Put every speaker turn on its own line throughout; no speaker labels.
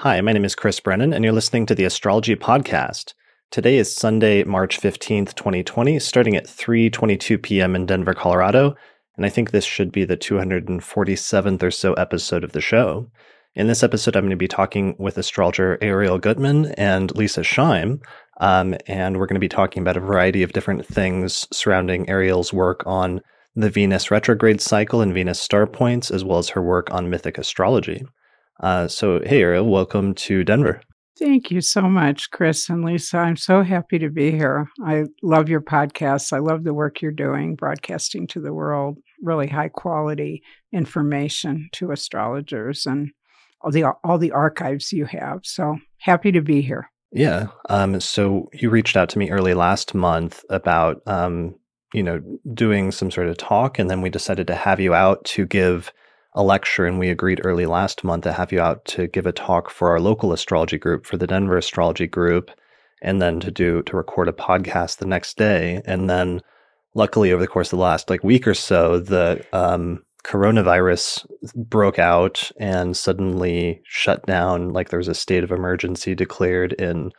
Hi, my name is Chris Brennan, and you're listening to the Astrology Podcast. Today is Sunday, March 15th, 2020, starting at 3:22 p.m. in Denver, Colorado, and I think this should be the 247th or so episode of the show. In this episode, I'm going to be talking with astrologer Arielle Guttman and Lisa Schaim, um, and we're going to be talking about a variety of different things surrounding Arielle's work on the Venus retrograde cycle and Venus star points, as well as her work on mythic astrology. Uh, so, hey, Arielle, welcome to Denver.
Thank you so much, Chris and Lisa. I'm so happy to be here. I love your podcast. I love the work you're doing, broadcasting to the world really high quality information to astrologers and all the all the archives you have. So happy to be here.
Yeah. Um, so you reached out to me early last month about um, you know doing some sort of talk, and then we decided to have you out to give a lecture and we agreed early last month to have you out to give a talk for our local astrology group for the Denver astrology group and then to do to record a podcast the next day and then luckily over the course of the last like week or so the um, coronavirus broke out and suddenly shut down like there was a state of emergency declared in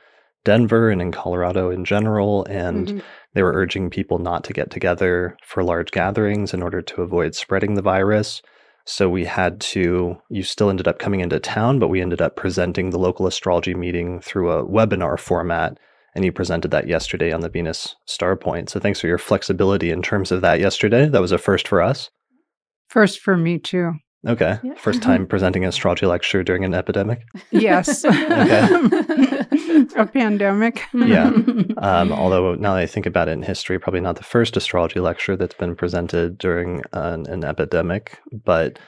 Denver and in Colorado in general and mm-hmm. they were urging people not to get together for large gatherings in order to avoid spreading the virus so we had to, you still ended up coming into town, but we ended up presenting the local astrology meeting through a webinar format. And you presented that yesterday on the Venus Star Point. So thanks for your flexibility in terms of that yesterday. That was a first for us.
First for me, too.
Okay. Yeah. First time presenting an astrology lecture during an epidemic?
Yes. okay. a pandemic.
yeah. Um, although now that I think about it in history, probably not the first astrology lecture that's been presented during an, an epidemic, but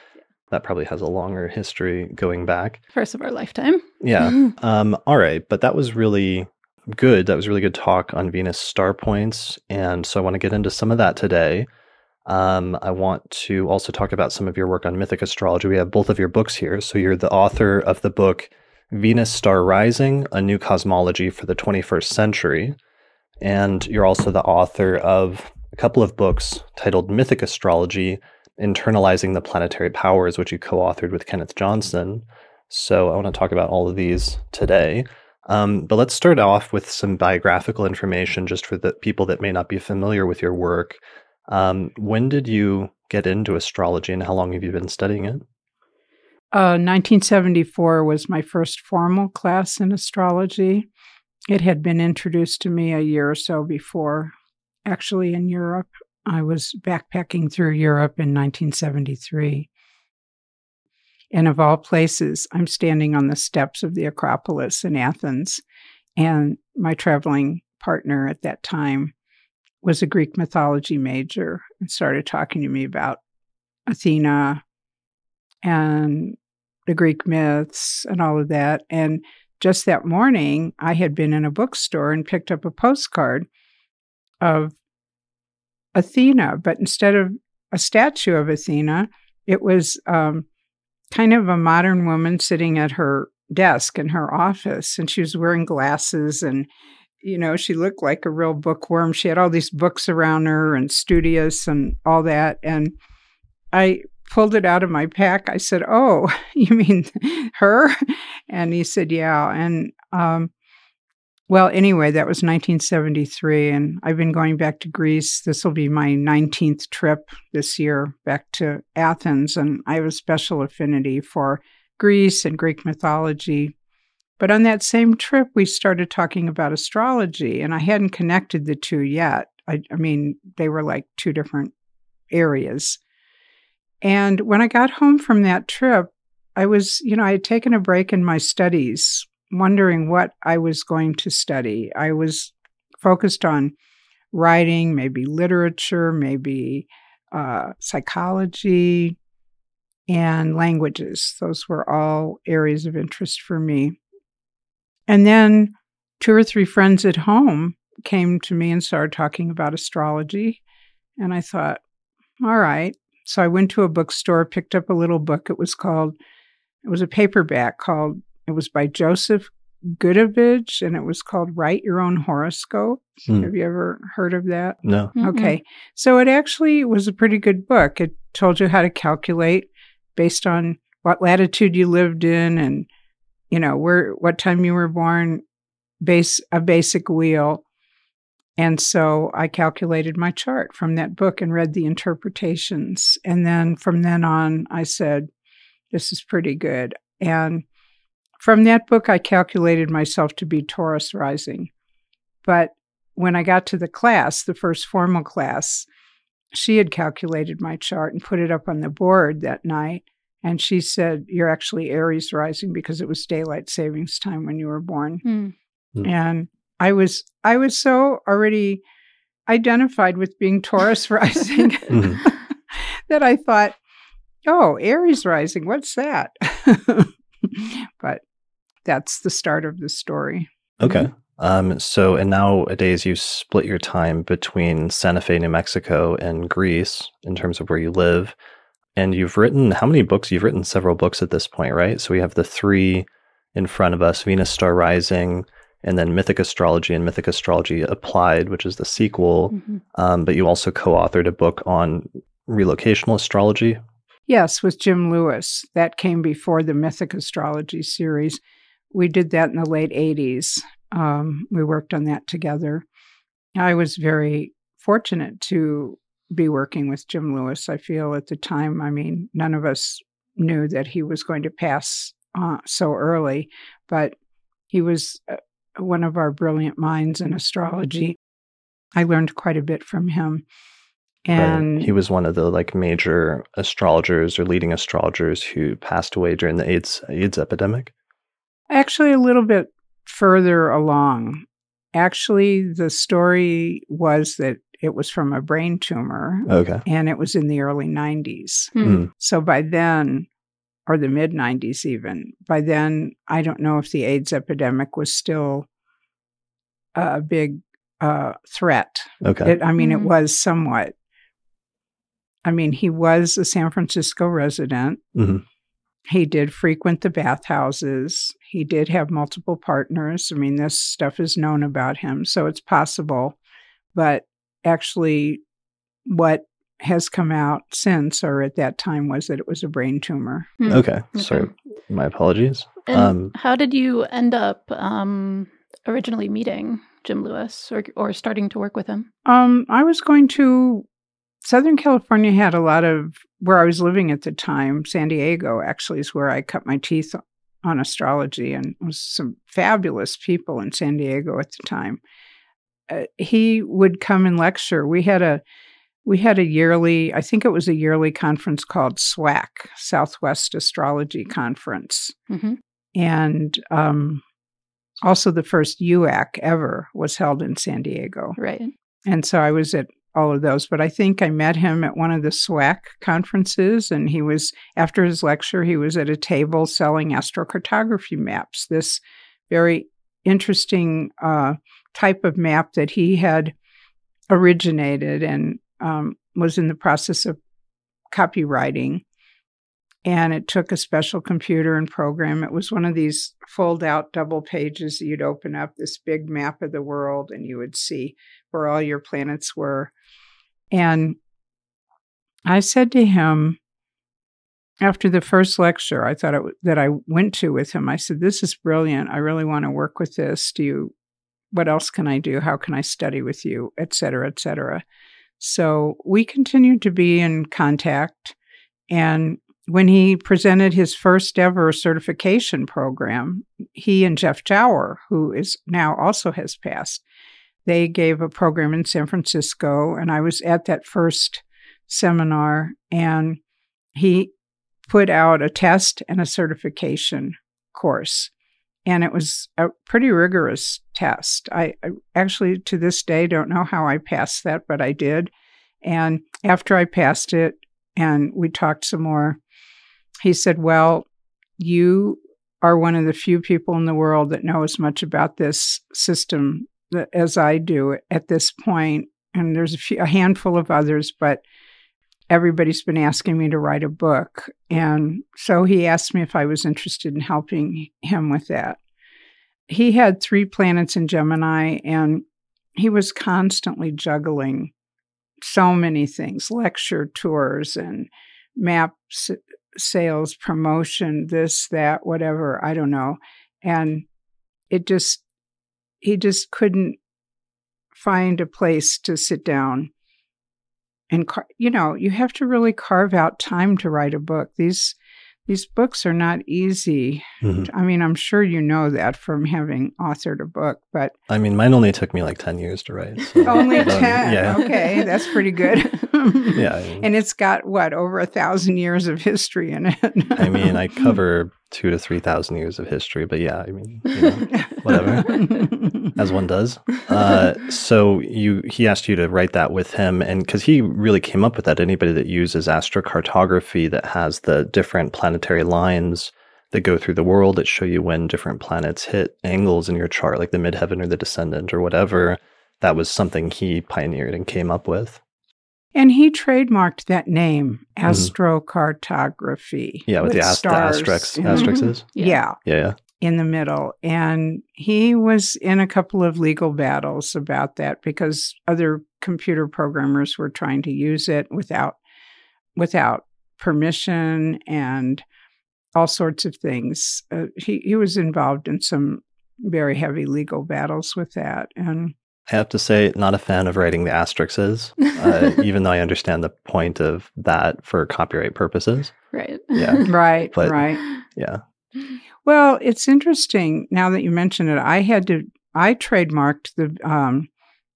that probably has a longer history going back.
First of our lifetime.
Yeah. Um, all right. But that was really good. That was really good talk on Venus star points. And so I want to get into some of that today. Um, I want to also talk about some of your work on mythic astrology. We have both of your books here. So you're the author of the book Venus Star Rising, A New Cosmology for the 21st Century. And you're also the author of a couple of books titled Mythic Astrology, Internalizing the Planetary Powers, which you co authored with Kenneth Johnson. So I want to talk about all of these today. Um, but let's start off with some biographical information just for the people that may not be familiar with your work. Um, when did you get into astrology and how long have you been studying it?
1974 uh, was my first formal class in astrology. It had been introduced to me a year or so before, actually, in Europe. I was backpacking through Europe in 1973. And of all places, I'm standing on the steps of the Acropolis in Athens. And my traveling partner at that time was a Greek mythology major and started talking to me about Athena and the Greek myths and all of that. And just that morning, I had been in a bookstore and picked up a postcard of Athena, but instead of a statue of Athena, it was um, kind of a modern woman sitting at her desk in her office, and she was wearing glasses and you know, she looked like a real bookworm. She had all these books around her and studious and all that. And I pulled it out of my pack. I said, Oh, you mean her? And he said, Yeah. And, um, well, anyway, that was 1973, and I've been going back to Greece. This will be my 19th trip this year back to Athens, and I have a special affinity for Greece and Greek mythology. But on that same trip, we started talking about astrology, and I hadn't connected the two yet. I, I mean, they were like two different areas. And when I got home from that trip, I was, you know, I had taken a break in my studies, wondering what I was going to study. I was focused on writing, maybe literature, maybe uh, psychology, and languages. Those were all areas of interest for me. And then two or three friends at home came to me and started talking about astrology. And I thought, all right, so I went to a bookstore, picked up a little book. It was called, it was a paperback called, it was by Joseph Goodavage, and it was called Write Your Own Horoscope. Hmm. Have you ever heard of that?
No.
Mm-hmm. Okay. So it actually was a pretty good book. It told you how to calculate based on what latitude you lived in and you know, where what time you were born, base a basic wheel. And so I calculated my chart from that book and read the interpretations. And then from then on, I said, this is pretty good. And from that book, I calculated myself to be Taurus rising. But when I got to the class, the first formal class, she had calculated my chart and put it up on the board that night. And she said, You're actually Aries rising because it was daylight savings time when you were born.
Mm.
And I was I was so already identified with being Taurus rising
Mhm.
that I thought, oh, Aries rising, what's that? but that's the start of the story.
Okay. Um, so, and nowadays you split your time between Santa Fe, New Mexico, and Greece in terms of where you live. And you've written how many books? You've written several books at this point, right? So we have the three in front of us Venus Star Rising, and then Mythic Astrology and Mythic Astrology Applied, which is the sequel.
Mhm.
Um, but you also co authored a book on relocational astrology.
Yes, with Jim Lewis. That came before the Mythic Astrology series. We did that in the late 80s. Um, we worked on that together. I was very fortunate to be working with Jim Lewis. I feel at the time, I mean, none of us knew that he was going to pass uh, so early, but he was uh, one of our brilliant minds in astrology. I learned quite a bit from him.
Right.
And
he was one of the like major astrologers or leading astrologers who passed away during the AIDS AIDS epidemic.
Actually, a little bit further along. Actually, the story was that it was from a brain tumor
Okay.
and it was in the early 90s.
Hmm.
Mm.
So by then, or the mid 90s even, by then, I don't know if the AIDS epidemic was still a big uh, threat.
Okay.
It, I mean, it
Mhm.
was somewhat. I mean, he was a San Francisco resident.
Mhm.
He did frequent the bathhouses. He did have multiple partners. I mean, this stuff is known about him, so it's possible. But actually, what has come out since or at that time was that it was a brain tumor.
Hmm.
Okay.
Okay.
Sorry. My apologies.
And
Um,
how did you end up um, originally meeting Jim Lewis or or starting to work with him?
Um, I was going to Southern California had a lot of where I was living at the time. San Diego actually is where I cut my teeth on astrology, and was some fabulous people in San Diego at the time. Uh, he would come and lecture. We had a we had a yearly, I think it was a yearly conference called SWAC, Southwest Astrology Conference,
hmm
and um, also the first UAC ever was held in San Diego.
Right.
And so I was at all of those, but I think I met him at one of the SWAC conferences. And he was, after his lecture, he was at a table selling astrocartography maps, this very interesting uh, type of map that he had originated and um, was in the process of copyrighting. And it took a special computer and program. It was one of these fold out double pages that you'd open up this big map of the world and you would see where all your planets were. And I said to him after the first lecture, I thought it, that I went to with him, I said, This is brilliant. I really want to work with this. Do you, what else can I do? How can I study with you? Et cetera, et cetera. So we continued to be in contact. And when he presented his first ever certification program, he and Jeff Jawer, who is now also has passed, they gave a program in San Francisco, and I was at that first seminar, and he put out a test and a certification course. And it was a pretty rigorous test. I, I actually, to this day, don't know how I passed that, but I did. And after I passed it, and we talked some more, he said, Well, you are one of the few people in the world that know as much about this system as I do at this point. And there's a, few, a handful of others, but everybody's been asking me to write a book. And so he asked me if I was interested in helping him with that. He had three planets in Gemini, and he was constantly juggling so many things lecture tours and map s- sales, promotion, this, that, whatever. I don't know. and it just he just couldn't find a place to sit down and you know you have to really carve out time to write a book these these books are not easy
Mhm.
i mean i'm sure you know that from having authored a book but
I mean, mine only took me like 10 years to write. so,
only
um,
10
Yeah.
okay that's pretty good
Yeah. I mean,
and it's got what over a thousand years of history in it
I mean, I cover two to 3,000 years of history, but yeah, I mean, you know, whatever. as one does. Uh, so you he asked you to write that with him, and because he really came up with that. Anybody that uses astrocartography that has the different planetary lines that go through the world that show you when different planets hit angles in your chart, like the midheaven or the descendant or whatever, that was something he pioneered and came up with.
And he trademarked that name,
Mhm.
astrocartography.
Yeah, with, the, ast- the
stars
asterisks,
in
asterisks.
Yeah.
Yeah.
Yeah, yeah.
in the middle. And he was in a couple of legal battles about that because other computer programmers were trying to use it without without permission and all sorts of things. Uh, he he was involved in some very heavy legal battles with that and
I have to say, not a fan of writing the asterisks, uh, even though I understand the point of that for copyright purposes.
right.
Yeah.
right
But-
right
Yeah.
Well, it's interesting now that you mention it. I had to I trademarked the um,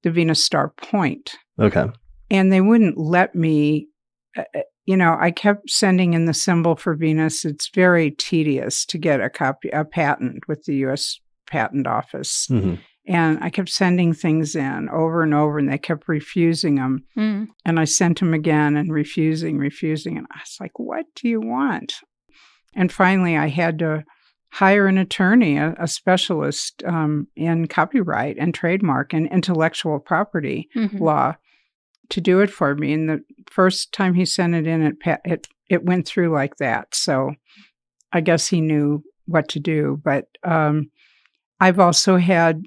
the Venus Star Point,
Okay.
and they wouldn't let me. Uh, uh, you know, I kept sending in the symbol for Venus. It's very tedious to get a copy a patent with the U.S. Patent Office,
hmm
and I kept sending things in over and over, and they kept refusing them.
Mm.
And I sent them again and refusing, refusing. And I was like, what do you want? And finally, I had to hire an attorney, a, a specialist um, in copyright and trademark and intellectual property
Mhm.
law to do it for me. And the first time he sent it in, it, it, it went through like that. So I guess he knew what to do. But um, I've also had,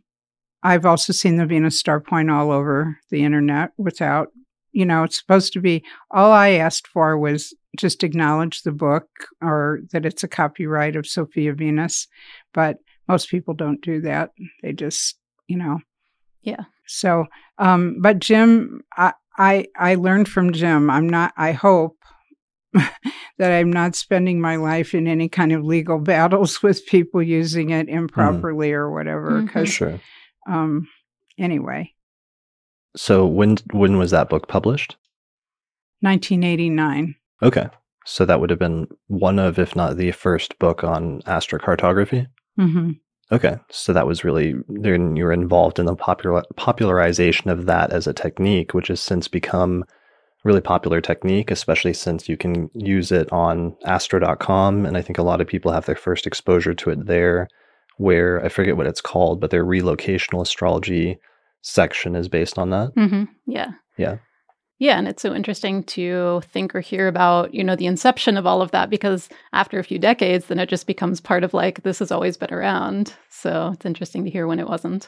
I've also seen the Venus Star Point all over the internet without, you know, it's supposed to be, all I asked for was just acknowledge the book or that it's a copyright of Sophia Venus. But most people don't do that. They just, you know.
Yeah.
So, um, but Jim, I, I, I learned from Jim. I'm not, I hope that I'm not spending my life in any kind of legal battles with people using it improperly or whatever. Because,
Sure.
Um, anyway,
So when when was that book published?
1989.
Okay. So that would have been one of, if not the first book on astrocartography.
hmm
Okay. So that was really then you were involved in the popular popularization of that as a technique, which has since become really popular technique, especially since you can use it on astro.com. And I think a lot of people have their first exposure to it there, where I forget what it's called, but their relocational astrology section is based on that.
hmm Yeah.
Yeah.
Yeah, and it's so interesting to think or hear about, you know, the inception of all of that because after a few decades, then it just becomes part of like this has always been around. So it's interesting to hear when it wasn't.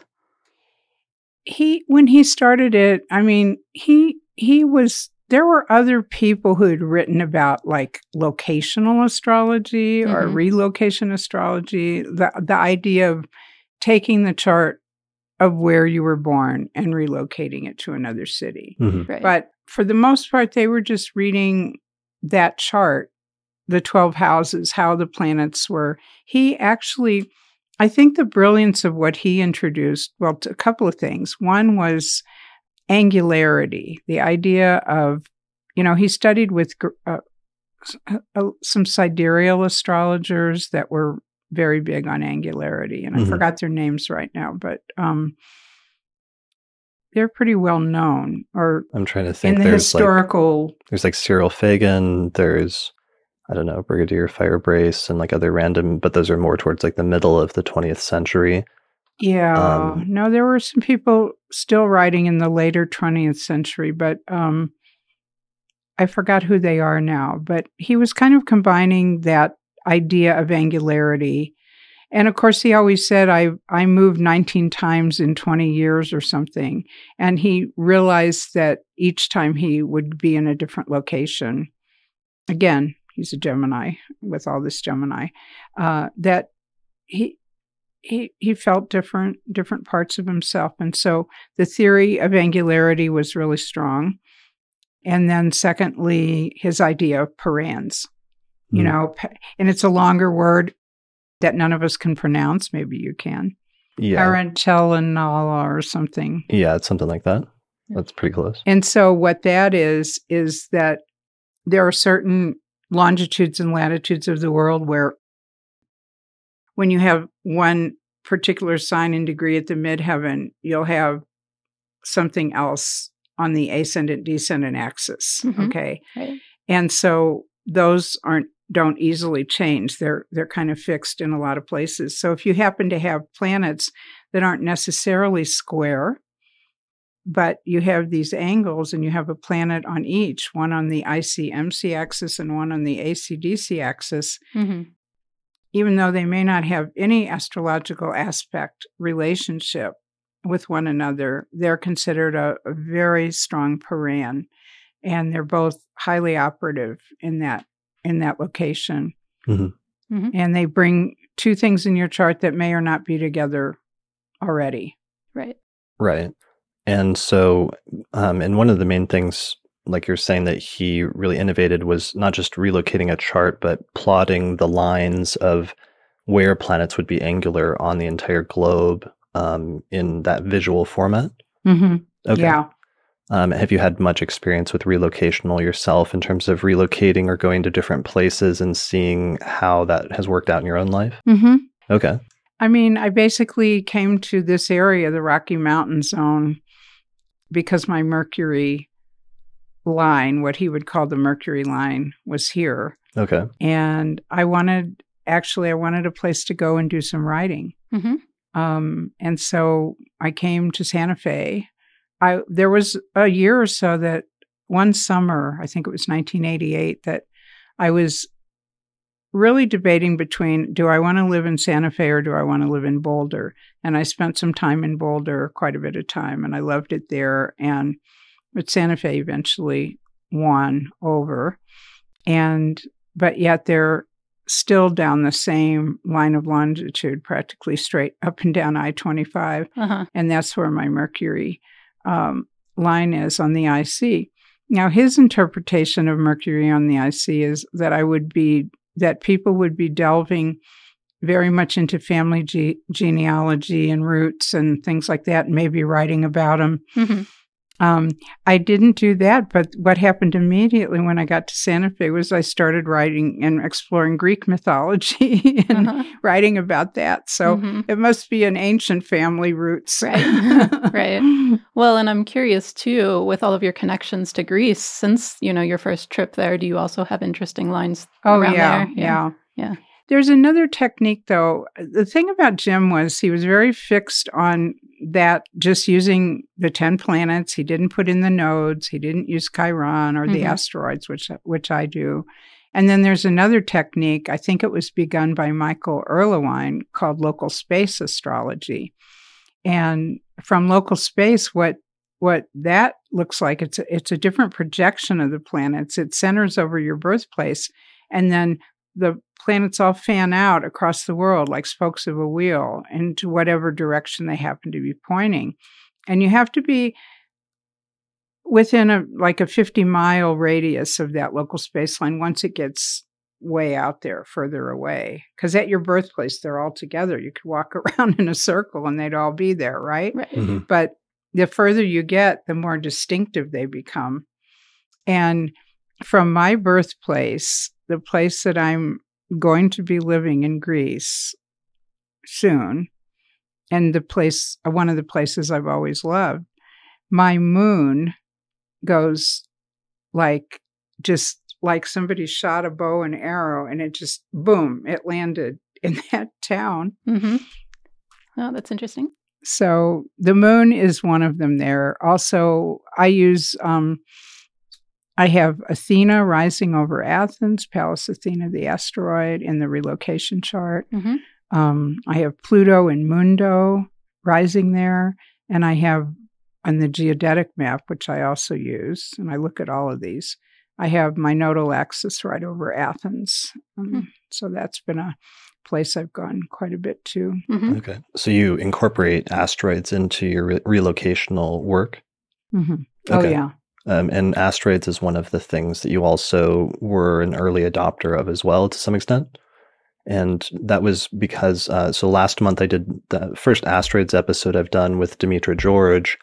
he when he started it i mean he he was there were other people who had written about like locational astrology or
Mhm.
relocation astrology the the idea of taking the chart of where you were born and relocating it to another city
Mhm.
Right.
but for the most part they were just reading that chart the 12 houses how the planets were he actually i think the brilliance of what he introduced well a couple of things one was angularity the idea of you know he studied with uh, uh, some sidereal astrologers that were very big on angularity and i
Mhm.
forgot their names right now but um they're pretty well known or
I'm trying to think.
in the
there's like
historical
there's like Cyril Fagan. There's I don't know Brigadier Firebrace and like other random, but those are more towards like the middle of the 20th century.
Yeah.
Um,
no there were some people still writing in the later 20th century but um i forgot who they are now but he was kind of combining that idea of angularity. And of course he always said i i moved 19 times in 20 years or something. And he realized that each time he would be in a different location. Again he's a gemini with all this gemini uh, that he he he felt different different parts of himself, and so the theory of angularity was really strong. And then, secondly, his idea of parans. You
Mm.
know, and it's a longer word that none of us can pronounce. Maybe you can.
Yeah.
Parentelinala or something.
Yeah, it's something like that. That's pretty close.
And so, what that is, is that there are certain longitudes and latitudes of the world where, when you have one particular sign and degree at the midheaven, you'll have something else on the ascendant descendant axis.
Mhm.
Okay.
Right.
And so, those aren't don't easily change. They're they're kind of fixed in a lot of places. So if you happen to have planets that aren't necessarily square, but you have these angles and you have a planet on each, one on the IC-MC axis and one on the AC-DC axis,
hmm
even though they may not have any astrological aspect relationship with one another, they're considered a, a very strong paran, and they're both highly operative in that in that location.
Mhm.
Mhm.
And they bring two things in your chart that may or not be together already.
Right.
Right. And so, um, and one of the main things, like you're saying, that he really innovated was not just relocating a chart, but plotting the lines of where planets would be angular on the entire globe um, in that visual format.
Mm-hmm.
Okay.
Yeah.
Um, have you had much experience with relocational yourself in terms of relocating or going to different places and seeing how that has worked out in your own life?
Mm-hmm.
Okay.
I mean, I basically came to this area, the Rocky Mountain zone, because my Mercury line, what he would call the Mercury line, was here.
Okay.
And I wanted, actually, I wanted a place to go and do some writing.
hmm
Um, and so I came to Santa Fe. I there was a year or so that one summer, I think it was 1988, that I was really debating between do I want to live in Santa Fe or do I want to live in Boulder? And I spent some time in Boulder, quite a bit of time, and I loved it there. And but Santa Fe eventually won over, and but yet they're still down the same line of longitude, practically straight up and down I 25.
Uh-huh.
And that's where my Mercury um, line is on the IC. Now, his interpretation of Mercury on the IC is that I would be, that people would be delving very much into family ge- genealogy and roots and things like that, and maybe writing about them.
hmm
Um, I didn't do that, but what happened immediately when I got to Santa Fe was I started writing and exploring Greek mythology and
Uh-huh.
writing about that. So
Mhm.
it must be an ancient family roots.
Right. Right. Well, and I'm curious too, with all of your connections to Greece, since you know your first trip there, do you also have interesting lines
Oh
around
yeah,
there?
yeah,
Yeah.
There's another technique though. The thing about Jim was he was very fixed on that just using the 10 planets. He didn't put in the nodes, he didn't use Chiron or the
Mhm.
asteroids, which which I do. And then there's another technique, I think it was begun by Michael Erlewine called local space astrology. And from local space, what what that looks like, it's a, it's a different projection of the planets. It centers over your birthplace, and then the planets all fan out across the world like spokes of a wheel into whatever direction they happen to be pointing. And you have to be within a like a 50 mile radius of that local space line once it gets way out there further away because at your birthplace they're all together you could walk around in a circle and they'd all be there right
Right.
Mhm.
but the further you get, the more distinctive they become. And from my birthplace, the place that I'm going to be living in Greece soon, and the place, one of the places I've always loved, my moon goes like just like somebody shot a bow and arrow, and it just boom, it landed in that town.
mm-hmm. Oh, that's interesting.
So the moon is one of them there. Also, I use, um, I have Athena rising over Athens, Pallas Athena, the asteroid, in the relocation chart.
hmm
Um, I have Pluto and Mundo rising there. And I have on the geodetic map, which I also use, and I look at all of these, I have my nodal axis right over Athens. Um,
Hmm.
So that's been a place I've gone quite a bit to.
Mhm.
Okay. So you incorporate asteroids into your re- relocational work?
hmm Oh,
Okay.
yeah.
Um, and asteroids is one of the things that you also were an early adopter of as well to some extent. And that was because, uh, so last month I did the first asteroids episode I've done with Demetra George.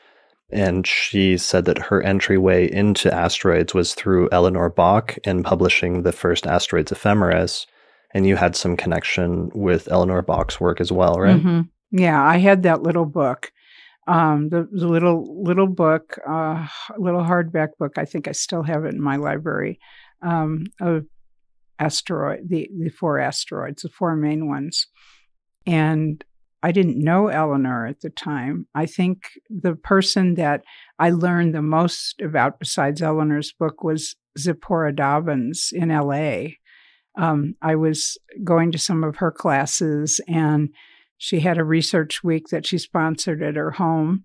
And she said that her entryway into asteroids was through Eleanor Bach and publishing the first asteroids ephemeris. And you had some connection with Eleanor Bach's work as well, right?
hmm Yeah, I had that little book. Um, the, the little little book, uh, little hardback book. I think I still have it in my library. Um, of asteroid, the the four asteroids, the four main ones, and I didn't know Eleanor at the time. I think the person that I learned the most about, besides Eleanor's book, was Zipporah Dobyns in L.A. Um, I was going to some of her classes and she had a research week that she sponsored at her home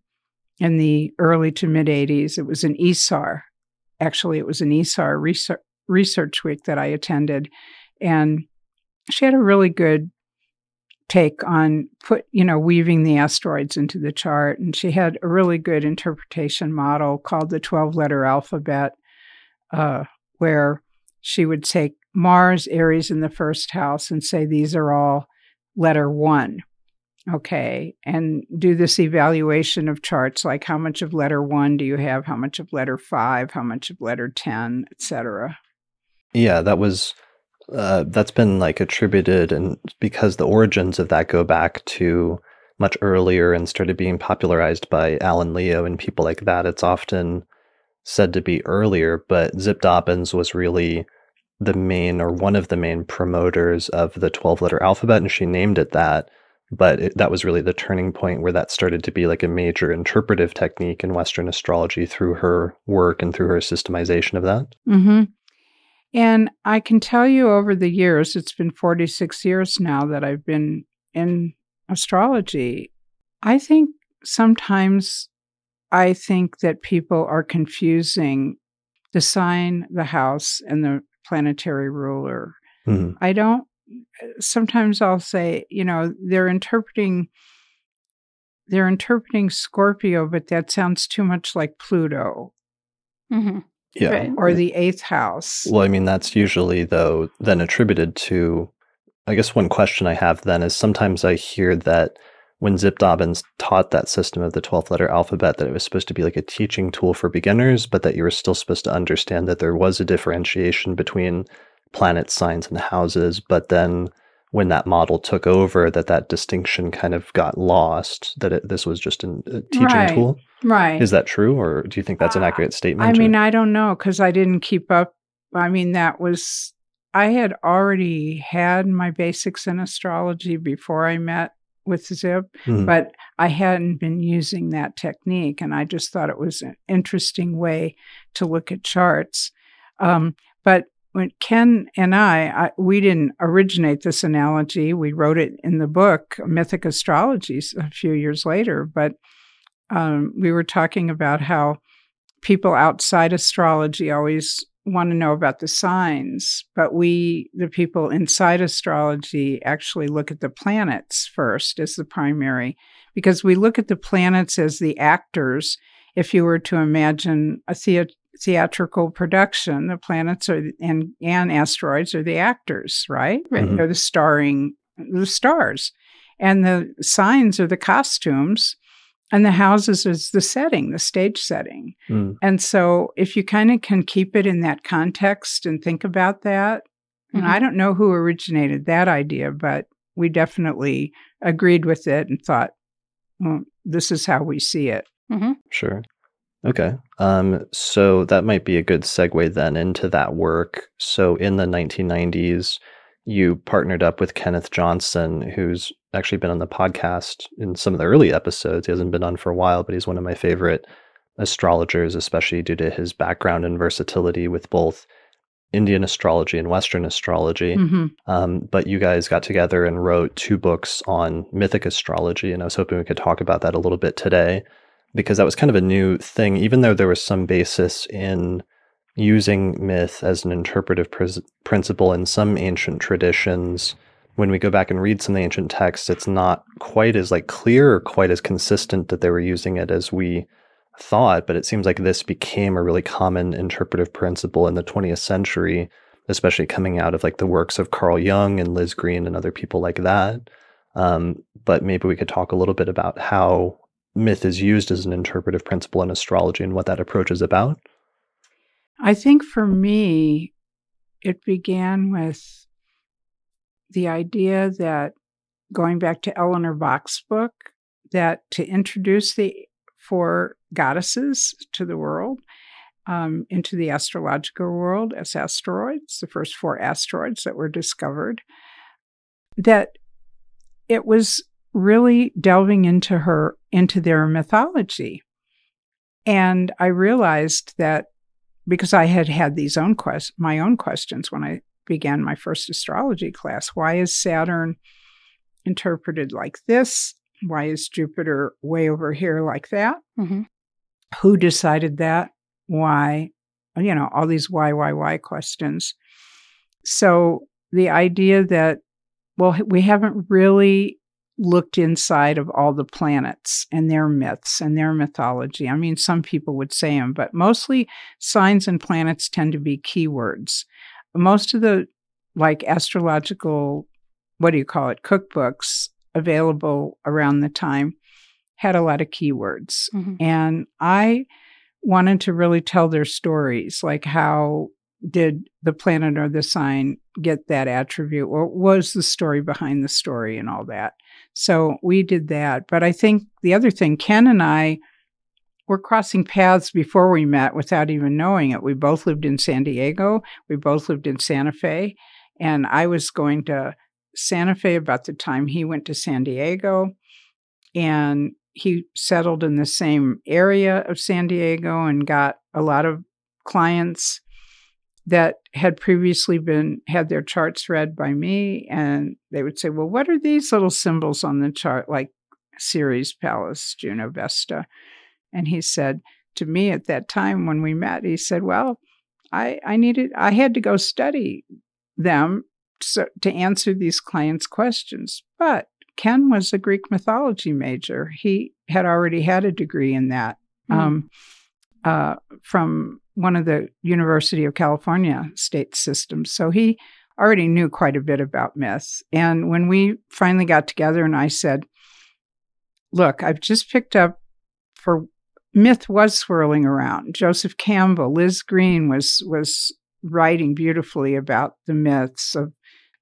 in the early to mid 80s. It was an ESAR. Actually, it was an ESAR research, research week that I attended. And she had a really good take on put you know weaving the asteroids into the chart and she had a really good interpretation model called the 12 letter alphabet uh, where she would take mars aries in the first house and say these are all letter one okay and do this evaluation of charts like how much of letter one do you have how much of letter five how much of letter 10 etc
Yeah, that was uh, that's been like attributed, and because the origins of that go back to much earlier and started being popularized by Alan Leo and people like that. It's often said to be earlier, but Zip Dobyns was really the main or one of the main promoters of the 12 letter alphabet, and she named it that. But it, that was really the turning point where that started to be like a major interpretive technique in Western astrology through her work and through her systemization of that.
Mm-hmm. And I can tell you over the years, it's been 46 years now that I've been in astrology. I think sometimes I think that people are confusing the sign, the house, and the planetary ruler.
Mhm.
I don't, sometimes I'll say, you know, they're interpreting. They're interpreting Scorpio, but that sounds too much like Pluto
hmm
Yeah.
Right.
or the eighth house.
Well, I mean, that's usually, though, then attributed to. I guess one question I have then is sometimes I hear that when Zip Dobyns taught that system of the 12th letter alphabet, that it was supposed to be like a teaching tool for beginners, but that you were still supposed to understand that there was a differentiation between planet signs and houses. But then when that model took over, that that distinction kind of got lost, that it, this was just an, a teaching
Right.
tool.
right.
Is that true? Or do you think that's an
Uh,
accurate statement?
I
or-
mean, I don't know because I didn't keep up. I mean, that was, I had already had my basics in astrology before I met with Zip,
Mhm.
but I hadn't been using that technique. And I just thought it was an interesting way to look at charts. Um, but when Ken and I, I, we didn't originate this analogy. We wrote it in the book, Mythic Astrologies, a few years later. But um, we were talking about how people outside astrology always want to know about the signs, but we, the people inside astrology, actually look at the planets first as the primary, because we look at the planets as the actors. If you were to imagine a thea- theatrical production, the planets are and and asteroids are the actors, right?
Right.
Mhm.
They're the starring the stars, and the signs are the costumes, and the houses is the setting, the stage setting.
Mm.
And so, if you kind of can keep it in that context and think about that, and
Mhm.
I don't know who originated that idea, but we definitely agreed with it and thought, well, this is how we see it.
hmm
Sure. Okay. Um, so that might be a good segue then into that work. So in the 1990s, you partnered up with Kenneth Johnson, who's actually been on the podcast in some of the early episodes. He hasn't been on for a while, but he's one of my favorite astrologers, especially due to his background and versatility with both Indian astrology and Western astrology.
hmm
Um, but you guys got together and wrote two books on mythic astrology, and I was hoping we could talk about that a little bit today because that was kind of a new thing, even though there was some basis in using myth as an interpretive pris- principle in some ancient traditions. when we go back and read some of the ancient texts, it's not quite as like clear or quite as consistent that they were using it as we thought. But it seems like this became a really common interpretive principle in the 20th century, especially coming out of like the works of Carl Jung and Liz Greene and other people like that. Um, but maybe we could talk a little bit about how myth is used as an interpretive principle in astrology and what that approach is about.
I think for me, it began with the idea that going back to Eleanor Bach's book, that to introduce the four goddesses to the world, um, into the astrological world as asteroids, the first four asteroids that were discovered, that it was really delving into her, into their mythology. And I realized that because I had had these own quest- my own questions when I began my first astrology class. Why is Saturn interpreted like this? Why is Jupiter way over here like that? Mm-hmm. Who decided that? Why? You know, all these why, why, why questions. So the idea that, well, we haven't really looked inside of all the planets and their myths and their mythology. I mean, some people would say them, but mostly signs and planets tend to be keywords. Most of the like astrological, what do you call it, cookbooks available around the time had a lot of keywords. Mm-hmm. And I wanted to really tell their stories, like how did the planet or the sign get that attribute? What was the story behind the story and all that? So we did that. But I think the other thing, Ken and I were crossing paths before we met without even knowing it. We both lived in San Diego, we both lived in Santa Fe. And I was going to Santa Fe about the time he went to San Diego. And he settled in the same area of San Diego and got a lot of clients that had previously been had their charts read by me and they would say well what are these little symbols on the chart? Like ceres pallas juno vesta. And he said to me at that time when we met he said well i i needed i had to go study them so, to answer these clients questions. But ken was a greek mythology major. He had already had a degree in that mm. um, uh, from one of the University of California state systems. So he already knew quite a bit about myth. And when we finally got together and I said, Look, I've just picked up for myth was swirling around. Joseph Campbell, Liz Greene was was writing beautifully about the myths of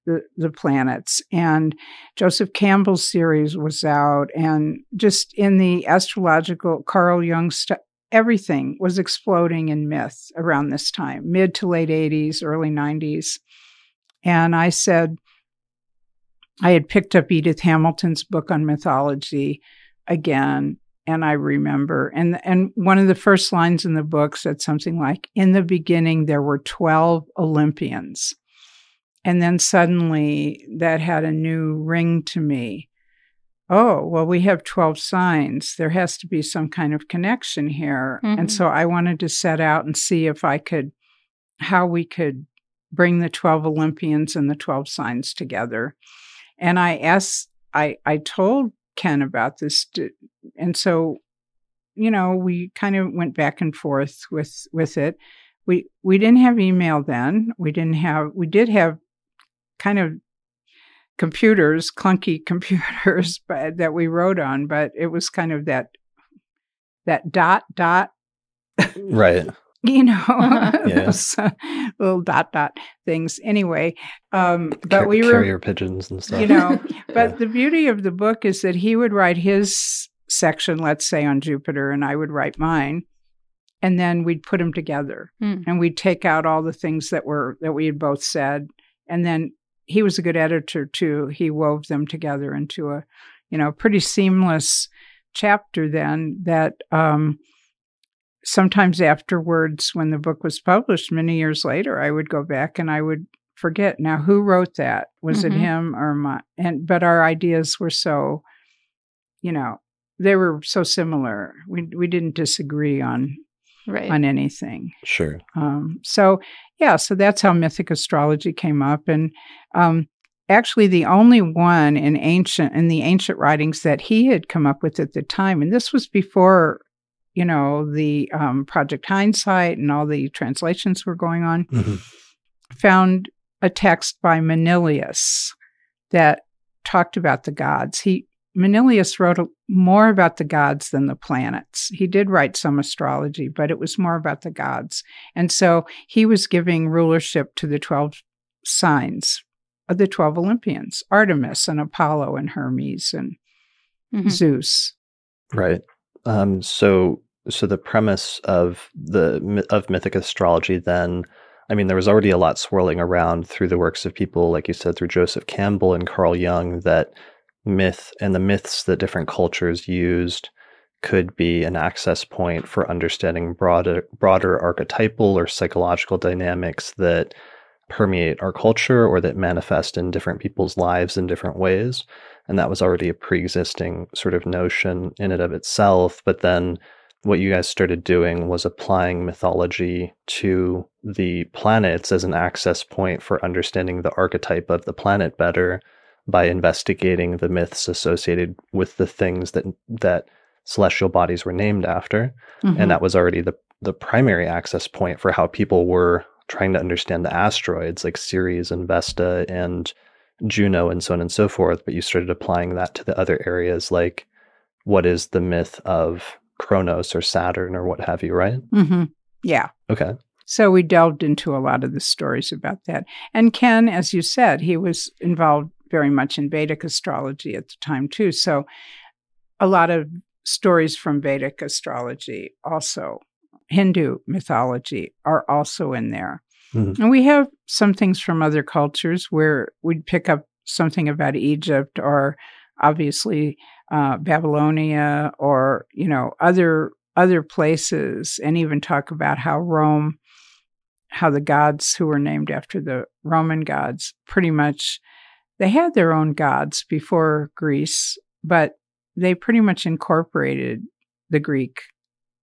the, the planets. And Joseph Campbell's series was out, and just in the astrological Carl Jung st- everything was exploding in myth around this time, mid to late 80s, early 90s. And I said, I had picked up Edith Hamilton's book on mythology again. And I remember, and, and one of the first lines in the book said something like, In the beginning, there were 12 Olympians. And then suddenly that had a new ring to me oh, well, we have 12 signs. There has to be some kind of connection here. Mm-hmm. And so I wanted to set out and see if I could, how we could bring the 12 Olympians and the 12 signs together. And I asked, I, I told Ken about this. To, and so, you know, we kind of went back and forth with, with it. We, we didn't have email then. We didn't have, we did have kind of computers, clunky computers but, that we wrote on, but it was kind of that that dot dot.
Right.
You know those uh, little dot dot things. Anyway um but Car- we were
carrier pigeons and stuff
you know but yeah. the beauty of the book is that he would write his section let's say on jupiter and i would write mine and then we'd put them together mm. and we'd take out all the things that were that we had both said and then he was a good editor too. He wove them together into a, you know, pretty seamless chapter. Then that um, sometimes afterwards, when the book was published, many years later, I would go back and I would forget now who wrote that. Was mm-hmm. it him or my? And but our ideas were so, you know, they were so similar. We we didn't disagree on right. on anything.
Sure.
Um, so yeah, so that's how mythic astrology came up, and um, actually the only one in ancient in the ancient writings that he had come up with at the time, and this was before you know the um, Project Hindsight and all the translations were going on. Mm-hmm. Found a text by Manilius that talked about the gods. He Manilius wrote more about the gods than the planets. He did write some astrology, but it was more about the gods. And so he was giving rulership to the 12 signs of the 12 Olympians Artemis and Apollo and Hermes and mm-hmm. Zeus.
Right. Um, so, so the premise of the of mythic astrology then I mean, there was already a lot swirling around through the works of people, like you said, through Joseph Campbell and Carl Jung, that myth and the myths that different cultures used could be an access point for understanding broader broader archetypal or psychological dynamics that permeate our culture or that manifest in different people's lives in different ways. And that was already a pre-existing sort of notion in and of itself. But then what you guys started doing was applying mythology to the planets as an access point for understanding the archetype of the planet better by investigating the myths associated with the things that that celestial bodies were named after. Mm-hmm. and that was already the the primary access point for how people were trying to understand the asteroids like Ceres and Vesta and Juno and so on and so forth. But you started applying that to the other areas like what is the myth of Kronos or Saturn or what have you right?
Mm-hmm. yeah.
Okay.
So we delved into a lot of the stories about that. And Ken as you said he was involved very much in Vedic astrology at the time, too. So a lot of stories from Vedic astrology, also Hindu mythology, are also in there. Mm-hmm. And we have some things from other cultures where we'd pick up something about Egypt or obviously uh, Babylonia or you know other other places, and even talk about how Rome, how the gods who were named after the Roman gods, pretty much they had their own gods before Greece, but they pretty much incorporated the Greek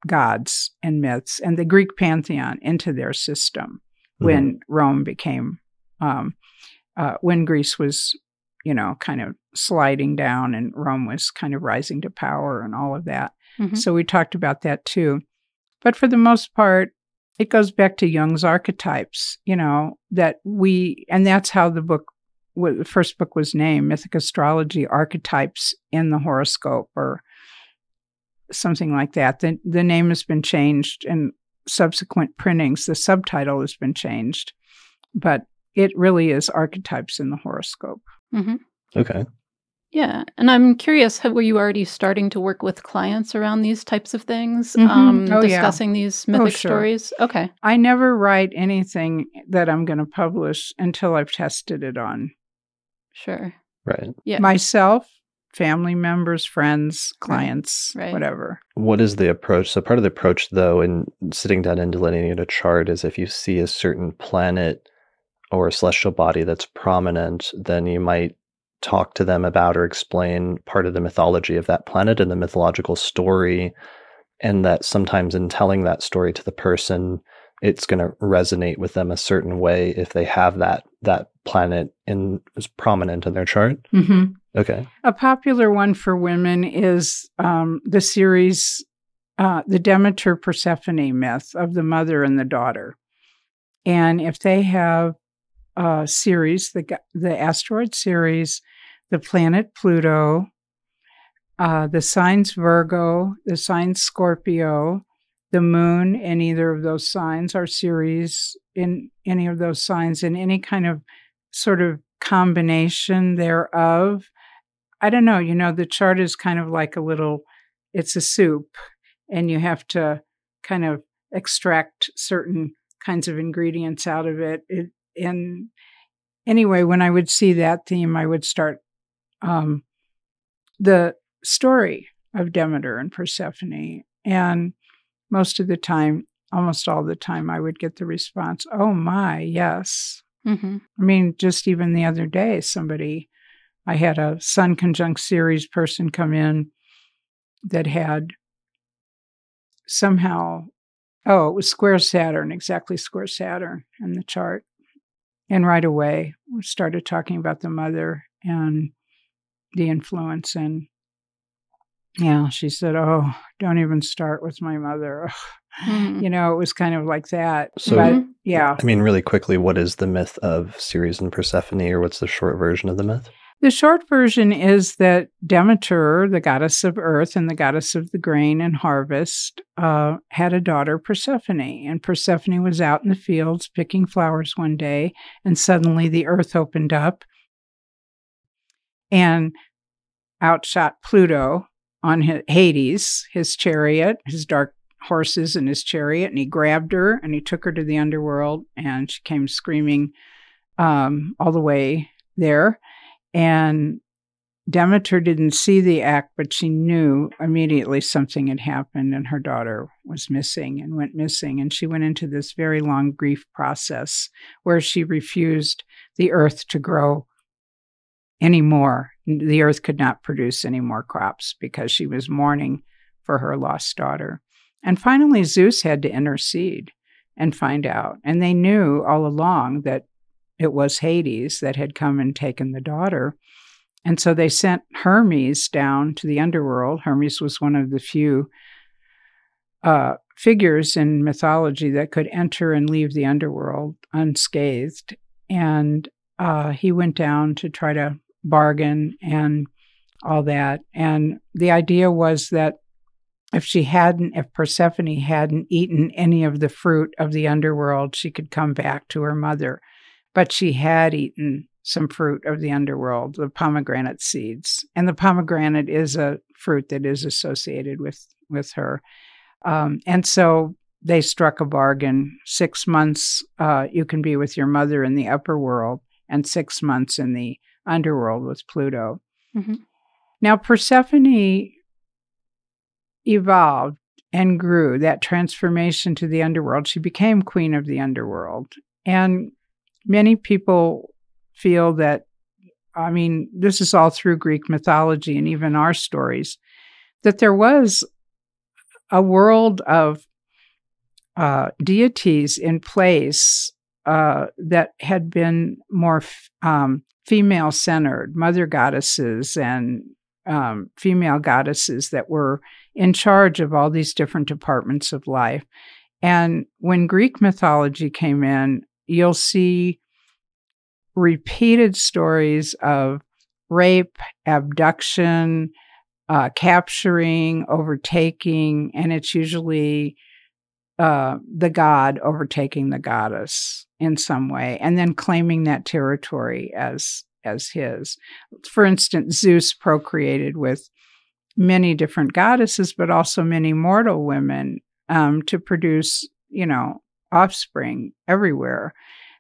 gods and myths and the Greek pantheon into their system mm-hmm. when Rome became, um, uh, when Greece was, you know, kind of sliding down and Rome was kind of rising to power and all of that. Mm-hmm. So we talked about that too. But for the most part, it goes back to Jung's archetypes, you know, that we, and that's how the book the first book was named Mythic Astrology Archetypes in the Horoscope or something like that. The, the name has been changed in subsequent printings. The subtitle has been changed, but it really is Archetypes in the Horoscope.
Mm-hmm. Okay.
Yeah. And I'm curious, were you already starting to work with clients around these types of things, mm-hmm. um, oh, discussing yeah. these mythic oh, sure. stories? Okay.
I never write anything that I'm going to publish until I've tested it on
Sure.
Right.
Yeah.
Myself, family members, friends, clients, right. whatever.
What is the approach? So part of the approach though in sitting down and delineating a chart is if you see a certain planet or a celestial body that's prominent, then you might talk to them about or explain part of the mythology of that planet and the mythological story and that sometimes in telling that story to the person it's going to resonate with them a certain way if they have that that planet in is prominent in their chart.
Mm-hmm.
Okay.
A popular one for women is um, the Ceres, uh, the Demeter Persephone myth of the mother and the daughter. And if they have uh, Ceres, the the asteroid Ceres, the planet Pluto, uh, the signs Virgo, the signs Scorpio, the moon in either of those signs or Ceres in any of those signs in any kind of sort of combination thereof. I don't know, you know, the chart is kind of like a little, it's a soup, and you have to kind of extract certain kinds of ingredients out of it. it and anyway, when I would see that theme, I would start um, the story of Demeter and Persephone. And most of the time, almost all the time, I would get the response, Oh my, yes. Mm-hmm. I mean, just even the other day, somebody, I had a Sun conjunct Ceres person come in that had somehow, oh, it was square Saturn, exactly square Saturn in the chart. and right away we started talking about the mother and the influence and yeah she said oh don't even start with my mother mm-hmm. you know it was kind of like that
so
but, yeah
i mean really quickly what is the myth of ceres and persephone or what's the short version of the myth
the short version is that Demeter, the goddess of earth and the goddess of the grain and harvest, uh, had a daughter, Persephone. And Persephone was out in the fields picking flowers one day, and suddenly the earth opened up, and out shot Pluto on Hades, his chariot, his dark horses and his chariot, and he grabbed her and he took her to the underworld, and she came screaming um, all the way there. And Demeter didn't see the act, but she knew immediately something had happened and her daughter was missing and went missing. And she went into this very long grief process where she refused the earth to grow anymore. The earth could not produce any more crops because she was mourning for her lost daughter. And finally, Zeus had to intercede and find out. And they knew all along that it was Hades that had come and taken the daughter. And so they sent Hermes down to the underworld. Hermes was one of the few uh, figures in mythology that could enter and leave the underworld unscathed. And uh, he went down to try to bargain and all that. And the idea was that if she hadn't, if Persephone hadn't eaten any of the fruit of the underworld, she could come back to her mother but she had eaten some fruit of the underworld, the pomegranate seeds. And the pomegranate is a fruit that is associated with, with her. Um, and so they struck a bargain. Six months uh, you can be with your mother in the upper world, and six months in the underworld was Pluto. Mm-hmm. Now, Persephone evolved and grew that transformation to the underworld. She became queen of the underworld. And many people feel that, I mean, this is all through Greek mythology and even our stories, that there was a world of uh, deities in place uh, that had been more f- um, female centered, mother goddesses and um, female goddesses that were in charge of all these different departments of life. And when Greek mythology came in, you'll see repeated stories of rape, abduction, uh, capturing, overtaking, and it's usually uh, the god overtaking the goddess in some way, and then claiming that territory as as his. For instance, Zeus procreated with many different goddesses, but also many mortal women um, to produce, you know, offspring everywhere.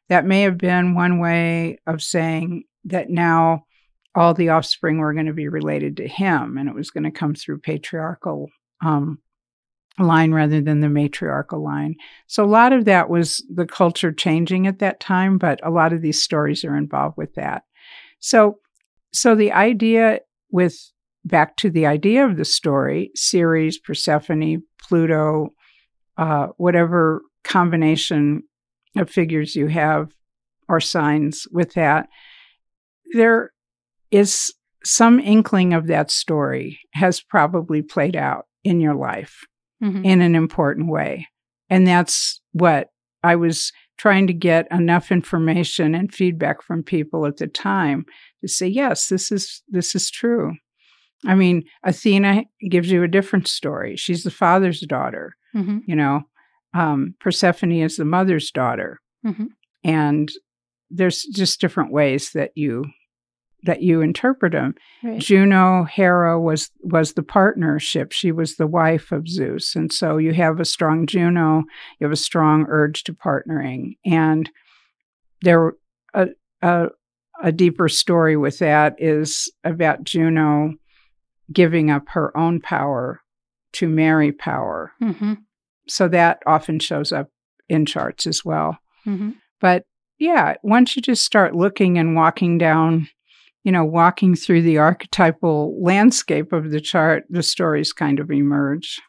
That may have been one way of saying that now all the offspring were going to be related to him and it was going to come through patriarchal um, line rather than the matriarchal line. So a lot of that was the culture changing at that time, but a lot of these stories are involved with that. So so the idea with back to the idea of the story, Ceres, Persephone, Pluto, uh, whatever combination of figures you have or signs with that, there is some inkling of that story has probably played out in your life mm-hmm. in an important way. And that's what I was trying to get enough information and feedback from people at the time to say, yes, this is this is true. I mean, Athena gives you a different story. She's the father's daughter. Mm-hmm. You know, um, Persephone is the mother's daughter, mm-hmm. and there's just different ways that you that you interpret them. Right. Juno, Hera was was the partnership. She was the wife of Zeus, and so you have a strong Juno. You have a strong urge to partnering, and there a a, a deeper story with that is about Juno giving up her own power to marry power. Mm-hmm. So that often shows up in charts as well. Mm-hmm. But yeah, once you just start looking and walking down, you know, walking through the archetypal landscape of the chart, the stories kind of emerge.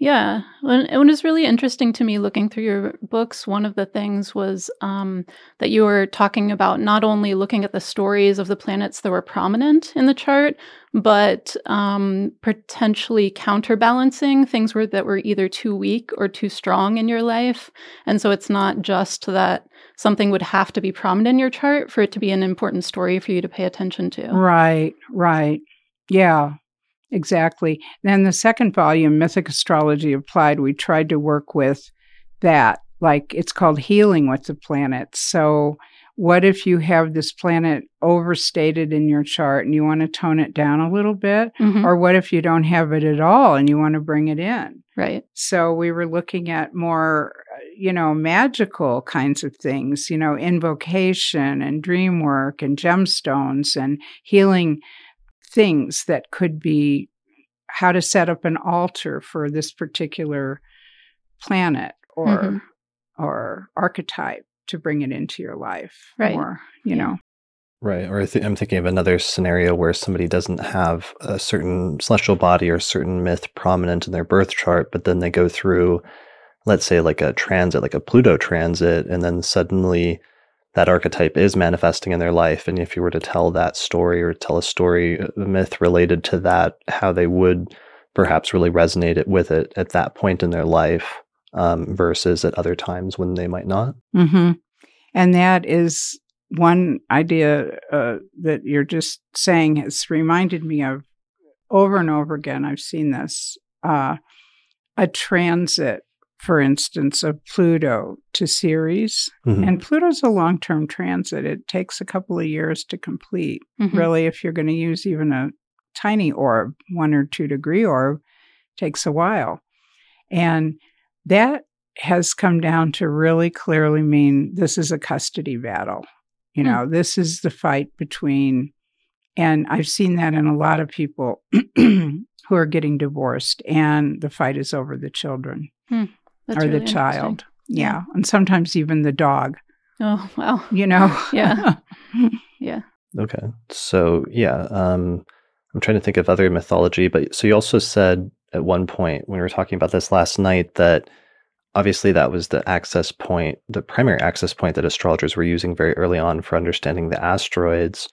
Yeah. And it was really interesting to me looking through your books. One of the things was um, that you were talking about not only looking at the stories of the planets that were prominent in the chart, but um, potentially counterbalancing things were, that were either too weak or too strong in your life. And so it's not just that something would have to be prominent in your chart for it to be an important story for you to pay attention to.
Right, right. Yeah. Exactly. Then the second volume, Mythic Astrology Applied, we tried to work with that. Like it's called Healing with the Planets. So, what if you have this planet overstated in your chart and you want to tone it down a little bit? Mm-hmm. Or what if you don't have it at all and you want to bring it in?
Right.
So, we were looking at more, you know, magical kinds of things, you know, invocation and dream work and gemstones and healing things that could be how to set up an altar for this particular planet or mm-hmm. or archetype to bring it into your life
right
or you yeah. know
right or th- i'm thinking of another scenario where somebody doesn't have a certain celestial body or certain myth prominent in their birth chart but then they go through let's say like a transit like a pluto transit and then suddenly that archetype is manifesting in their life. And if you were to tell that story or tell a story, a myth related to that, how they would perhaps really resonate it with it at that point in their life um, versus at other times when they might not.
Mm-hmm. And that is one idea uh, that you're just saying has reminded me of over and over again. I've seen this uh, a transit for instance, of Pluto to Ceres. Mm-hmm. And Pluto's a long term transit. It takes a couple of years to complete, mm-hmm. really, if you're going to use even a tiny orb, one or two degree orb, takes a while. And that has come down to really clearly mean this is a custody battle. You know, mm. this is the fight between, and I've seen that in a lot of people who are getting divorced, and the fight is over the children. Mm. That's or really the child. Yeah. And sometimes even the dog.
Oh, wow.
You know?
yeah. Yeah.
Okay. So, yeah. Um, I'm trying to think of other mythology, but so you also said at one point when we were talking about this last night that obviously that was the access point, the primary access point that astrologers were using very early on for understanding the asteroids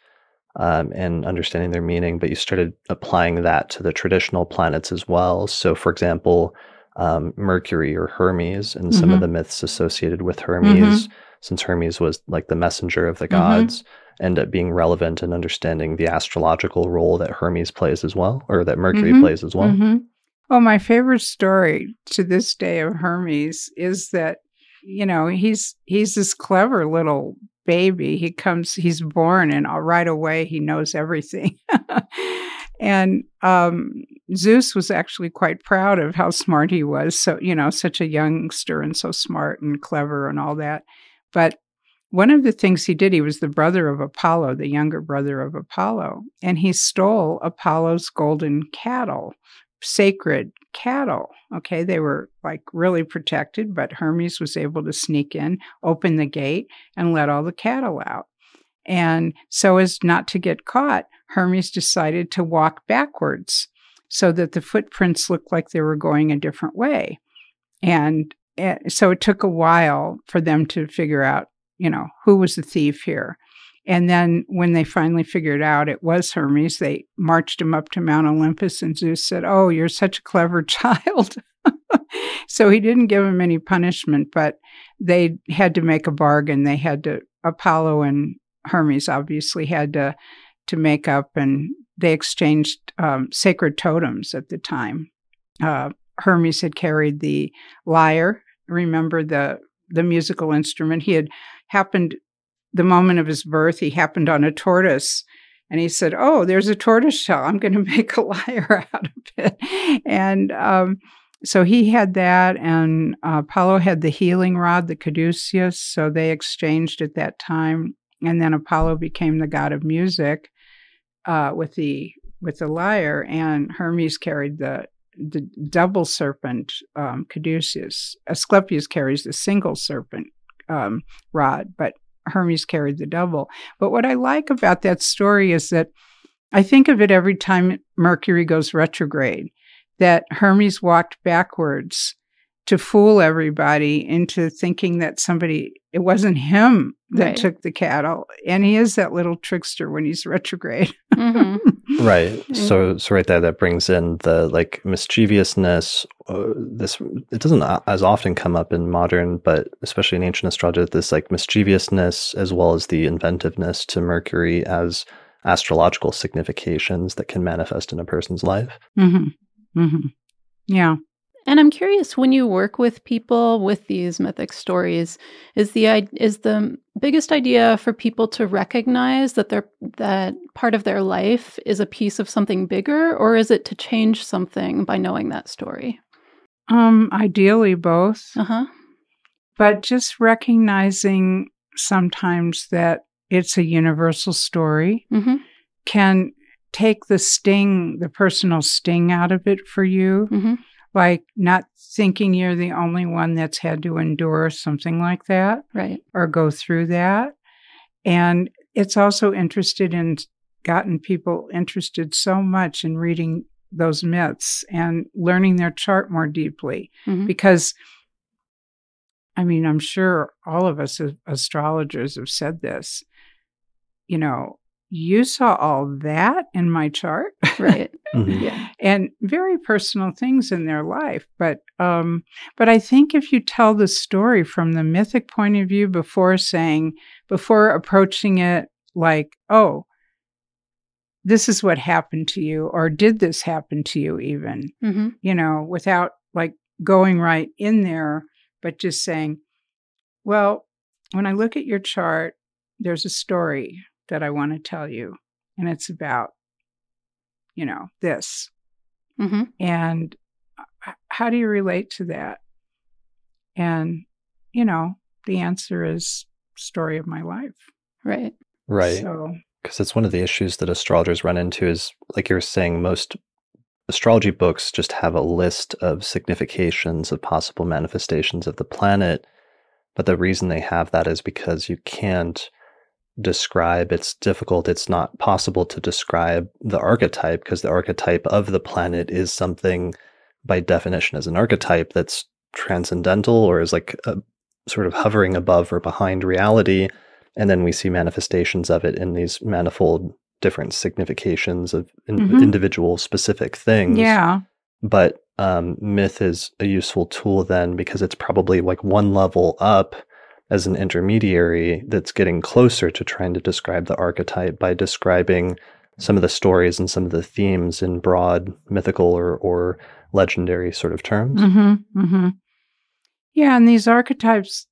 um, and understanding their meaning, but you started applying that to the traditional planets as well. So, for example, um, Mercury or Hermes and some mm-hmm. of the myths associated with Hermes, mm-hmm. since Hermes was like the messenger of the mm-hmm. gods, end up being relevant in understanding the astrological role that Hermes plays as well, or that Mercury mm-hmm. plays as well.
Mm-hmm. Well, my favorite story to this day of Hermes is that you know he's he's this clever little baby. He comes, he's born, and right away he knows everything. and um, Zeus was actually quite proud of how smart he was. So, you know, such a youngster and so smart and clever and all that. But one of the things he did, he was the brother of Apollo, the younger brother of Apollo, and he stole Apollo's golden cattle, sacred cattle. Okay, they were like really protected, but Hermes was able to sneak in, open the gate, and let all the cattle out. And so as not to get caught, Hermes decided to walk backwards so that the footprints looked like they were going a different way. And eh, so it took a while for them to figure out, you know, who was the thief here. And then when they finally figured out it was Hermes, they marched him up to Mount Olympus, and Zeus said, Oh, you're such a clever child. so he didn't give him any punishment, but they had to make a bargain. They had to, Apollo and Hermes obviously had to to make up, and they exchanged um, sacred totems at the time. Uh, Hermes had carried the lyre. Remember the the musical instrument. He had happened the moment of his birth. He happened on a tortoise, and he said, "Oh, there's a tortoise shell. I'm going to make a lyre out of it." And um, so he had that, and uh, Apollo had the healing rod, the caduceus. So they exchanged at that time, and then Apollo became the god of music uh, with the with the lyre, and Hermes carried the the double serpent um, caduceus. Asclepius carries the single serpent um, rod, but Hermes carried the double. But what I like about that story is that I think of it every time Mercury goes retrograde that Hermes walked backwards to fool everybody into thinking that somebody it wasn't him that
Right.
took the cattle and he is that little trickster when he's retrograde
Mhm.
Right. So, so right there, that brings in the like mischievousness. Uh, this it doesn't as often come up in modern, but especially in ancient astrology, this like mischievousness as well as the inventiveness to Mercury as astrological significations that can manifest in a person's life.
hmm hmm yeah
And I'm curious when you work with people with these mythic stories, is the is the biggest idea for people to recognize that they're that part of their life is a piece of something bigger, or is it to change something by knowing that story?
um ideally both
Uh huh.
but just recognizing sometimes that it's a universal story
Mm-hmm.
can take the sting the personal sting out of it for you
Mm-hmm.
Like not thinking you're the only one that's had to endure something like that
Right.
or go through that. And it's also interested in gotten people interested so much in reading those myths and learning their chart more deeply
Mhm.
because I mean, I'm sure all of us as astrologers have said this. You know, you saw all that in my chart.
Right.
Mhm.
Yeah.
and very personal things in their life but um but i think if you tell the story from the mythic point of view before saying before approaching it like oh this is what happened to you or did this happen to you even
Mm-hmm.
you know without like going right in there but just saying well when i look at your chart there's a story that i want to tell you and it's about you know this
Mm-hmm.
and how do you relate to that and you know the answer is story of my life
Right.
Right.
so
because it's one of the issues that astrologers run into is like you're saying most astrology books just have a list of significations of possible manifestations of the planet but the reason they have that is because you can't describe it's difficult it's not possible to describe the archetype because the archetype of the planet is something by definition as an archetype that's transcendental or is like a, sort of hovering above or behind reality and then we see manifestations of it in these manifold different significations of in-
Mhm.
individual specific things
yeah
but um, myth is a useful tool then because it's probably like one level up as an intermediary that's getting closer to trying to describe the archetype by describing some of the stories and some of the themes in broad mythical or, or legendary sort of terms.
mm-hmm, mm-hmm. yeah and these archetypes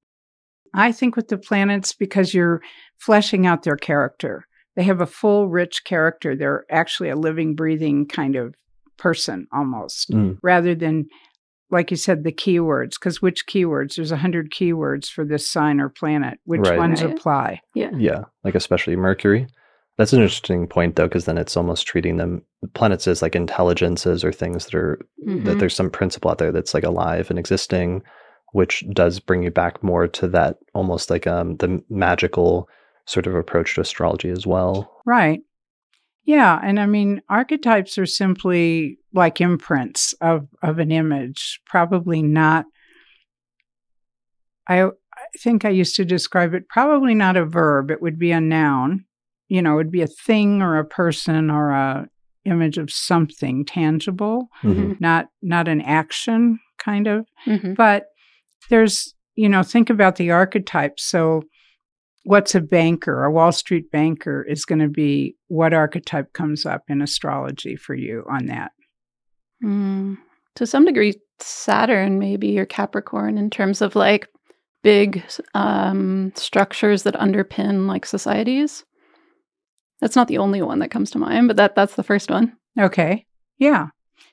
i think with the planets because you're fleshing out their character they have a full rich character they're actually a living breathing kind of person almost
Mm,
rather than like you said the keywords because which keywords there's a hundred keywords for this sign or planet which
Right.
ones
Right.
apply
Yeah.
yeah, like especially Mercury. That's an interesting point though, because then it's almost treating them planets as like intelligences or things that are that
Mhm.
there's some principle out there that's like alive and existing, which does bring you back more to that almost like um the magical sort of approach to astrology as well.
right yeah and i mean archetypes are simply like imprints of of an image probably not i i think i used to describe it probably not a verb it would be a noun you know it would be a thing or a person or a image of something tangible
Mhm.
not not an action kind of
Mm-hmm.
but there's you know think about the archetypes so what's a banker a wall street banker is going to be what archetype comes up in astrology for you on that
Mm. To some degree, Saturn maybe or Capricorn in terms of like big um, structures that underpin like societies. That's not the only one that comes to mind, but that that's the first one.
okay yeah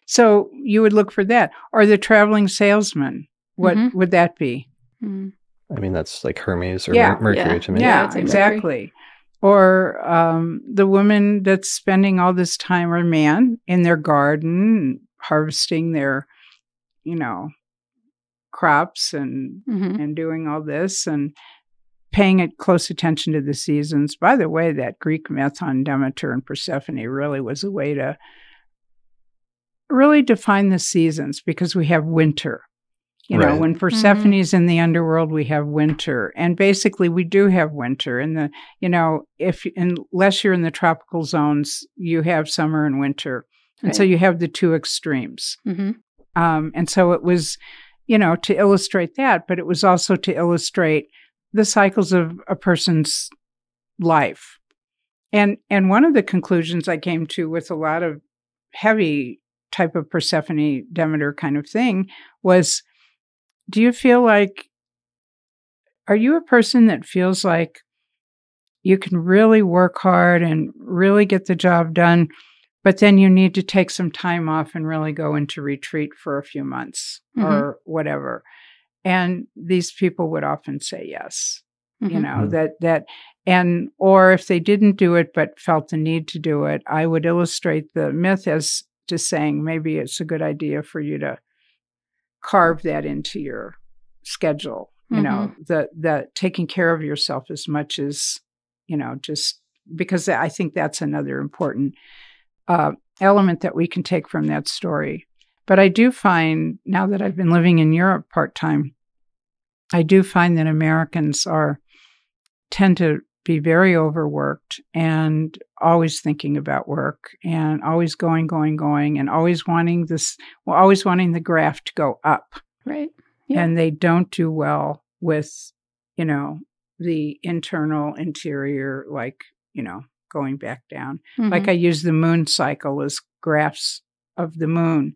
so you would look for that or the traveling salesman what
Mhm.
would that be
Mm.
I mean, that's like Hermes or
Yeah,
Mer- Mercury
yeah,
to me.
yeah,
it's like
exactly or um, the woman that's spending all this time or man in their garden harvesting their you know crops and
hmm
and doing all this and paying it close attention to the seasons. By the way, that Greek myth on Demeter and Persephone really was a way to really define the seasons because we have winter. You know, when Persephone's in the underworld, we have winter. And basically, we do have winter. And the, you know, if unless you're in the tropical zones, you have summer and winter. And so you have the two extremes.
hmm
Um, and so it was, you know, to illustrate that, but it was also to illustrate the cycles of a person's life. And and one of the conclusions I came to with a lot of heavy type of Persephone Demeter kind of thing was do you feel like are you a person that feels like you can really work hard and really get the job done but then you need to take some time off and really go into retreat for a few months
Mhm.
or whatever and these people would often say yes you
Mhm.
know that that and or if they didn't do it but felt the need to do it i would illustrate the myth as to saying maybe it's a good idea for you to carve that into your schedule you know the the taking care of yourself as much as you know just because i think that's another important uh, element that we can take from that story. But i do find now that i've been living in europe part-time i do find that americans are tend to be very overworked and always thinking about work and always going going going and always wanting this well, always wanting the graph to go up
Right. Yeah.
and they don't do well with you know the internal interior like you know going back down like
Mhm.
i use the moon cycle as graphs of the moon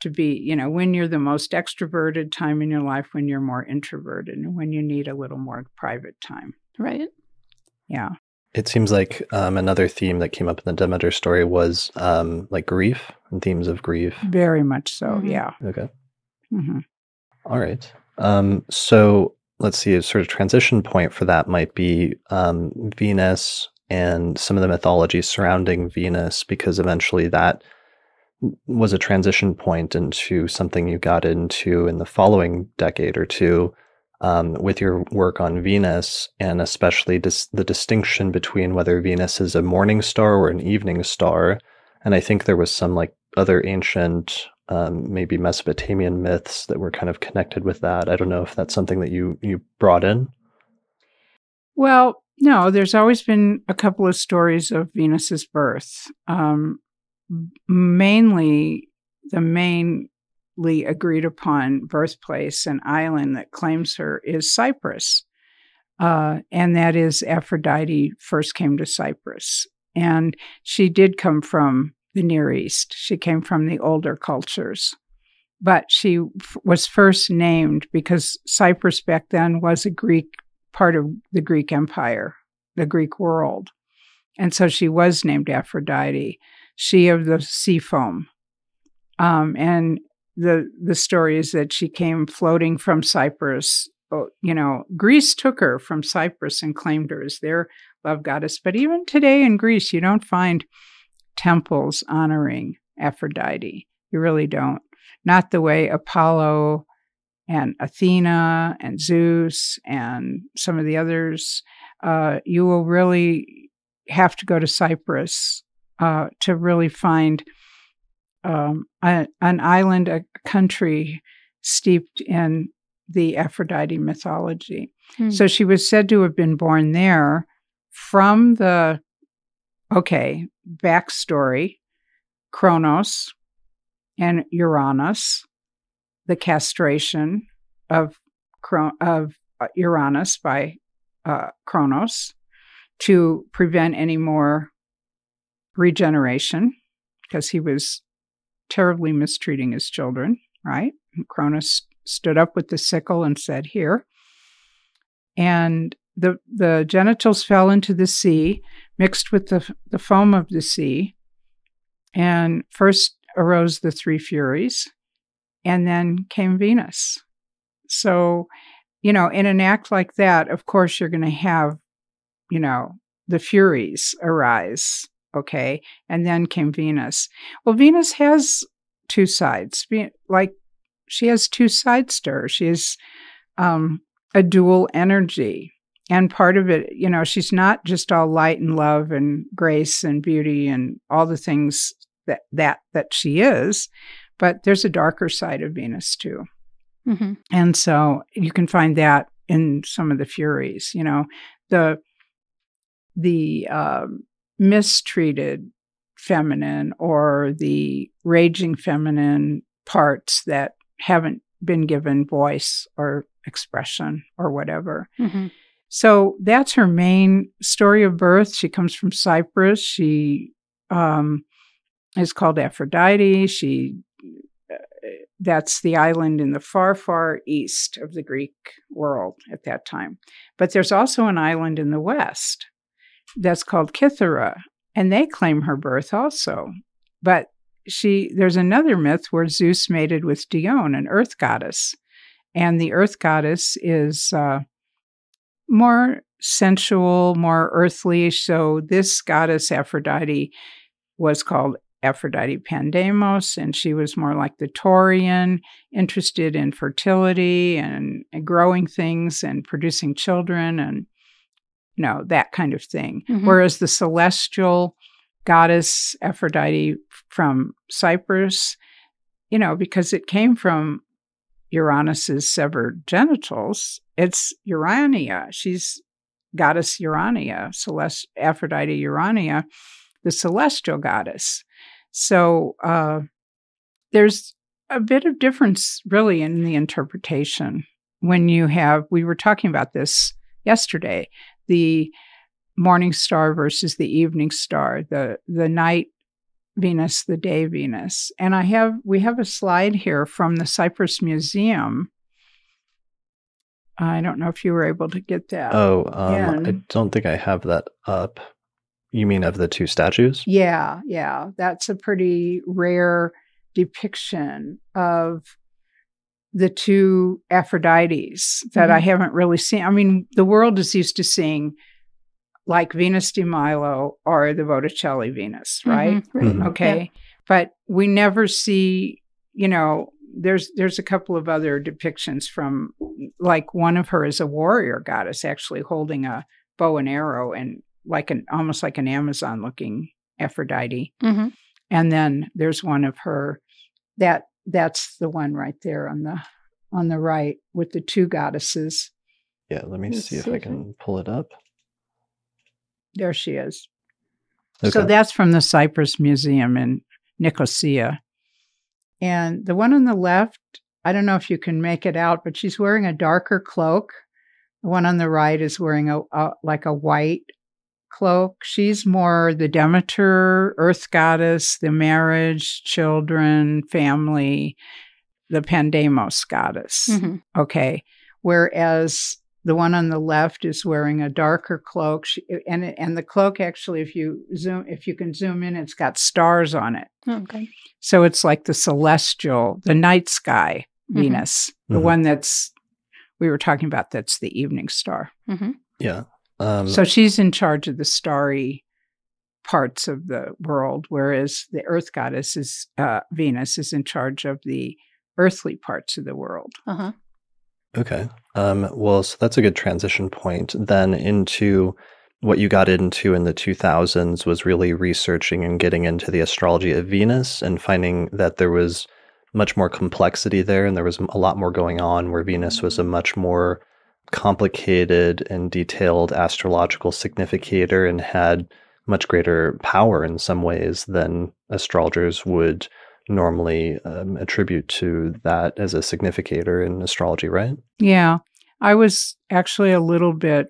to be you know when you're the most extroverted time in your life when you're more introverted and when you need a little more private time
right.
Yeah
It seems like um, another theme that came up in the Demeter story was um, like grief and themes of grief.
very much so
Mhm.
yeah
Okay.
hmm
All right. Um, so let's see, a sort of transition point for that might be um, Venus and some of the mythology surrounding Venus, because eventually that was a transition point into something you got into in the following decade or two um, with your work on Venus, and especially dis- the distinction between whether Venus is a morning star or an evening star. And I think there was some like other ancient um, maybe Mesopotamian myths that were kind of connected with that. I don't know if that's something that you you brought in.
Well, no, there's always been a couple of stories of Venus's birth. Um, mainly, the mainly agreed upon birthplace and island that claims her is Cyprus. Uh, and that is Aphrodite first came to Cyprus. And she did come from the Near East. She came from the older cultures. But she f- was first named because Cyprus back then was a Greek part of the Greek Empire, the Greek world. And so she was named Aphrodite, she of the sea foam. Um, and the the story is that she came floating from Cyprus. Oh, You know, Greece took her from Cyprus and claimed her as their love goddess. But even today in Greece, you don't find temples honoring Aphrodite. You really don't. Not the way Apollo and Athena and Zeus and some of the others. Uh, you will really have to go to Cyprus uh, to really find um, a, an island, a country steeped in the Aphrodite mythology.
Hmm.
So she was said to have been born there from the, okay, backstory Kronos and Uranus, the castration of, of uh, Uranus by uh, Kronos to prevent any more regeneration because he was terribly mistreating his children, right? And Cronus stood up with the sickle and said, Here. And the, the genitals fell into the sea, mixed with the, the foam of the sea. And first arose the three Furies, and then came Venus. So, you know, in an act like that, of course, you're going to have, you know, the Furies arise, okay? And then came Venus. Well, Venus has two sides, like she has two sides to her. She has um, a dual energy. And part of it, you know, she's not just all light and love and grace and beauty and all the things that that that she is, but there's a darker side of Venus too.
Mm-hmm.
And so you can find that in some of the Furies, you know, the the um, mistreated feminine or the raging feminine parts that haven't been given voice or expression or whatever.
Mm-hmm.
So that's her main story of birth. She comes from Cyprus. She um, is called Aphrodite. She uh, that's the island in the far, far east of the Greek world at that time. But there's also an island in the west that's called Kythera, and they claim her birth also. But she there's another myth where Zeus mated with Dione, an earth goddess, and the earth goddess is uh, more sensual, more earthly. So this goddess Aphrodite was called Aphrodite Pandemos, and she was more like the Taurian, interested in fertility and growing things and producing children and you know that kind of thing.
Mhm.
Whereas the celestial goddess Aphrodite from Cyprus, you know, because it came from Uranus's severed genitals, it's Urania. She's goddess Urania, Celest- Aphrodite Urania, the celestial goddess. So uh, there's a bit of difference really in the interpretation when you have, we were talking about this yesterday, the morning star versus the evening star, the, the night Venus, the day Venus. And I have, we have a slide here from the Cyprus Museum. I don't know if you were able to get that.
Oh, um, I don't think I have that up. You mean of the two statues?
Yeah, yeah. That's a pretty rare depiction of the two Aphrodites that I haven't really seen. I mean, the world is used to seeing like Venus de Milo or the Botticelli Venus, right?
Mhm, right.
Mhm.
Okay. But we never see, you know, there's there's a couple of other depictions from like one of her is a warrior goddess actually holding a bow and arrow and like an almost like an Amazon looking Aphrodite.
hmm
And then there's one of her that that's the one right there on the on the right with the two goddesses.
Yeah, let me
Let's
see if
see
I
if I-
can pull it up.
There she is.
Okay.
So that's from the Cyprus Museum in Nicosia. And the one on the left, I don't know if you can make it out, but she's wearing a darker cloak. The one on the right is wearing a, a like a white cloak. She's more the Demeter, earth goddess, the marriage, children, family, the Pandemos goddess.
hmm
Okay. Whereas the one on the left is wearing a darker cloak, she, and and the cloak actually, if you zoom, if you can zoom in, it's got stars on it.
Okay.
So it's like the celestial, the night sky
Mhm.
Venus, the
Mhm.
one that's we were talking about. That's the evening star.
hmm
yeah. Um,
So she's in charge of the starry parts of the world, whereas the Earth goddess is uh, Venus is in charge of the earthly parts of the world.
Uh huh.
Okay. Um, well, so that's a good transition point then into what you got into in the 2000s was really researching and getting into the astrology of Venus and finding that there was much more complexity there and there was a lot more going on where Venus was a much more complicated and detailed astrological significator and had much greater power in some ways than astrologers would normally um, attribute to that as a significator in astrology, right?
Yeah, I was actually a little bit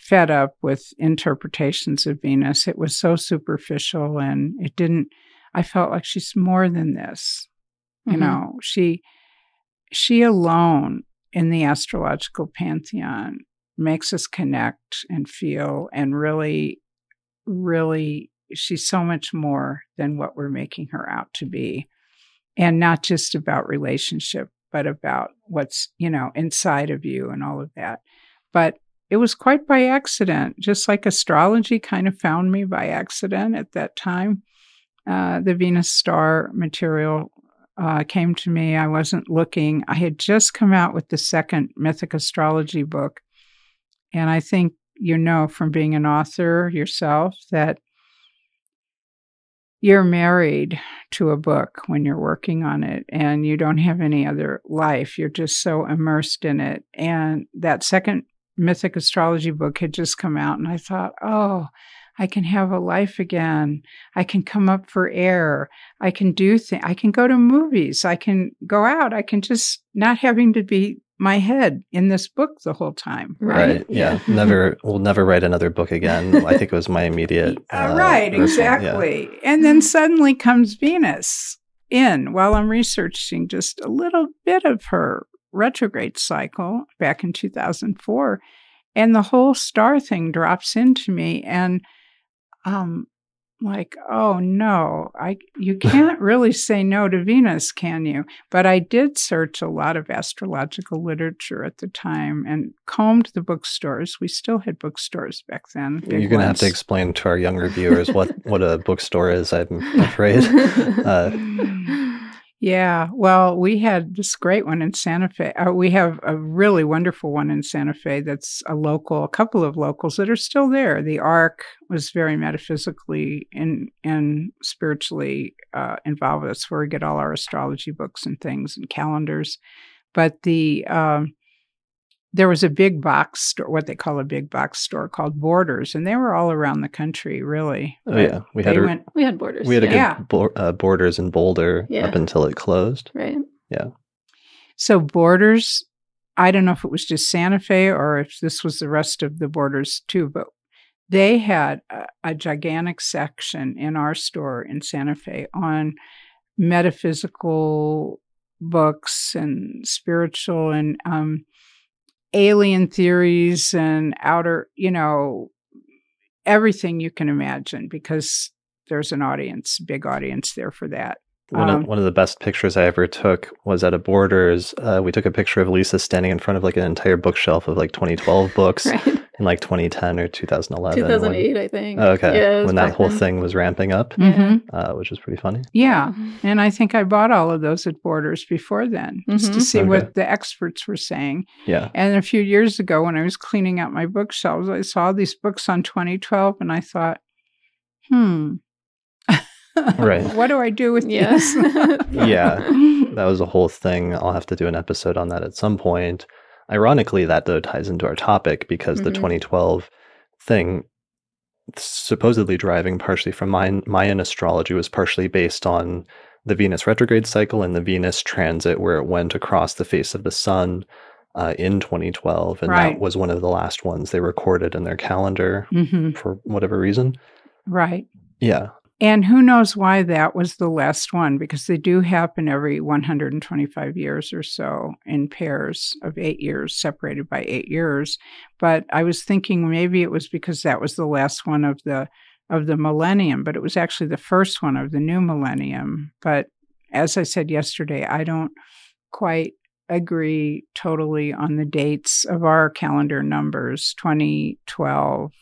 fed up with interpretations of Venus. It was so superficial and it didn't, I felt like she's more than this. You
Mhm.
know, she, she alone in the astrological pantheon makes us connect and feel and really, really, she's so much more than what we're making her out to be. And not just about relationship, but about what's, you know, inside of you and all of that. But it was quite by accident, just like astrology kind of found me by accident at that time. Uh, the Venus star material uh, came to me. I wasn't looking. I had just come out with the second mythic astrology book. And I think you know from being an author yourself that you're married to a book when you're working on it and you don't have any other life. You're just so immersed in it. And that second mythic astrology book had just come out, and I thought, oh, I can have a life again. I can come up for air. I can do things. I can go to movies. I can go out. I can just not having to be my head in this book the whole time.
Right. right. Yeah. never, we'll never write another book again. I think it was my immediate.
Uh, right. Exactly. Yeah. And then suddenly comes Venus in while I'm researching just a little bit of her retrograde cycle back in 2004. And the whole star thing drops into me. And um, like, oh no, I you can't really say no to Venus, can you? But I did search a lot of astrological literature at the time and combed the bookstores. We still had bookstores back then.
You're going to have to explain to our younger viewers what what a bookstore is. I'm afraid. Uh,
yeah, well, we had this great one in Santa Fe. Uh, we have a really wonderful one in Santa Fe that's a local, a couple of locals that are still there. The Ark was very metaphysically and and spiritually uh, involved. That's where we get all our astrology books and things and calendars. But the um, there was a big box store, what they call a big box store called Borders, and they were all around the country, really.
Oh yeah, we had
a, went, we had Borders.
We had yeah. a good bo- uh, Borders in Boulder yeah. up until it closed.
Right.
Yeah.
So Borders, I don't know if it was just Santa Fe or if this was the rest of the Borders too, but they had a, a gigantic section in our store in Santa Fe on metaphysical books and spiritual and um, alien theories and outer, you know, everything you can imagine because there's an audience, big audience there for that.
One, um, of, one of the best pictures I ever took was at a Borders. Uh, we took a picture of Lisa standing in front of like an entire bookshelf of like 2012 books right. In like 2010 or 2011.
2008, when, I think.
Oh, okay. Yeah, when that whole then. thing was ramping up, mm-hmm. uh, which was pretty funny.
Yeah. Mm-hmm. And I think I bought all of those at Borders before then just mm-hmm. to see okay. what the experts were saying.
Yeah.
And a few years ago, when I was cleaning out my bookshelves, I saw these books on 2012 and I thought, hmm
right.
what do I do with
yes.
yeah. That was a whole thing. I'll have to do an episode on that at some point. Ironically, that though ties into our topic because mm-hmm. the 2012 thing supposedly driving partially from Mayan, Mayan astrology was partially based on the Venus retrograde cycle and the Venus transit where it went across the face of the sun uh, in 2012 and right. that was one of the last ones they recorded in their calendar mm-hmm. for whatever reason.
Right.
Yeah.
And who knows why that was the last one, because they do happen every 125 years or so in pairs of eight years, separated by eight years. But I was thinking maybe it was because that was the last one of the of the millennium, but it was actually the first one of the new millennium. But as I said yesterday, I don't quite agree totally on the dates of our calendar numbers 2012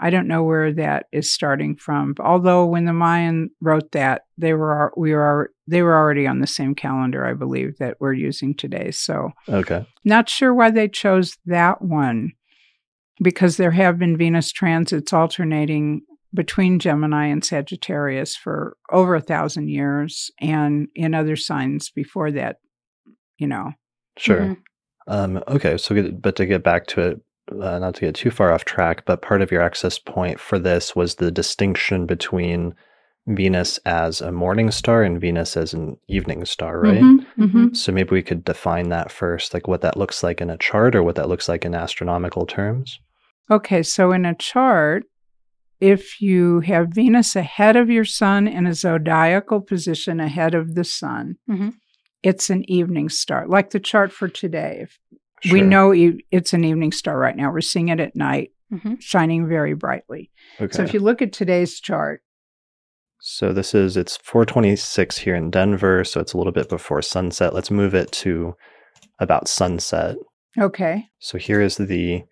I don't know where that is starting from. Although when the Mayan wrote that, they were we were they were already on the same calendar, I believe, that we're using today. So
okay,
not sure why they chose that one, because there have been Venus transits alternating between Gemini and Sagittarius for over a thousand years, and in other signs before that, you know.
Sure. Mm-hmm. Um, okay, so but to get back to it uh, not to get too far off track, but part of your access point for this was the distinction between Venus as a morning star and Venus as an evening star, right? Mm-hmm, mm-hmm. So maybe we could define that first, like what that looks like in a chart or what that looks like in astronomical terms.
Okay, so in a chart, if you have Venus ahead of your sun in a zodiacal position ahead of the sun, mm-hmm. it's an evening star, like the chart for today. If Sure. We know it's an evening star right now. We're seeing it at night, mm-hmm. shining very brightly. Okay. So if you look at today's chart,
so this is it's 426 here in Denver, so it's a little bit before sunset. Let's move it to about sunset.
Okay.
So here is the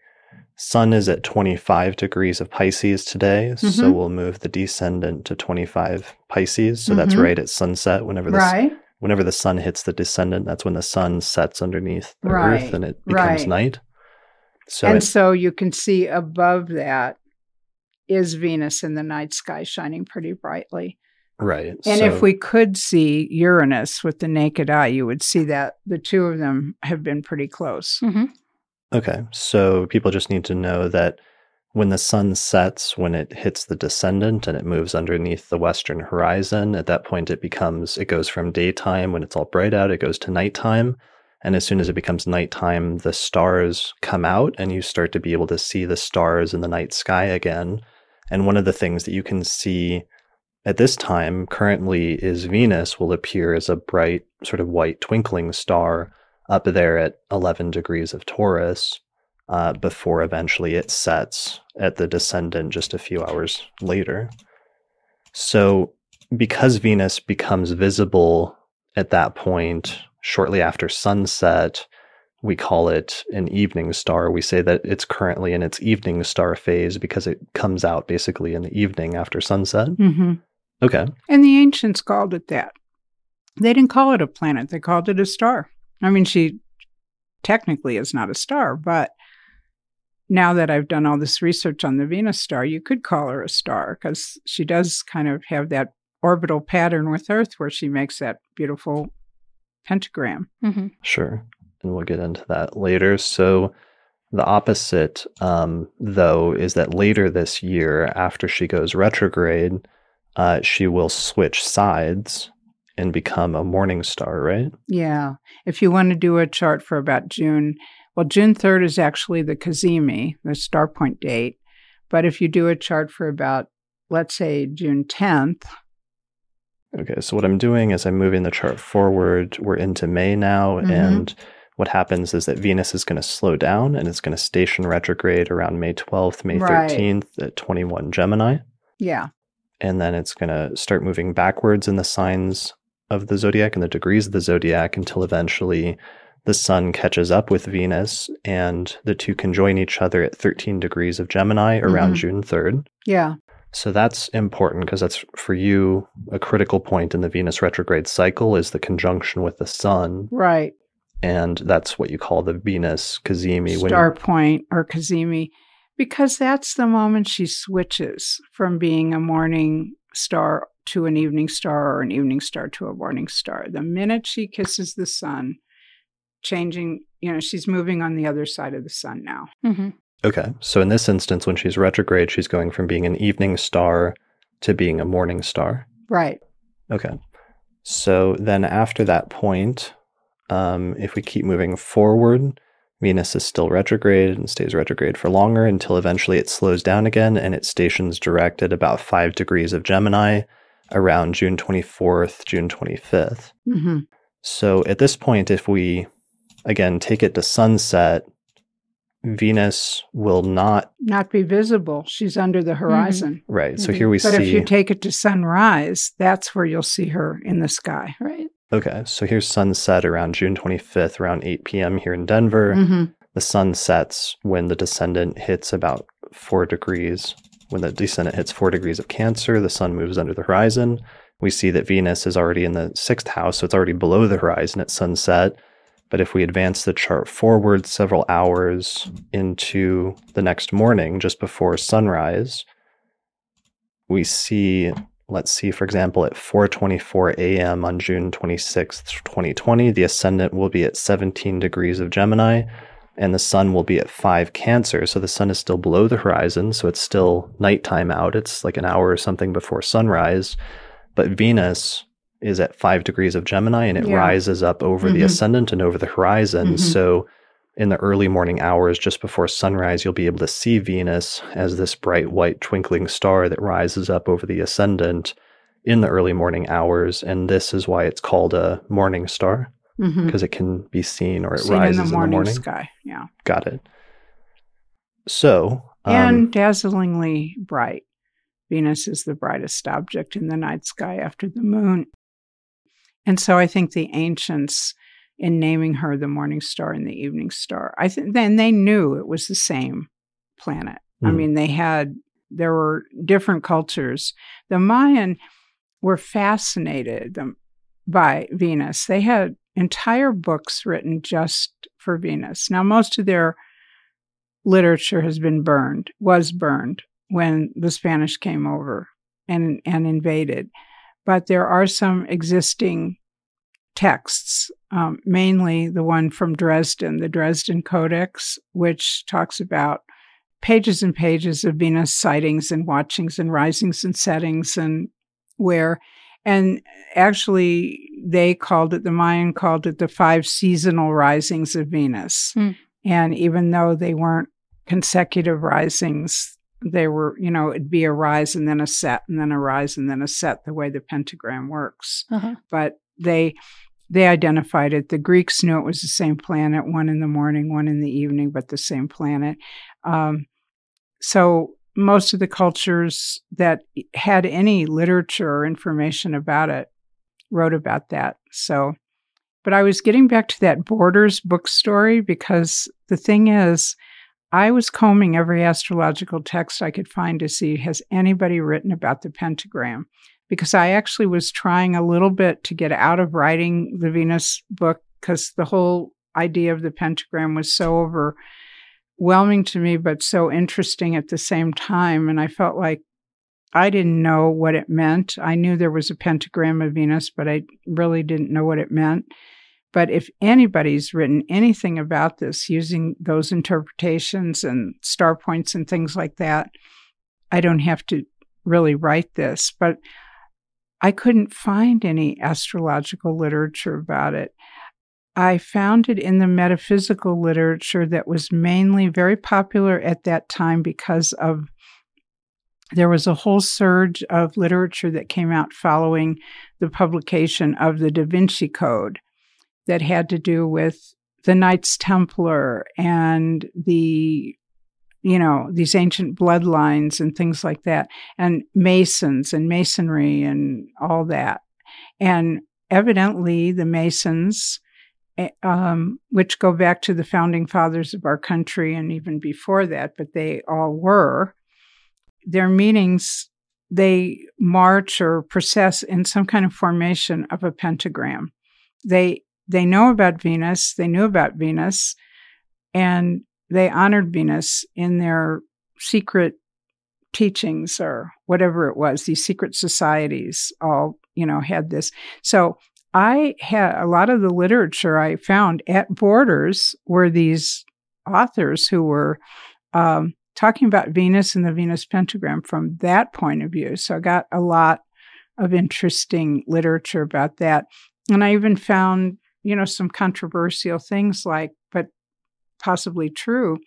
sun is at 25 degrees of Pisces today, mm-hmm. so we'll move the descendant to 25 Pisces. So mm-hmm. that's right at sunset whenever this
right
whenever the sun hits the descendant, that's when the sun sets underneath the right, earth and it becomes right. night.
So and it, so you can see above that is Venus in the night sky shining pretty brightly.
Right.
And
so,
if we could see Uranus with the naked eye, you would see that the two of them have been pretty close.
hmm
Okay. So people just need to know that when the sun sets, when it hits the descendant and it moves underneath the western horizon, at that point it becomes, it goes from daytime when it's all bright out, it goes to nighttime. And as soon as it becomes nighttime, the stars come out and you start to be able to see the stars in the night sky again. And one of the things that you can see at this time currently is Venus will appear as a bright, sort of white twinkling star up there at 11 degrees of Taurus uh, before eventually it sets at the descendant just a few hours later. So, because Venus becomes visible at that point shortly after sunset, we call it an evening star. We say that it's currently in its evening star phase because it comes out basically in the evening after sunset.
hmm
Okay.
And the ancients called it that. They didn't call it a planet, they called it a star. I mean, she technically is not a star, but now that I've done all this research on the Venus star, you could call her a star because she does kind of have that orbital pattern with Earth where she makes that beautiful pentagram.
hmm
Sure. And we'll get into that later. So, the opposite, um, though, is that later this year, after she goes retrograde, uh, she will switch sides and become a morning star, right?
Yeah. If you want to do a chart for about June, well, June 3rd is actually the cazimi, the star point date. But if you do a chart for about, let's say, June 10th,
Okay, so what I'm doing is I'm moving the chart forward. We're into May now,
Mhm.
and what happens is that Venus is going to slow down and it's going to station retrograde around May 12th, May
Right.
13th at 21 Gemini.
yeah,
and then it's going to start moving backwards in the signs of the zodiac and the degrees of the zodiac until eventually the sun catches up with Venus and the two can join each other at 13 degrees of Gemini around
Mhm.
June 3rd.
yeah,
So that's important because that's for you a critical point in the Venus retrograde cycle is the conjunction with the sun
right.
and that's what you call the Venus cazimi when
Star point or cazimi, because that's the moment she switches from being a morning star to an evening star or an evening star to a morning star. The minute she kisses the sun, changing, you know, she's moving on the other side of the sun now.
hmm
Okay. So in this instance, when she's retrograde, she's going from being an evening star to being a morning star.
Right.
Okay. So then after that point, um, if we keep moving forward, Venus is still retrograde and stays retrograde for longer until eventually it slows down again and it stations direct at about five degrees of Gemini around June 24th, June 25th.
hmm
So at this point, if we again take it to sunset, Venus will not,
Not be visible. She's under the horizon.
right? So
Mhm.
here we
But
see.
But if you take it to sunrise, that's where you'll see her in the sky.
Right.
Okay, so here's sunset around June 25th, around 8 p.m. here in Denver.
hmm
The sun sets when the descendant hits about four degrees. When the descendant hits four degrees of Cancer, the sun moves under the horizon. We see that Venus is already in the sixth house, so it's already below the horizon at sunset. But if we advance the chart forward several hours into the next morning, just before sunrise, we see let's see for example at 4:24 a.m. on June 26, 2020 the ascendant will be at 17 degrees of Gemini and the sun will be at 5 Cancer so the sun is still below the horizon so it's still nighttime out it's like an hour or something before sunrise but Venus is at 5 degrees of Gemini and it
Yeah.
rises up over the
Mhm.
ascendant and over the horizon
Mhm.
so in the early morning hours just before sunrise, you'll be able to see Venus as this bright white twinkling star that rises up over the ascendant in the early morning hours. And this is why it's called a morning star because it can be seen or it
Seen in
rises
the morning, sky. Yeah.
Got it. So, um,
and dazzlingly bright. Venus is the brightest object in the night sky after the moon. And so I think the ancients, in naming her the morning star and the evening star, I think then they knew it was the same planet. I
Mhm.
mean, they had, there were different cultures. The Mayan were fascinated by Venus. They had entire books written just for Venus. Now, most of their literature has been burned, was burned when the Spanish came over and, and invaded. But there are some existing texts, um, mainly the one from Dresden, the Dresden Codex, which talks about pages and pages of Venus sightings and watchings and risings and settings and where and actually they called it the Mayan called it the five seasonal risings of Venus.
Mm.
And even though they weren't consecutive risings, they were, you know, it'd be a rise and then a set and then a rise and then a set the way the pentagram works.
Uh-huh.
But they they identified it. The Greeks knew it was the same planet, one in the morning, one in the evening, but the same planet. Um, so most of the cultures that had any literature or information about it wrote about that. So, but I was getting back to that Borders book story because the thing is, I was combing every astrological text I could find to see has anybody written about the pentagram because I actually was trying a little bit to get out of writing the Venus book because the whole idea of the pentagram was so overwhelming to me, but so interesting at the same time. And I felt like I didn't know what it meant. I knew there was a pentagram of Venus, but I really didn't know what it meant. But if anybody's written anything about this using those interpretations and star points and things like that, I don't have to really write this. But I couldn't find any astrological literature about it. I found it in the metaphysical literature that was mainly very popular at that time because of there was a whole surge of literature that came out following the publication of the Da Vinci Code that had to do with the Knights Templar and the you know, these ancient bloodlines and things like that, and Masons and Masonry and all that. And evidently, the Masons, eh, um, which go back to the founding fathers of our country and even before that, but they all were, their meetings they march or process in some kind of formation of a pentagram. They they know about Venus, they knew about Venus, and they honored Venus in their secret teachings or whatever it was. These secret societies all, you know, had this. So I had a lot of the literature I found at Borders were these authors who were um, talking about Venus and the Venus pentagram from that point of view. So I got a lot of interesting literature about that. And I even found, you know, some controversial things like, but possibly true,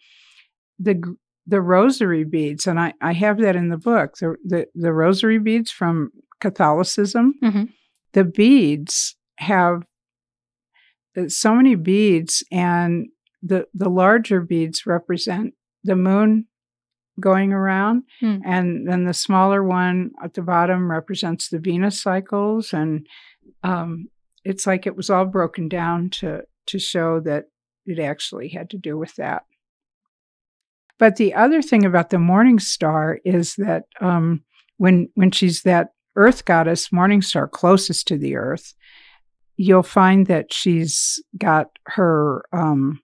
the the rosary beads, and I, I have that in the book, the, the, the rosary beads from Catholicism,
mm-hmm.
the beads have uh, so many beads, and the, the larger beads represent the moon going around,
mm.
and then the smaller one at the bottom represents the Venus cycles, and um, it's like it was all broken down to to show that it actually had to do with that. But the other thing about the morning star is that um, when when she's that Earth goddess, morning star closest to the Earth, you'll find that she's got her um,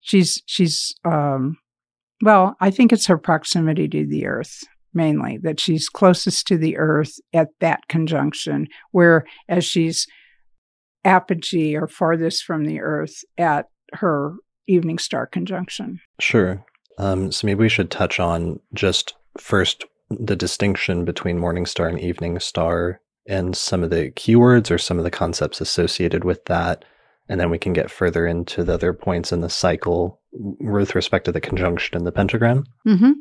she's she's um, well, I think it's her proximity to the Earth mainly that she's closest to the Earth at that conjunction, where as she's apogee or farthest from the Earth at her evening star conjunction.
Sure. Um, so maybe we should touch on just first the distinction between morning star and evening star and some of the keywords or some of the concepts associated with that. And then we can get further into the other points in the cycle with respect to the conjunction and the pentagram.
Mm-hmm.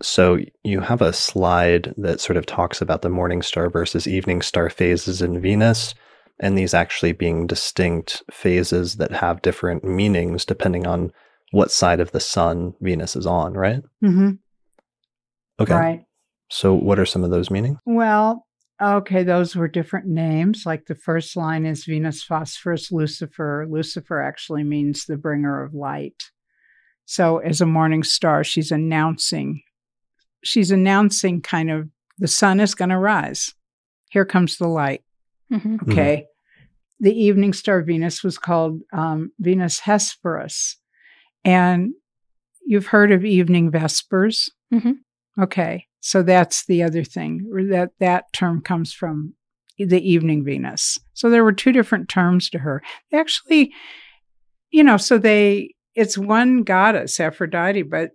So you have a slide that sort of talks about the morning star versus evening star phases in Venus and these actually being distinct phases that have different meanings depending on what side of the sun Venus is on, right?
Mm-hmm.
Okay.
Right.
So, what are some of those meanings?
Well, okay, those were different names. Like the first line is Venus, Phosphorus, Lucifer. Lucifer actually means the bringer of light. So, as a morning star, she's announcing, she's announcing kind of the sun is going to rise. Here comes the light.
Mm-hmm.
Okay. Mm-hmm. The evening star Venus was called um, Venus Hesperus. And you've heard of evening vespers.
Mm-hmm.
Okay. So that's the other thing. That that term comes from the evening Venus. So there were two different terms to her. Actually, you know, so they it's one goddess, Aphrodite, but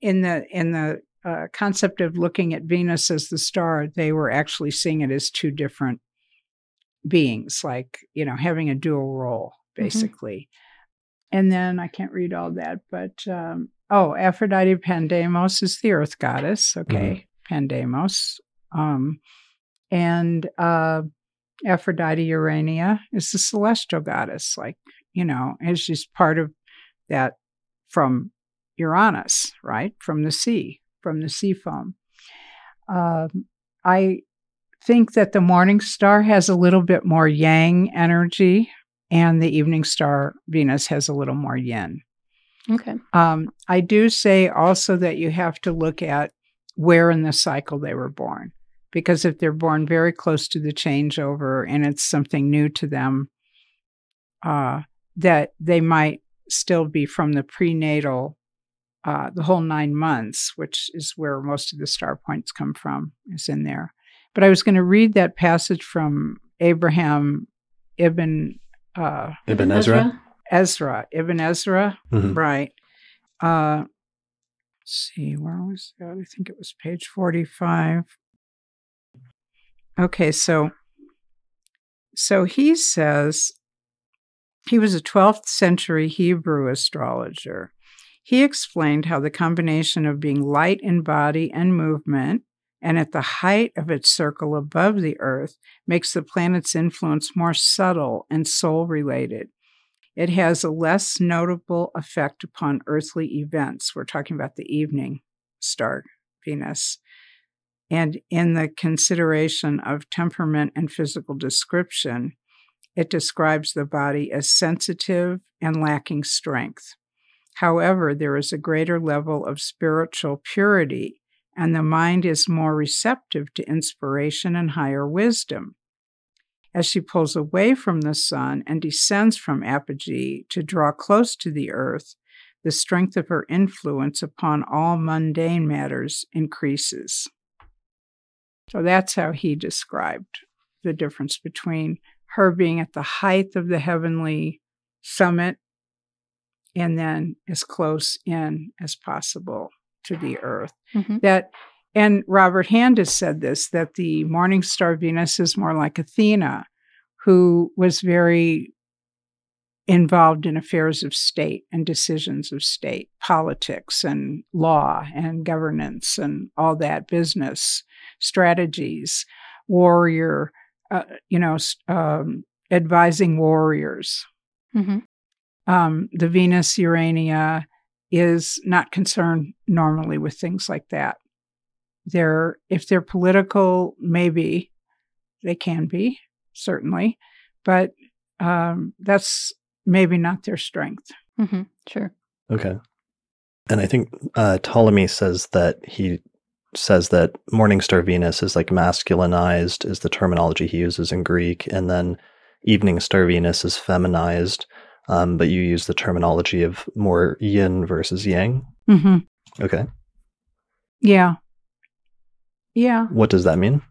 in the in the uh, concept of looking at Venus as the star, they were actually seeing it as two different beings, like you know, having a dual role, mm-hmm. basically. Mm-hmm. And then I can't read all that, but um, oh, Aphrodite Pandemos is the Earth goddess. Okay, mm-hmm. Pandemos, um, and uh, Aphrodite Urania is the celestial goddess, like you know, and she's part of that from Uranus, right? From the sea, from the sea foam. Um, I think that the morning star has a little bit more yang energy, and the evening star Venus has a little more yin.
Okay.
Um, I do say also that you have to look at where in the cycle they were born, because if they're born very close to the changeover and it's something new to them, uh, that they might still be from the prenatal, uh, the whole nine months, which is where most of the star points come from, is in there. But I was going to read that passage from Abraham Ibn
uh, Ibn Ezra.
Ezra Ibn Ezra, mm-hmm. right? Uh, see, where was that? I think it was page forty-five. Okay, so so he says he was a 12th century Hebrew astrologer. He explained how the combination of being light in body and movement and at the height of its circle above the Earth makes the planet's influence more subtle and soul related. It has a less notable effect upon earthly events. We're talking about the evening star, Venus. And in the consideration of temperament and physical description, it describes the body as sensitive and lacking strength. However, there is a greater level of spiritual purity, and the mind is more receptive to inspiration and higher wisdom. As she pulls away from the sun and descends from apogee to draw close to the earth, the strength of her influence upon all mundane matters increases. So that's how he described the difference between her being at the height of the heavenly summit and then as close in as possible to the earth. Mm-hmm. That and Robert Hand has said this that the morning star Venus is more like Athena, who was very involved in affairs of state and decisions of state, politics and law and governance and all that business strategies, warrior uh, you know, um, advising warriors. Mm-hmm. Um, the Venus Urania is not concerned normally with things like that. They're, if they're political, maybe they can be, certainly, but um, that's maybe not their strength.
Mm-hmm. Sure.
Okay. And I think uh, Ptolemy says that he says that Morningstar Venus is like masculinized, is the terminology he uses in Greek, and then Evening Star Venus is feminized. Um, but you use the terminology of more yin versus yang.
Mm-hmm.
Okay.
Yeah. Yeah.
What does that mean?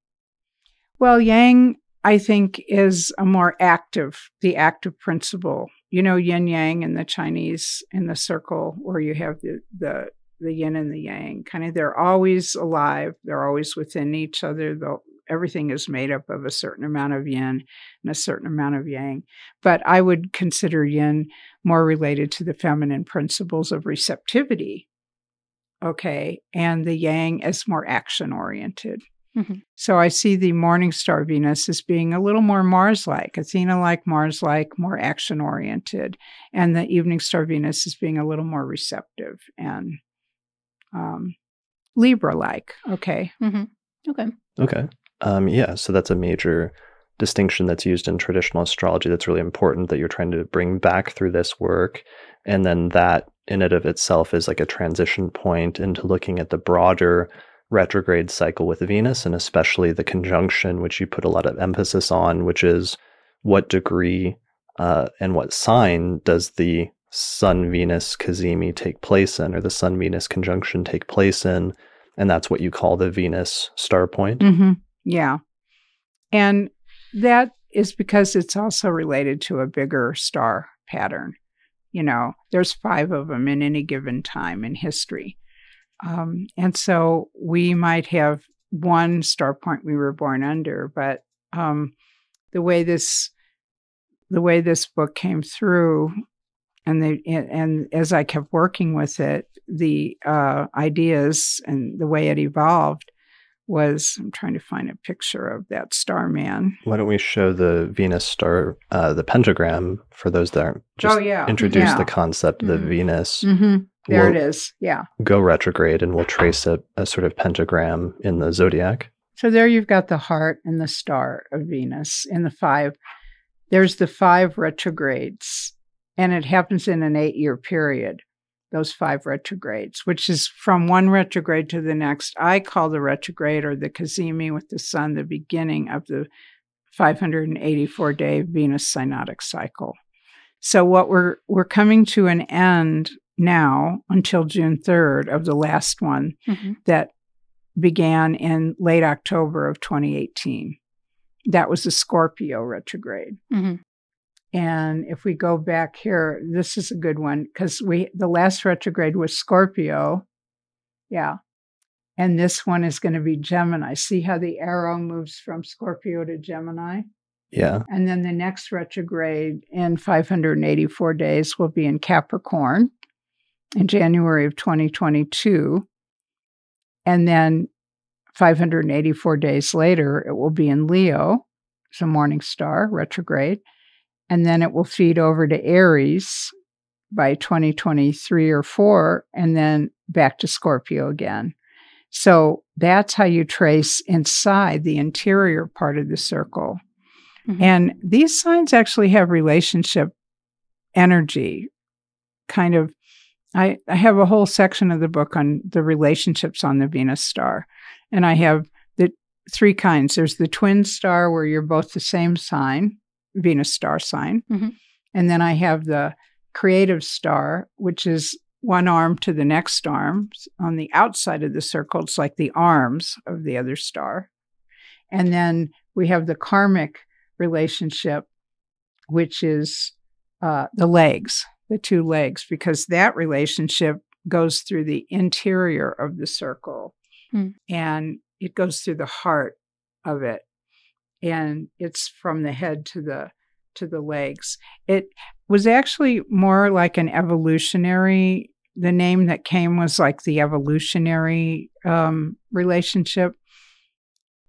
Well, yang, I think, is a more active, the active principle. You know, yin yang in the Chinese, in the circle where you have the, the the yin and the yang. Kind of, they're always alive. They're always within each other. They'll, everything is made up of a certain amount of yin and a certain amount of yang. But I would consider yin more related to the feminine principles of receptivity. Okay. And the yang as more action oriented. Mm-hmm. So I see the morning star Venus as being a little more Mars like, Athena like, Mars like, more action oriented. And the evening star Venus as being a little more receptive and um, Libra like. Okay.
Mm-hmm. Okay.
Okay. Um, yeah. So that's a major distinction that's used in traditional astrology that's really important that you're trying to bring back through this work. And then that in and of itself is like a transition point into looking at the broader retrograde cycle with Venus and especially the conjunction, which you put a lot of emphasis on, which is what degree uh, and what sign does the Sun Venus cazimi take place in, or the Sun Venus conjunction take place in. and that's what you call the Venus star point.
Mm-hmm. Yeah. And that is because it's also related to a bigger star pattern. You know, there's five of them in any given time in history. Um, and so we might have one star point we were born under, but um, the way this the way this book came through and the and as I kept working with it, the uh, ideas and the way it evolved was I'm trying to find a picture of that starman.
Why don't we show the Venus star, uh, the pentagram for those that aren't just
oh, yeah.
introduce
yeah.
the concept of the. Venus.
Mm-hmm. There
We'll
it is. Yeah.
Go retrograde and we'll trace a, a sort of pentagram in the zodiac.
So there you've got the heart and the star of Venus in the five. There's the five retrogrades, and it happens in an eight year period, those five retrogrades, which is from one retrograde to the next. I call the retrograde or the cazimi with the sun the beginning of the 584 day Venus synodic cycle. So what we're we're coming to an end now until June 3rd of the last one
Mhm.
that began in late October of 2018. That was the Scorpio retrograde.
Mhm.
And if we go back here, this is a good one because we the last retrograde was Scorpio. Yeah. And this one is going to be Gemini. See how the arrow moves from Scorpio to Gemini?
Yeah.
And then the next retrograde in 584 days will be in Capricorn in January of 2022. And then 584 days later, it will be in Leo, it's a morning star retrograde. And then it will feed over to Aries by 2023 or 4, and then back to Scorpio again. So that's how you trace inside the interior part of the circle.
Mhm.
And these signs actually have relationship energy, kind of. I, I have a whole section of the book on the relationships on the Venus star. And I have the three kinds there's the twin star, where you're both the same sign, Venus star sign.
Mhm.
And then I have the creative star, which is one arm to the next arm. On the outside of the circle, it's like the arms of the other star. And then we have the karmic relationship, which is uh, the legs, the two legs, because that relationship goes through the interior of the circle
Hmm.
and it goes through the heart of it. And it's from the head to the to the legs. It was actually more like an evolutionary the name that came was like the evolutionary um, relationship.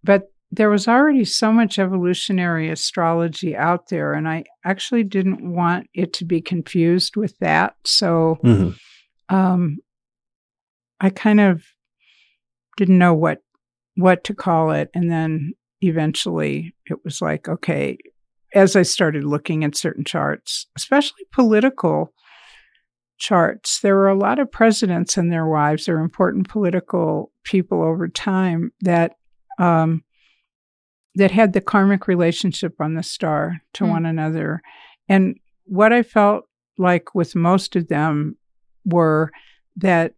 But there was already so much evolutionary astrology out there, and I actually didn't want it to be confused with that. So
hmm
um, I kind of didn't know what what to call it, and then eventually it was like, okay. As I started looking at certain charts, especially political charts, there were a lot of presidents and their wives, or important political people over time that um, that had the karmic relationship on the star to
Hmm.
one another. And what I felt like with most of them were that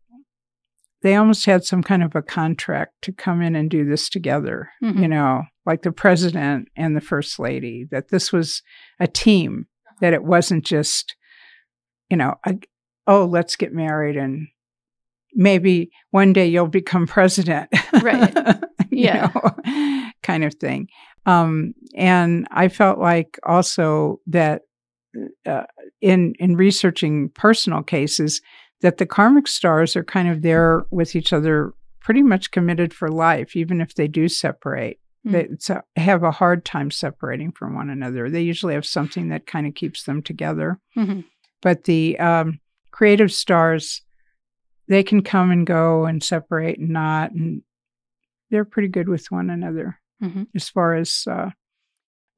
they almost had some kind of a contract to come in and do this together,
Mhm.
you know, like the president and the first lady, that this was a team, that it wasn't just, you know, a, oh, let's get married and maybe one day you'll become president.
Right.
You
Yeah.
know, kind of thing. Um, and I felt like also that uh, in in researching personal cases, that the karmic stars are kind of there with each other, pretty much committed for life, even if they do separate.
Mm.
They have a hard time separating from one another. They usually have something that kind of keeps them together.
Mhm.
But the um, creative stars, they can come and go and separate and not, and they're pretty good with one another
Mhm.
as far as uh,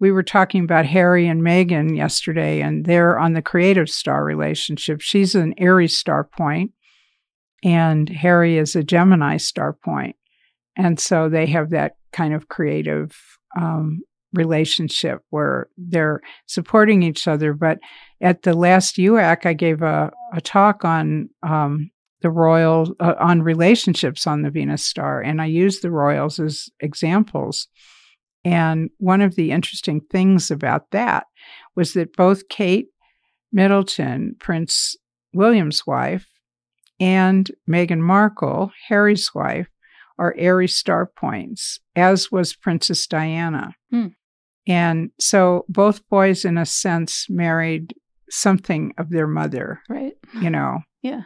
we were talking about Harry and Meghan yesterday, and they're on the creative star relationship. She's an Aries star point, and Harry is a Gemini star point, and so they have that kind of creative um, relationship where they're supporting each other. But at the last UAC, I gave a, a talk on um, the royals uh, on relationships on the Venus star, and I used the royals as examples. And one of the interesting things about that was that both Kate Middleton, Prince William's wife, and Meghan Markle, Harry's wife, are Aries star points, as was Princess Diana.
Hmm.
And so both boys, in a sense, married something of their mother,
Right.
you know.
Yeah.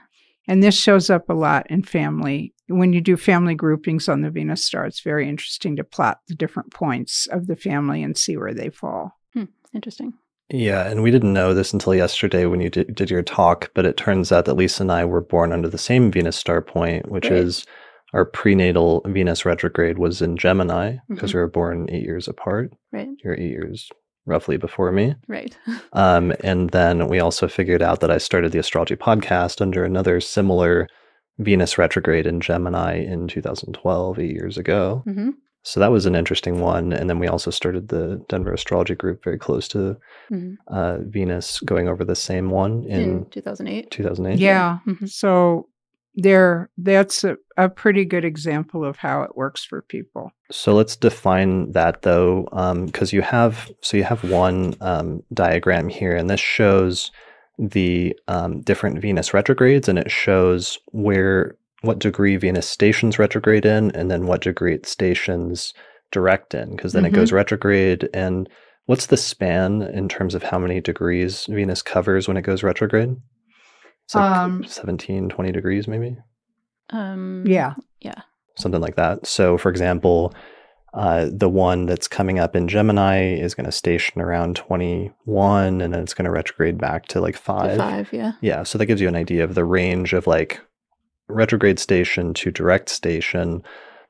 And this shows up a lot in family. When you do family groupings on the Venus star, it's very interesting to plot the different points of the family and see where they fall.
Interesting.
Yeah, and we didn't know this until yesterday when you did, did your talk, but it turns out that Lisa and I were born under the same Venus star point, which
Right.
is our prenatal Venus retrograde was in Gemini because
Mhm.
we were born eight years apart.
Right.
You're eight years roughly before me.
Right.
Um, and then we also figured out that I started the astrology podcast under another similar Venus retrograde in Gemini in 2012, eight years ago.
hmm
So that was an interesting one. And then we also started the Denver Astrology Group very close to
hmm
uh, Venus going over the same one
In,
in
2008.
2008.
Yeah.
Mhm.
So there that's a, a pretty good example of how it works for people.
So let's define that though, Um, because you have so you have one um, diagram here, and this shows the um, different Venus retrogrades, and it shows where what degree Venus stations retrograde in, and then what degree it stations direct in, because then it goes retrograde. And what's the span in terms of how many degrees Venus covers when it goes retrograde? It's like
Um,
17, 20 degrees, maybe
Um,
Yeah. Yeah.
Something like that. So, for example, uh, the one that's coming up in Gemini is going to station around 21 and then it's going to retrograde back to like
to
five.
Five. Yeah.
Yeah. So that gives you an idea of the range of like retrograde station to direct station.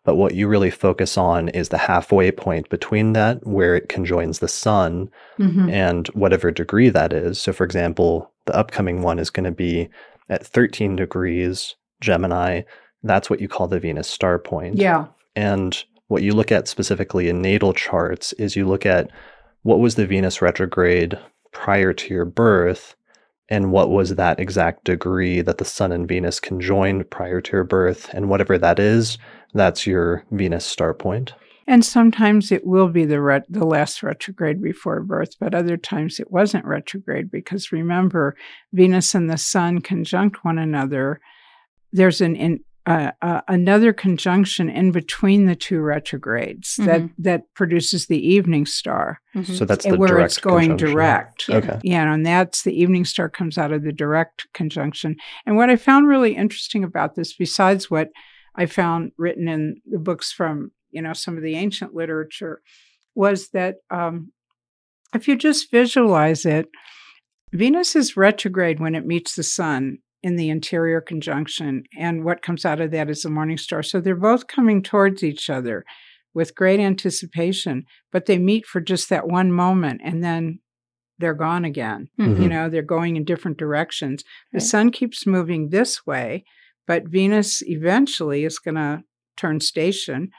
But what you really focus on is the halfway point between that, where it conjoins the sun
Mhm.
and whatever degree that is. So, for example, the upcoming one is going to be at 13 degrees Gemini. That's what you call the Venus star point.
Yeah.
And what you look at specifically in natal charts is you look at what was the Venus retrograde prior to your birth and what was that exact degree that the sun and Venus conjoined prior to your birth. And whatever that is, that's your Venus star point.
And sometimes it will be the ret- the last retrograde before birth, but other times it wasn't retrograde because remember, Venus and the Sun conjunct one another. There's an in, uh, uh, another conjunction in between the two retrogrades that that produces the evening star,
Mhm.
So that's the
where
direct
it's going direct.
Yeah.
Okay.
Yeah, and that's the evening star comes out of the direct conjunction. And what I found really interesting about this, besides what I found written in the books from you know some of the ancient literature, was that um, if you just visualize it, Venus is retrograde when it meets the sun in the interior conjunction, and what comes out of that is the morning star. So they're both coming towards each other with great anticipation, but they meet for just that one moment, and then they're gone again.
Mhm.
You know, they're going in different directions. The
Right.
sun keeps moving this way, but Venus eventually is going to turn station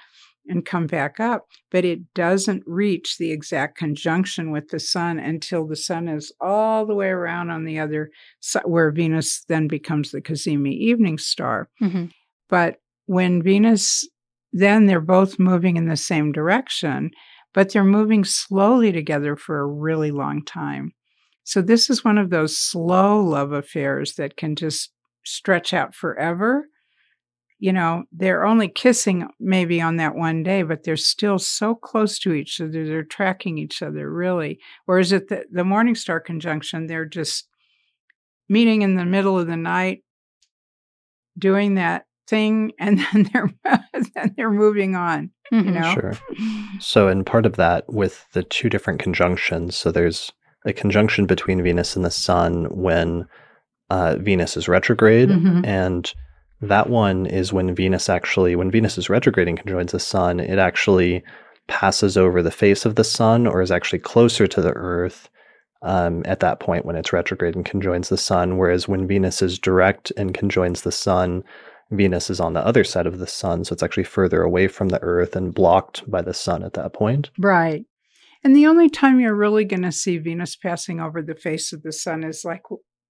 and come back up, but it doesn't reach the exact conjunction with the sun until the sun is all the way around on the other side, where Venus then becomes the Cazimi evening star.
Mhm.
But when Venus, then they're both moving in the same direction, but they're moving slowly together for a really long time. So this is one of those slow love affairs that can just stretch out forever. You know, they're only kissing maybe on that one day, but they're still so close to each other. They're tracking each other really. Whereas at the, the morning star conjunction, they're just meeting in the middle of the night, doing that thing, and then they're then they're moving on. You
Mhm.
know,
Sure. So, and part of that with the two different conjunctions, so there's a conjunction between Venus and the Sun when uh, Venus is retrograde,
Mhm.
and that one is when Venus actually, when Venus is retrograding conjoins the Sun, it actually passes over the face of the Sun or is actually closer to the Earth um, at that point when it's retrograde and conjoins the Sun. Whereas when Venus is direct and conjoins the Sun, Venus is on the other side of the sun, so it's actually further away from the Earth and blocked by the sun at that point.
Right. And the only time you're really going to see Venus passing over the face of the sun is like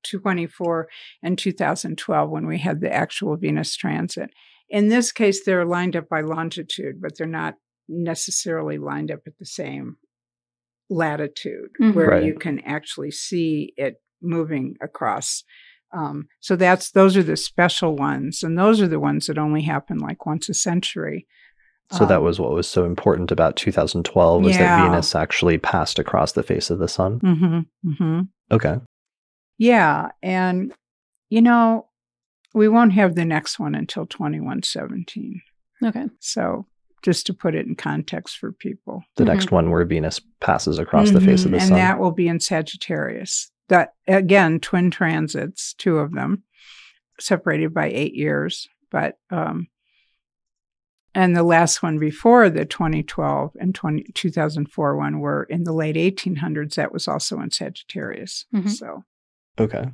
24 and 2012 when we had the actual Venus transit. In this case, they're lined up by longitude, but they're not necessarily lined up at the same latitude
Mhm.
where
Right.
you can actually see it moving across. Um, so that's those are the special ones, and those are the ones that only happen like once a century.
So that
Um,
was what was so important about 2012 was that Venus actually passed across the face of the sun.
Mm-hmm, mm-hmm.
Okay.
Yeah, and you know, we won't have the next one until 2117.
Okay.
So, just to put it in context for people.
The
Mhm.
next one where Venus passes across the face of the
Mhm, and
sun.
that will be in Sagittarius. That again, twin transits, two of them, separated by 8 years, but um and the last one before the 2012 and 20, 2004 one were in the late 1800s. That was also in Sagittarius.
Mhm.
So,
Okay.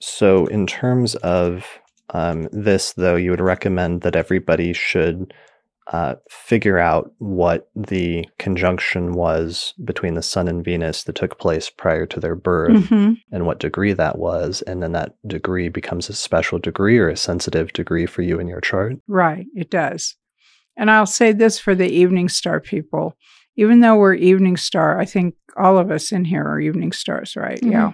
So, in terms of um, this, though, you would recommend that everybody should uh, figure out what the conjunction was between the Sun and Venus that took place prior to their birth
Mhm.
and what degree that was. And then that degree becomes a special degree or a sensitive degree for you in your chart.
Right, it does. And I'll say this for the evening star people. Even though we're evening star, I think all of us in here are evening stars, right?
Mhm.
Yeah.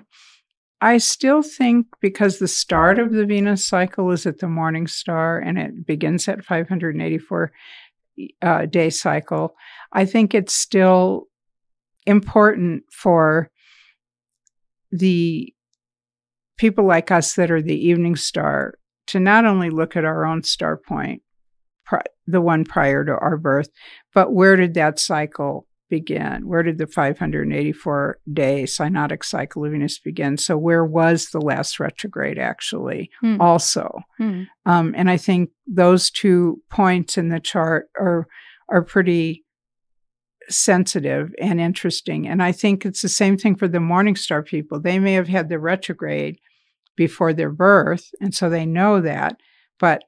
I still think because the start of the Venus cycle is at the morning star and it begins at 584 uh, day cycle, I think it's still important for the people like us that are the evening star to not only look at our own star point, the one prior to our birth, but where did that cycle begin? Where did the 584 day synodic cycle of Venus begin? So, where was the last retrograde actually
Hmm.
also?
Hmm.
Um, and I think those two points in the chart are are pretty sensitive and interesting. And I think it's the same thing for the morning star people. They may have had the retrograde before their birth, and so they know that. But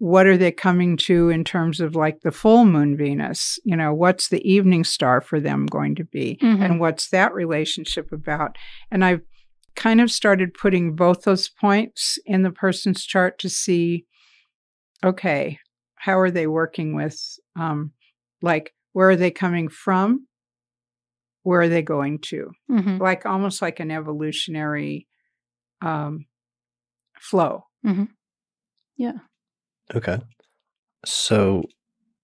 what are they coming to in terms of like the full moon Venus? You know, what's the evening star for them going to be?
Mhm.
And what's that relationship about? And I've kind of started putting both those points in the person's chart to see okay, how are they working with, um, like, where are they coming from? Where are they going to?
Mhm.
Like almost like an evolutionary um, flow.
Okay. So,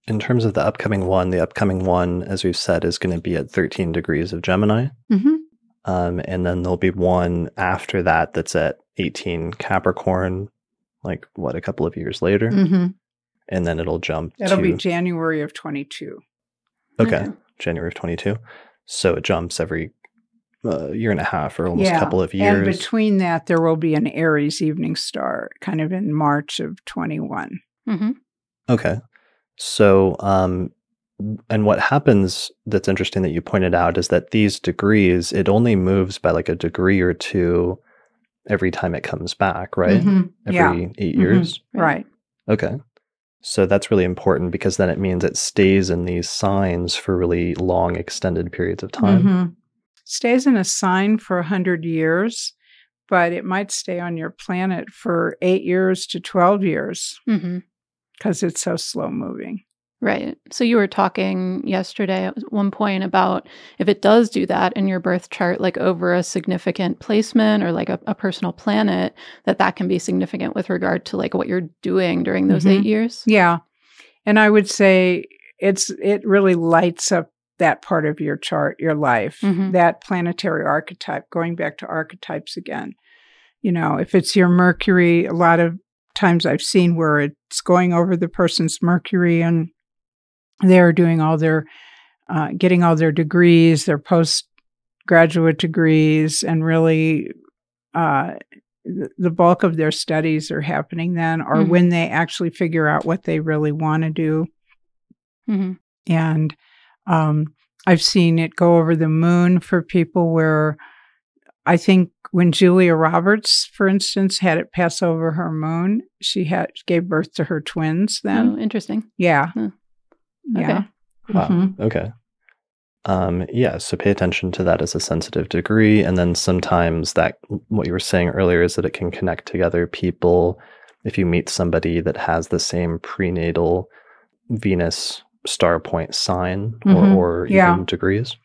in terms of the upcoming one, the upcoming one, as we've said, is going to be at 13 degrees of Gemini.
Mm-hmm.
Um, and then there'll be one after that that's at 18 Capricorn, like what, a couple of years later.
Mm-hmm.
And then it'll jump
It'll
to
be January of 22.
okay, January of 22. So it jumps every uh, year and a half or almost a
Yeah,
couple of years.
And
years.
between that, there will be an Aries evening star kind of in March of 21.
Mhm.
Okay. So, um, and what happens that's interesting that you pointed out is that these degrees, it only moves by like a degree or two every time it comes back, right?
Mhm.
Every
Yeah.
eight
Mhm.
years.
Right.
Okay. So that's really important because then it means it stays in these signs for really long, extended periods of time.
Stays in a sign for 100 years, but it might stay on your planet for eight years to 12 years because it's so slow moving.
Right. So you were talking yesterday at one point about if it does do that in your birth chart, like over a significant placement or like a, a personal planet, that that can be significant with regard to like what you're doing during those
Mhm.
eight years.
Yeah. And I would say it's it really lights up that part of your chart, your life,
Mhm.
that planetary archetype, going back to archetypes again. You know, if it's your Mercury, a lot of times I've seen where it's going over the person's Mercury and they're doing all their, uh, getting all their degrees, their postgraduate degrees, and really uh, the bulk of their studies are happening then, or
Mhm.
when they actually figure out what they really want to do.
hmm
And um, I've seen it go over the moon for people where I think when Julia Roberts, for instance, had it pass over her moon, she had gave birth to her twins then.
Oh, interesting.
Yeah.
Huh.
Yeah.
Wow.
Mhm.
Okay. Um, yeah, so pay attention to that as a sensitive degree. And then sometimes that, what you were saying earlier, is that it can connect together people. If you meet somebody that has the same prenatal Venus star point sign
Mhm.
or, or
Yeah.
even degrees.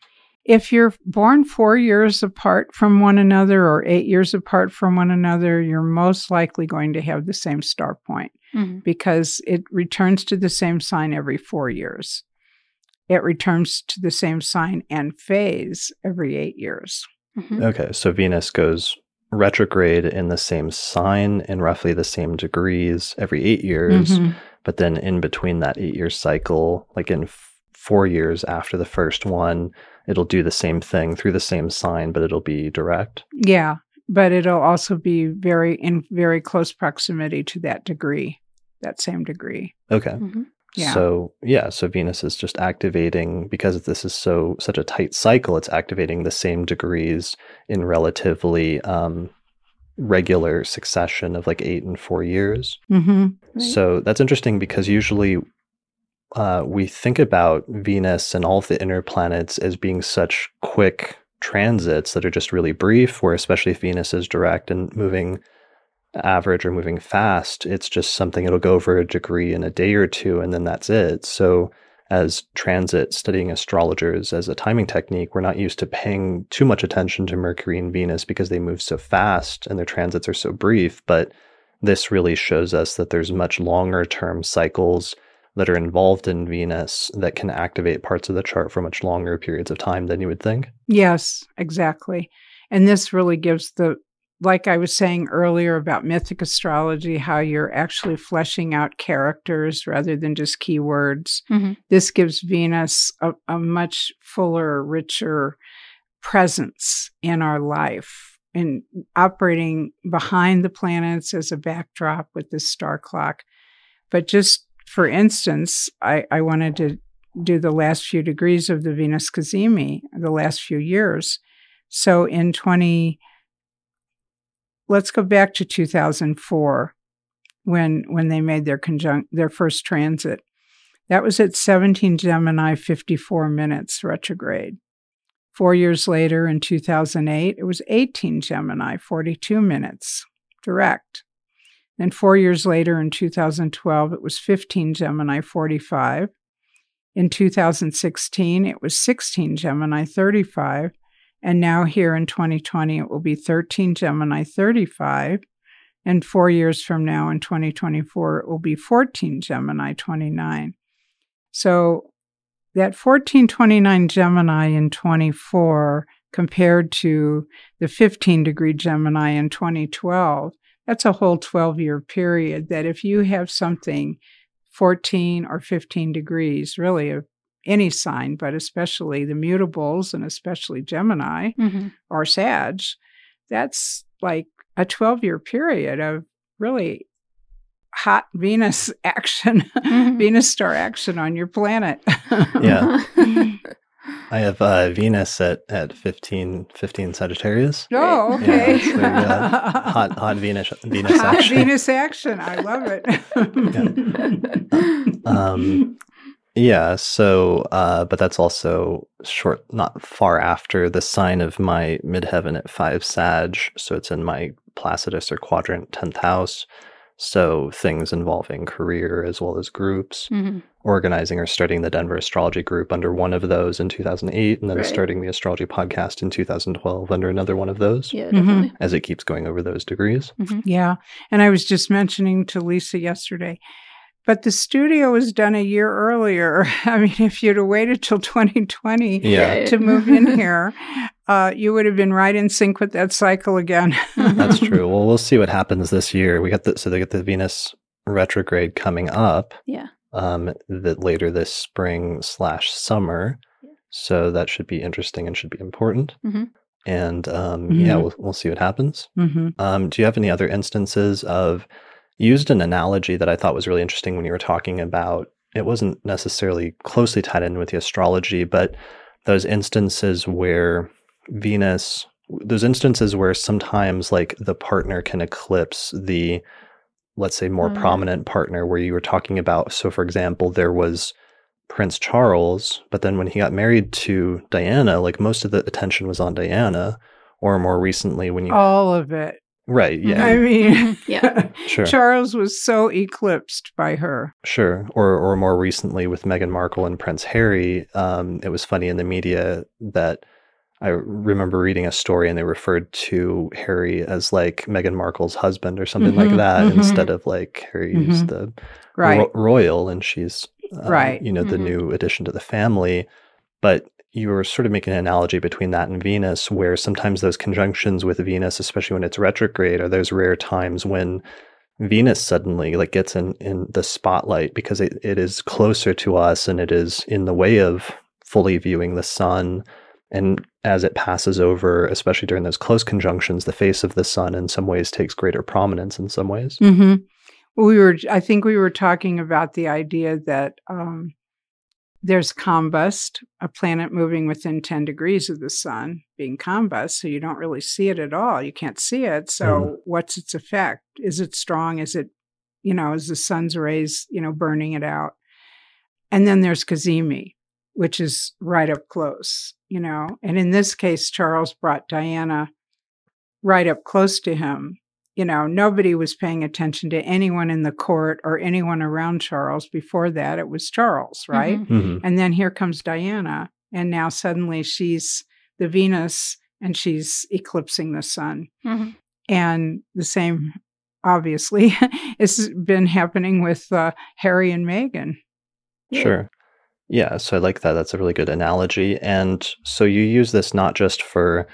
If you're born four years apart from one another or eight years apart from one another, you're most likely going to have the same star point
Mhm.
because it returns to the same sign every four years. It returns to the same sign and phase every eight years.
Mhm.
Okay, so Venus goes retrograde in the same sign in roughly the same degrees every eight years.
Mhm.
But then in between that eight year cycle, like in f- four years after the first one, it'll do the same thing through the same sign, but it'll be direct.
Yeah, but it'll also be very in very close proximity to that degree, that same degree.
Okay.
Mhm.
Yeah.
So yeah, so Venus is just activating because this is so such a tight cycle. It's activating the same degrees in relatively um, regular succession of like eight and four years.
Mm-hmm.
Right.
So that's interesting because usually uh, we think about Venus and all of the inner planets as being such quick transits that are just really brief, where especially if Venus is direct and moving average or moving fast, it's just something it'll go over a degree in a day or two, and then that's it. So as transit studying astrologers as a timing technique, we're not used to paying too much attention to Mercury and Venus because they move so fast and their transits are so brief. But this really shows us that there's much longer term cycles that are involved in Venus that can activate parts of the chart for much longer periods of time than you would think.
Yes, exactly. And this really gives the, like I was saying earlier about mythic astrology, how you're actually fleshing out characters rather than just keywords.
Mhm.
This gives Venus a, a much fuller, richer presence in our life and operating behind the planets as a backdrop with this star clock. But just for instance, I, I wanted to do the last few degrees of the Venus Cazimi, the last few years. So in 20, let's go back to 2004 when when they made their conjunct their first transit. That was at 17 Gemini 54 minutes retrograde. Four years later, in 2008, it was 18 Gemini 42 minutes direct. Then four years later, in 2012, it was 15 Gemini 45. In 2016, it was 16 Gemini 35. And now, here in 2020, it will be 13 Gemini 35. And four years from now, in 2024, it will be 14 Gemini 29. So that 1429 Gemini in 24 compared to the 15 degree Gemini in 2012, that's a whole 12 year period. That if you have something 14 or 15 degrees, really of any sign, but especially the mutables and especially Gemini
Mhm.
or Sag, that's like a 12 year period of really hot Venus action,
Mhm.
Venus star action on your planet.
Yeah. I have uh, Venus at, at 15, 15 Sagittarius.
Oh, okay.
it's very good. Hot, hot Venus, Venus
Hot
action.
Venus action. I love it.
Um, Yeah. So, uh, but that's also short, not far after the sign of my midheaven at five Sag. So it's in my Placidus or quadrant 10th house. So things involving career as well as groups,
Mhm.
organizing or starting the Denver Astrology Group under one of those in 2008, and then
Right.
starting the Astrology Podcast in 2012 under another one of those
Yeah,
Mhm.
definitely.
as it keeps going over those degrees.
yeah. And I was just mentioning to Lisa yesterday, but the studio was done a year earlier. I mean, if you'd have waited till 2020
Yeah.
To move in here, uh, you would have been right in sync with that cycle again.
That's true. Well, we'll see what happens this year. We got the so they get the Venus retrograde coming up.
Yeah.
Um, that later this spring slash summer.
Yeah.
So that should be interesting and should be important.
Mhm.
And um, yeah,
Mhm.
we'll we'll see what happens.
hmm
Um, do you have any other instances of used an analogy that I thought was really interesting when you were talking about? It wasn't necessarily closely tied in with the astrology, but those instances where Venus, those instances where sometimes like the partner can eclipse the, let's say, more
yeah.
prominent partner, where you were talking about. So, for example, there was Prince Charles, but then when he got married to Diana, like most of the attention was on Diana, or more recently when you
all of it.
Right, yeah.
I mean,
yeah.
Sure.
Charles was so eclipsed by her.
Sure. Or or more recently with Meghan Markle and Prince Harry, um, it was funny in the media that I remember reading a story and they referred to Harry as like Meghan Markle's husband or something
Mhm,
like that
mhm.
instead of like Harry's
Mhm.
the
Right.
ro- royal and she's um,
Right.
you know the
Mhm.
new addition to the family but you were sort of making an analogy between that and venus where sometimes those conjunctions with venus especially when it's retrograde are those rare times when venus suddenly like gets in in the spotlight because it, it is closer to us and it is in the way of fully viewing the sun. And as it passes over especially during those close conjunctions the face of the sun in some ways takes greater prominence in some ways.
Hmm We were, I think we were talking about the idea that um, there's combust, a planet moving within 10 degrees of the sun being combust. So you don't really see it at all. You can't see it. So
Mhm.
what's its effect? Is it strong? Is it, you know, is the sun's rays, you know, burning it out? And then there's cazimi, which is right up close, you know. And in this case, Charles brought Diana right up close to him. You know, nobody was paying attention to anyone in the court or anyone around Charles before that. It was Charles, right?
Mhm.
Mhm.
And then here comes Diana. And now suddenly she's the Venus and she's eclipsing the sun.
Mhm.
And the same, obviously, has been happening with uh, Harry and Meghan.
Sure. Yeah, so I like that. That's a really good analogy. And so you use this not just for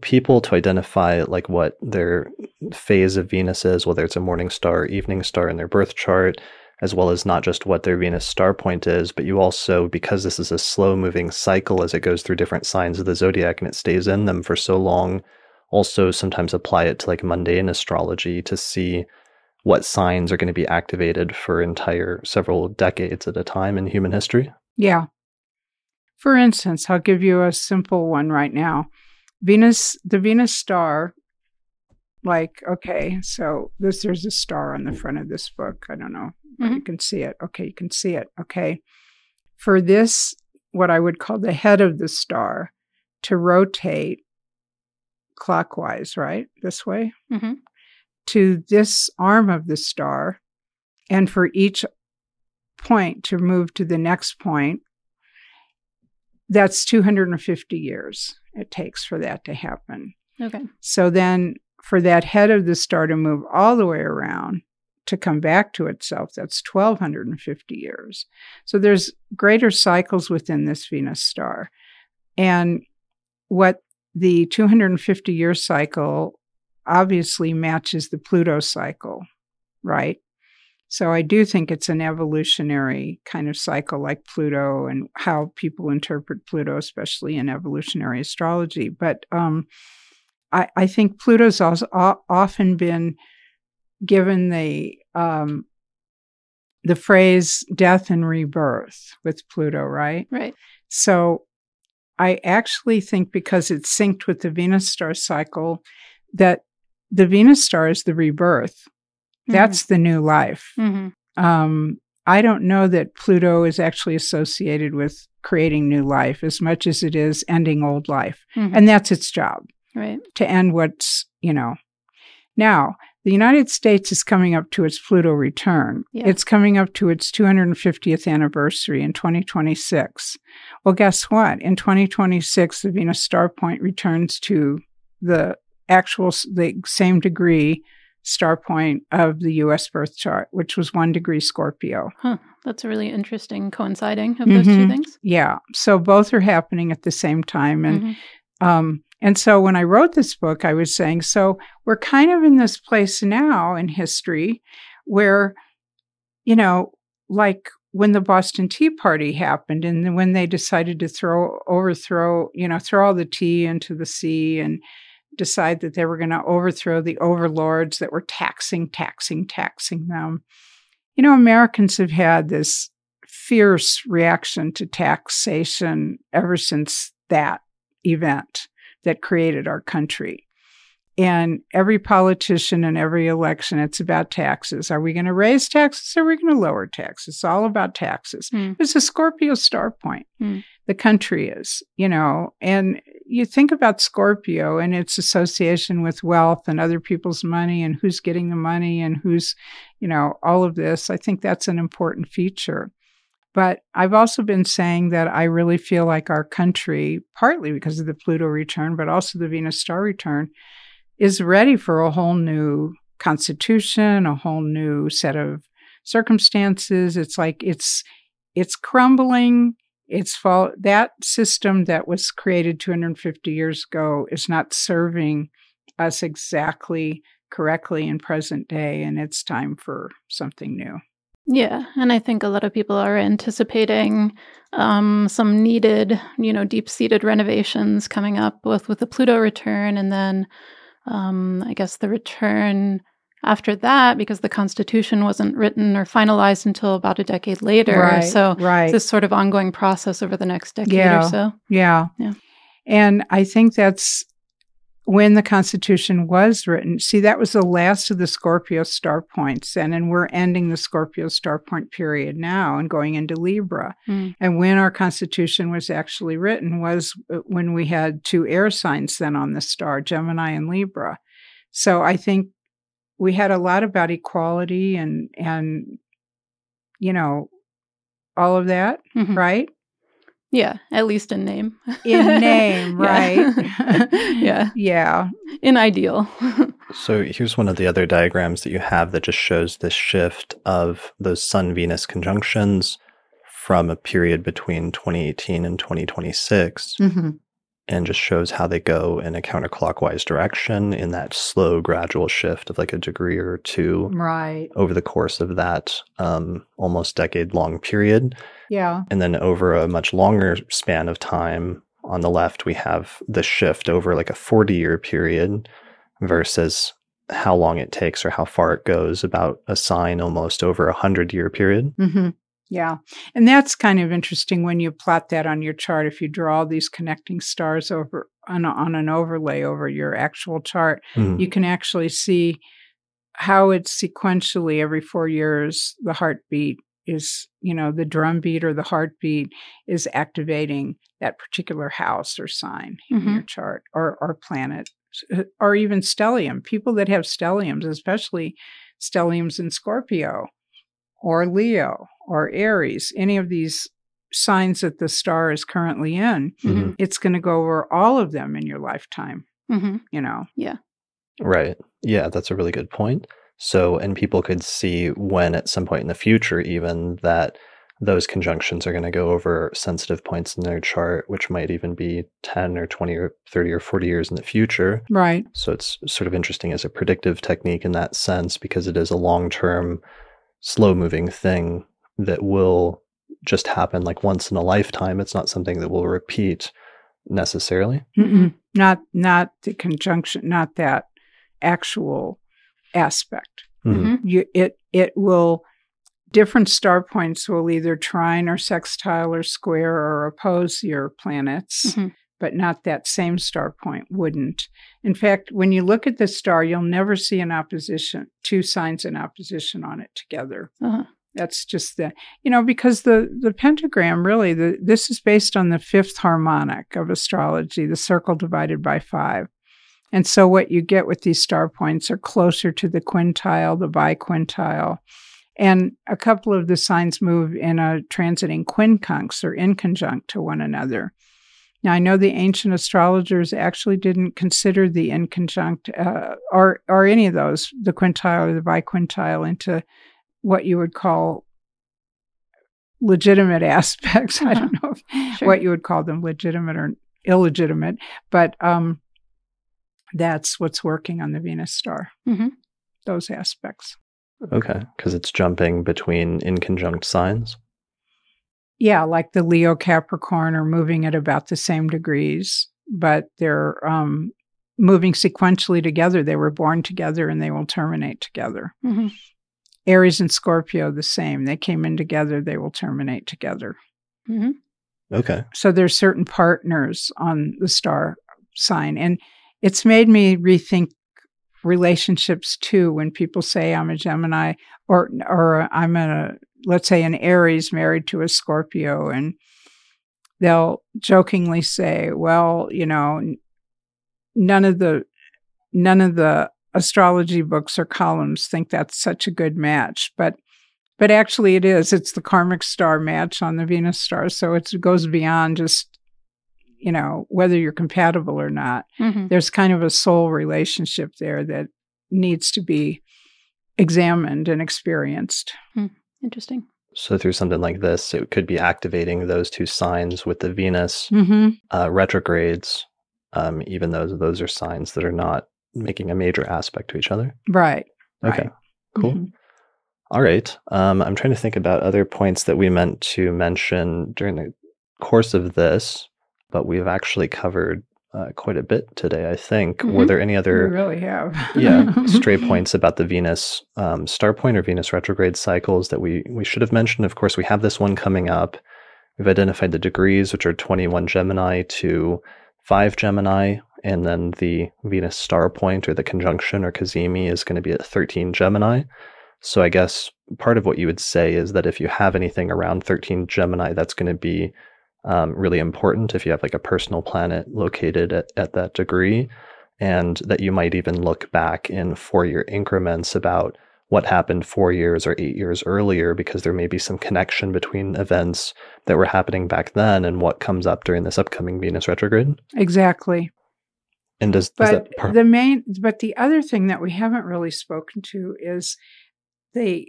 people to identify like what their phase of Venus is, whether it's a morning star evening star in their birth chart, as well as not just what their Venus star point is, but you also, because this is a slow moving cycle as it goes through different signs of the zodiac and it stays in them for so long, also sometimes apply it to like mundane astrology to see what signs are going to be activated for entire several decades at a time in human history.
Yeah. For instance, I'll give you a simple one right now. Venus, the Venus star, like, okay, so this there's a star on the front of this book. I don't know. if You can see it. Okay, you can see it. Okay. For this, what I would call the head of the star to rotate clockwise, right? This way
Mhm.
to this arm of the star, and for each point to move to the next point, that's 250 years it takes for that to happen.
Okay.
So then, for that head of the star to move all the way around to come back to itself, that's 1250 years. So there's greater cycles within this Venus star. And what the 250 year cycle obviously matches the Pluto cycle, right? So I do think it's an evolutionary kind of cycle like Pluto and how people interpret Pluto, especially in evolutionary astrology. But um, I, I think Pluto's also o- often been given the um, the phrase death and rebirth with Pluto, right?
Right.
So I actually think because it's synced with the Venus star cycle, that the Venus star is the rebirth. That's the new life.
hmm
Um, I don't know that Pluto is actually associated with creating new life as much as it is ending old life.
hmm
And that's its job
right.
to end what's, you know. Now, the United States is coming up to its Pluto return.
Yeah.
It's coming up to its 250th anniversary in 2026. Well, guess what? In 2026, the Venus star point returns to the actual, the same degree star point of the US birth chart, which was one degree Scorpio. Huh.
That's a really interesting coinciding of those two
Mhm.
things.
Yeah. So both are happening at the same time. And
Mhm.
Um, and so when I wrote this book, I was saying, so we're kind of in this place now in history where, you know, like when the Boston Tea Party happened and when they decided to throw, overthrow, you know, throw all the tea into the sea and decide that they were going to overthrow the overlords that were taxing, taxing, taxing them. You know, Americans have had this fierce reaction to taxation ever since that event that created our country. and every politician and every election, it's about taxes. Are we going to raise taxes? Or are we going to lower taxes? It's all about taxes.
Mm.
It's a Scorpio star point.
Mm.
The country is, you know, and you think about Scorpio and its association with wealth and other people's money and who's getting the money and who's, you know, all of this. I think that's an important feature. But I've also been saying that I really feel like our country, partly because of the Pluto return, but also the Venus star return, is ready for a whole new constitution, a whole new set of circumstances. It's like it's it's crumbling. It's that system that was created 250 years ago is not serving us exactly correctly in present day, and it's time for something new.
Yeah, and I think a lot of people are anticipating um, some needed, you know, deep-seated renovations coming up, both with the Pluto return and then um, I guess the return after that, because the Constitution wasn't written or finalized until about a decade later.
Right,
so
right.
this sort of ongoing process over the next decade
Yeah.
or so.
Yeah.
Yeah.
And I think that's when the Constitution was written. See, that was the last of the Scorpio star points. And then we're ending the Scorpio star point period now and going into Libra.
Mm.
And when our Constitution was actually written was uh, when we had two air signs then on the star, Gemini and Libra. So I think we had a lot about equality and, and, you know, all of that,
Mhm.
right?
Yeah, at least in name.
In name, right?
Yeah. yeah,
Yeah.
in ideal.
So here's one of the other diagrams that you have that just shows this shift of those Sun Venus conjunctions from a period between 2018 and 2026
Mm-hmm.
And just shows how they go in a counterclockwise direction in that slow, gradual shift of like a degree or two
Right.
over the course of that um, almost decade long period.
Yeah.
And then over a much longer span of time, on the left, we have the shift over like a 40 year period versus how long it takes or how far it goes about a sign almost over a 100 year period.
Mm-hmm. Yeah. And that's kind of interesting when you plot that on your chart. If you draw these connecting stars over on, a, on an overlay over your actual chart,
Mhm.
you can actually see how it's sequentially every four years the heartbeat is you know the drum beat or the heartbeat is activating that particular house or sign in
Mhm.
your chart or or planet or even stellium people that have stelliums especially stelliums in scorpio or leo or aries any of these signs that the star is currently in
Mhm.
it's going to go over all of them in your lifetime
hmm
you know Yeah.
Right. Yeah, that's a really good point. So, and people could see when at some point in the future, even that those conjunctions are going to go over sensitive points in their chart, which might even be 10 or 20 or 30 or 40 years in the future.
right
So it's sort of interesting as a predictive technique in that sense because it is a long term, slow moving thing that will just happen like once in a lifetime. It's not something that will repeat necessarily.
Mm-mm. Not not the conjunction, not that actual aspect.
Mhm.
Mhm.
You it it will different star points will either trine or sextile or square or oppose your planets,
Mhm.
but not that same star point wouldn't. In fact, when you look at the star, you'll never see an opposition, two signs in opposition on it together.
Uh-huh.
That's just the you know because the the pentagram really the this is based on the fifth harmonic of astrology, the circle divided by five. And so what you get with these star points are closer to the quintile, the biquintile. And a couple of the signs move in a transiting quincunx or in conjunct to one another. Now, I know the ancient astrologers actually didn't consider the in conjunct uh, or, or any of those, the quintile or the biquintile, into what you would call legitimate aspects. I don't know if,
Sure.
what you would call them, legitimate or illegitimate, but um, that's what's working on the Venus star,
Mhm.
those aspects.
Okay. Because it's jumping between in conjunct signs.
Yeah, like the Leo Capricorn are moving at about the same degrees, but they're um, moving sequentially together. They were born together and they will terminate together.
Mhm.
Aries and Scorpio, the same. They came in together, they will terminate together.
Mhm.
Okay.
So there's certain partners on the star sign. And it's made me rethink relationships too when people say I'm a Gemini or or I'm a let's say an Aries married to a Scorpio and they'll jokingly say, well, you know, none of the none of the astrology books or columns think that's such a good match, but but actually it is. It's the karmic star match on the Venus star, so it goes beyond just you know whether you're compatible or not.
Mm-hmm.
There's kind of a soul relationship there that needs to be examined and experienced.
Interesting.
So through something like this, it could be activating those two signs with the Venus
Mm-hmm.
uh, retrogrades, um, even though those are signs that are not making a major aspect to each other.
Right.
Okay,
Right.
cool.
Mhm.
All right. Um, I'm trying to think about other points that we meant to mention during the course of this, but we've actually covered uh, quite a bit today, I think. Were
Mhm.
there any
We
other
really have.
yeah stray points about the Venus um, star point or Venus retrograde cycles that we we should have mentioned? Of course, we have this one coming up. We've identified the degrees, which are 21 Gemini to 5 Gemini, and then the Venus star point or the conjunction or Cazimi is going to be at 13 Gemini. So I guess part of what you would say is that if you have anything around 13 Gemini, that's going to be um, really important if you have like a personal planet located at, at that degree, and that you might even look back in four year increments about what happened four years or eight years earlier, because there may be some connection between events that were happening back then and what comes up during this upcoming Venus retrograde.
Exactly.
And does, does
But
that part?
the main, but the other thing that we haven't really spoken to is the,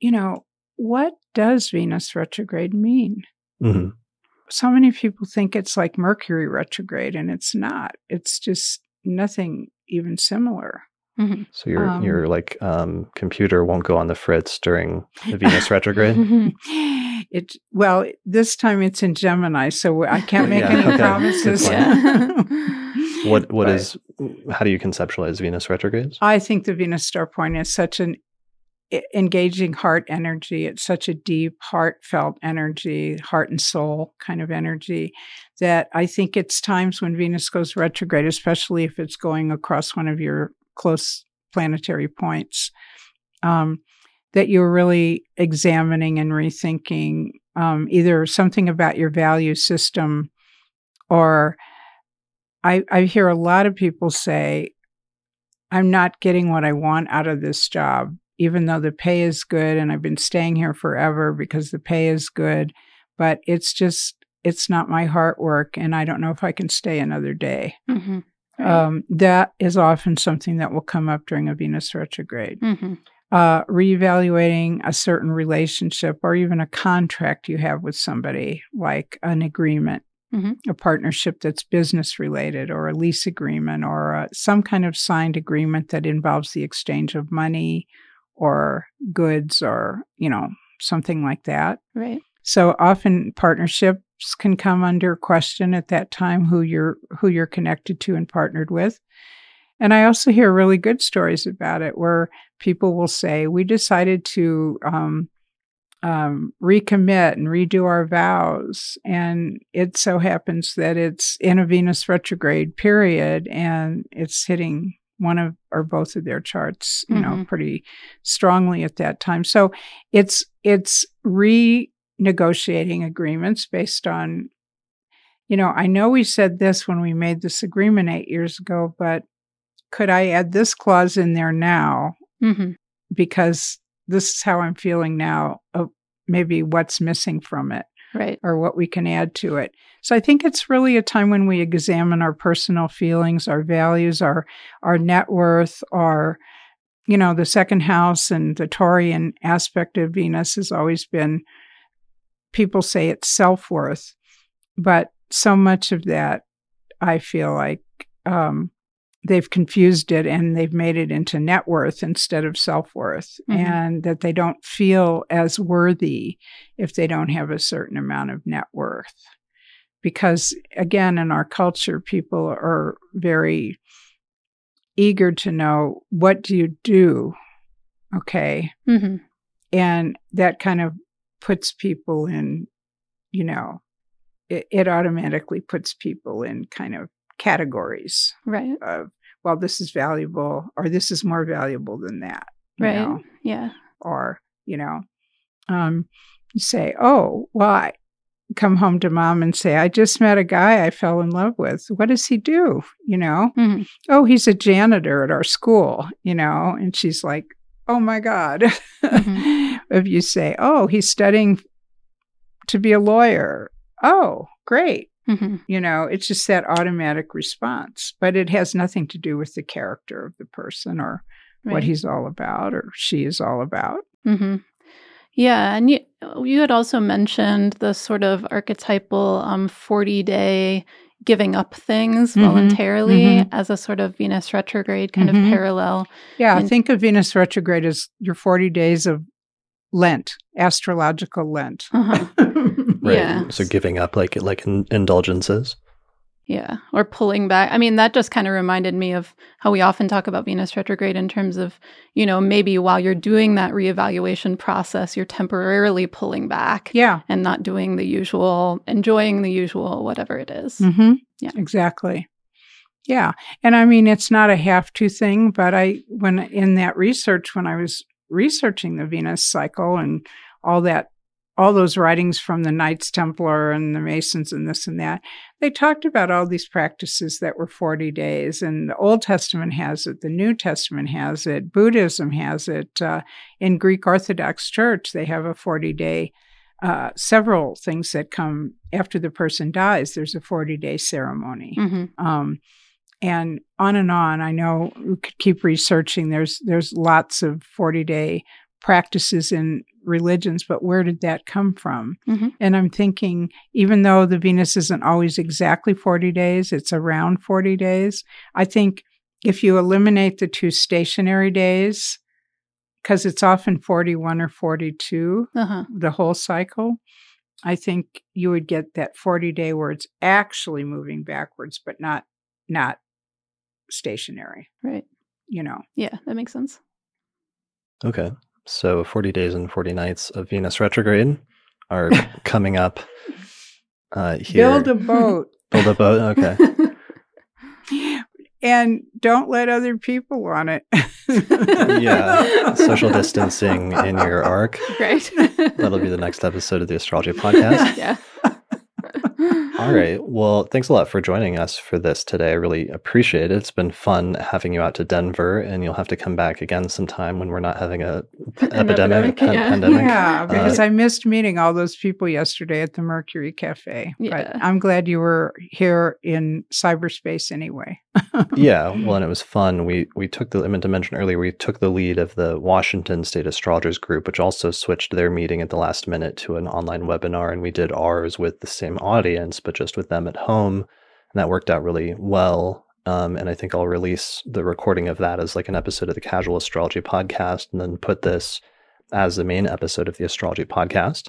you know, what does Venus retrograde mean?
Mhm.
So many people think it's like Mercury retrograde, and it's not. It's just nothing even similar.
Mm-hmm.
So your
Um,
your like um, computer won't go on the fritz during the Venus retrograde.
Mm-hmm.
It well, this time it's in Gemini, so I can't make
Yeah,
any
okay.
promises.
Good What what
But-
is how do you conceptualize Venus retrogrades?
I think the Venus star point is such an engaging heart energy. It's such a deep, heartfelt energy, heart and soul kind of energy that I think it's times when Venus goes retrograde, especially if it's going across one of your close planetary points, um, that you're really examining and rethinking um, either something about your value system or I, I hear a lot of people say, I'm not getting what I want out of this job, even though the pay is good and I've been staying here forever because the pay is good. But it's just, it's not my heart work. And I don't know if I can stay another day.
Mm-hmm.
Um, that is often something that will come up during a Venus retrograde.
mm-hmm.
Uh, reevaluating a certain relationship or even a contract you have with somebody, like an agreement,
Mhm.
a partnership that's business related, or a lease agreement, or uh, some kind of signed agreement that involves the exchange of money or goods, or you know something like that.
Right.
So often partnerships can come under question at that time who you're who you're connected to and partnered with. And I also hear really good stories about it where people will say, "We decided to um, um, recommit and redo our vows," and it so happens that it's in a Venus retrograde period, and it's hitting one of or both of their charts, you know,
Mhm.
pretty strongly at that time. So it's it's renegotiating agreements based on you know i know we said this when we made this agreement eight years ago but could i add this clause in there now
Mm-hmm.
because this is how i'm feeling now of maybe what's missing from it
Right.
or what we can add to it so i think it's really a time when we examine our personal feelings our values our our net worth our you know the second house and the taurian aspect of venus has always been people say it's self-worth but so much of that i feel like um, they've confused it and they've made it into net worth instead of self-worth
Mhm.
and that they don't feel as worthy if they don't have a certain amount of net worth because again in our culture people are very eager to know what do you do okay
Mm-hmm.
and that kind of puts people in you know it, it automatically puts people in kind of categories
Right.
of well, this is valuable or this is more valuable than that. you
Right.
know?
Yeah.
Or, you know, um, you say, oh, well, I come home to mom and say, I just met a guy I fell in love with. What does he do? You know,
hmm
oh, he's a janitor at our school, you know, and she's like, oh my God.
Mhm.
if you say, oh, he's studying to be a lawyer, oh, great.
Hmm
You know, it's just that automatic response, but it has nothing to do with the character of the person or what he's all about or she is all about.
hmm Yeah, and you you had also mentioned the sort of archetypal um, forty day giving up things
Mhm,
voluntarily
mhm.
as a sort of Venus retrograde kind
Mhm.
of parallel.
Yeah,
And-
think of Venus retrograde as your 40 days of Lent, astrological Lent.
Uh-huh.
Right.
Yeah.
So giving up like like in, indulgences.
Yeah, or pulling back. I mean, that just kind of reminded me of how we often talk about Venus retrograde in terms of, you know, maybe while you're doing that reevaluation process, you're temporarily pulling back
yeah.
and not doing the usual, enjoying the usual, whatever it is.
Mm-hmm.
Yeah.
Exactly. Yeah. And I mean, it's not a have to thing, but I, when in that research, when I was researching the Venus cycle and all that, all those writings from the Knights Templar and the Masons and this and that, they talked about all these practices that were 40 days. And the Old Testament has it, the New Testament has it, Buddhism has it. Uh, in Greek Orthodox Church, they have a 40 day uh, several things that come after the person dies. There's a 40 day ceremony.
hmm
Um, and on and on. I know we could keep researching. There's there's lots of 40 day practices in religions, but where did that come from?
Mhm.
And I'm thinking, even though the Venus isn't always exactly 40 days, it's around 40 days. I think if you eliminate the two stationary days, because it's often 41 or 42,
Uh-huh.
the whole cycle, I think you would get that 40 day where it's actually moving backwards, but not not stationary,
Right.
you know.
Yeah, that makes sense.
Okay. So 40 days and 40 nights of Venus retrograde are coming up uh, here.
Build a boat
Build a boat. Okay.
and don't let other people on it.
Yeah. Social distancing in your arc.
Great.
That'll be the next episode of the Astrology Podcast.
yeah.
All right. Well, thanks a lot for joining us for this today. I really appreciate it. It's been fun having you out to Denver, and you'll have to come back again sometime when we're not having a p-
An
epidemic,
epidemic,
pan-
yeah.
pandemic.
Yeah, because
Uh,
I missed meeting all those people yesterday at the Mercury Cafe.
Yeah.
But I'm glad you were here in cyberspace anyway.
yeah. Well, and it was fun. We we took the I meant to mention earlier. We took the lead of the Washington State Astrologers Group, which also switched their meeting at the last minute to an online webinar, and we did ours with the same audience, but just with them at home, and that worked out really well. Um, and I think I'll release the recording of that as like an episode of the Casual Astrology Podcast, and then put this as the main episode of the Astrology Podcast.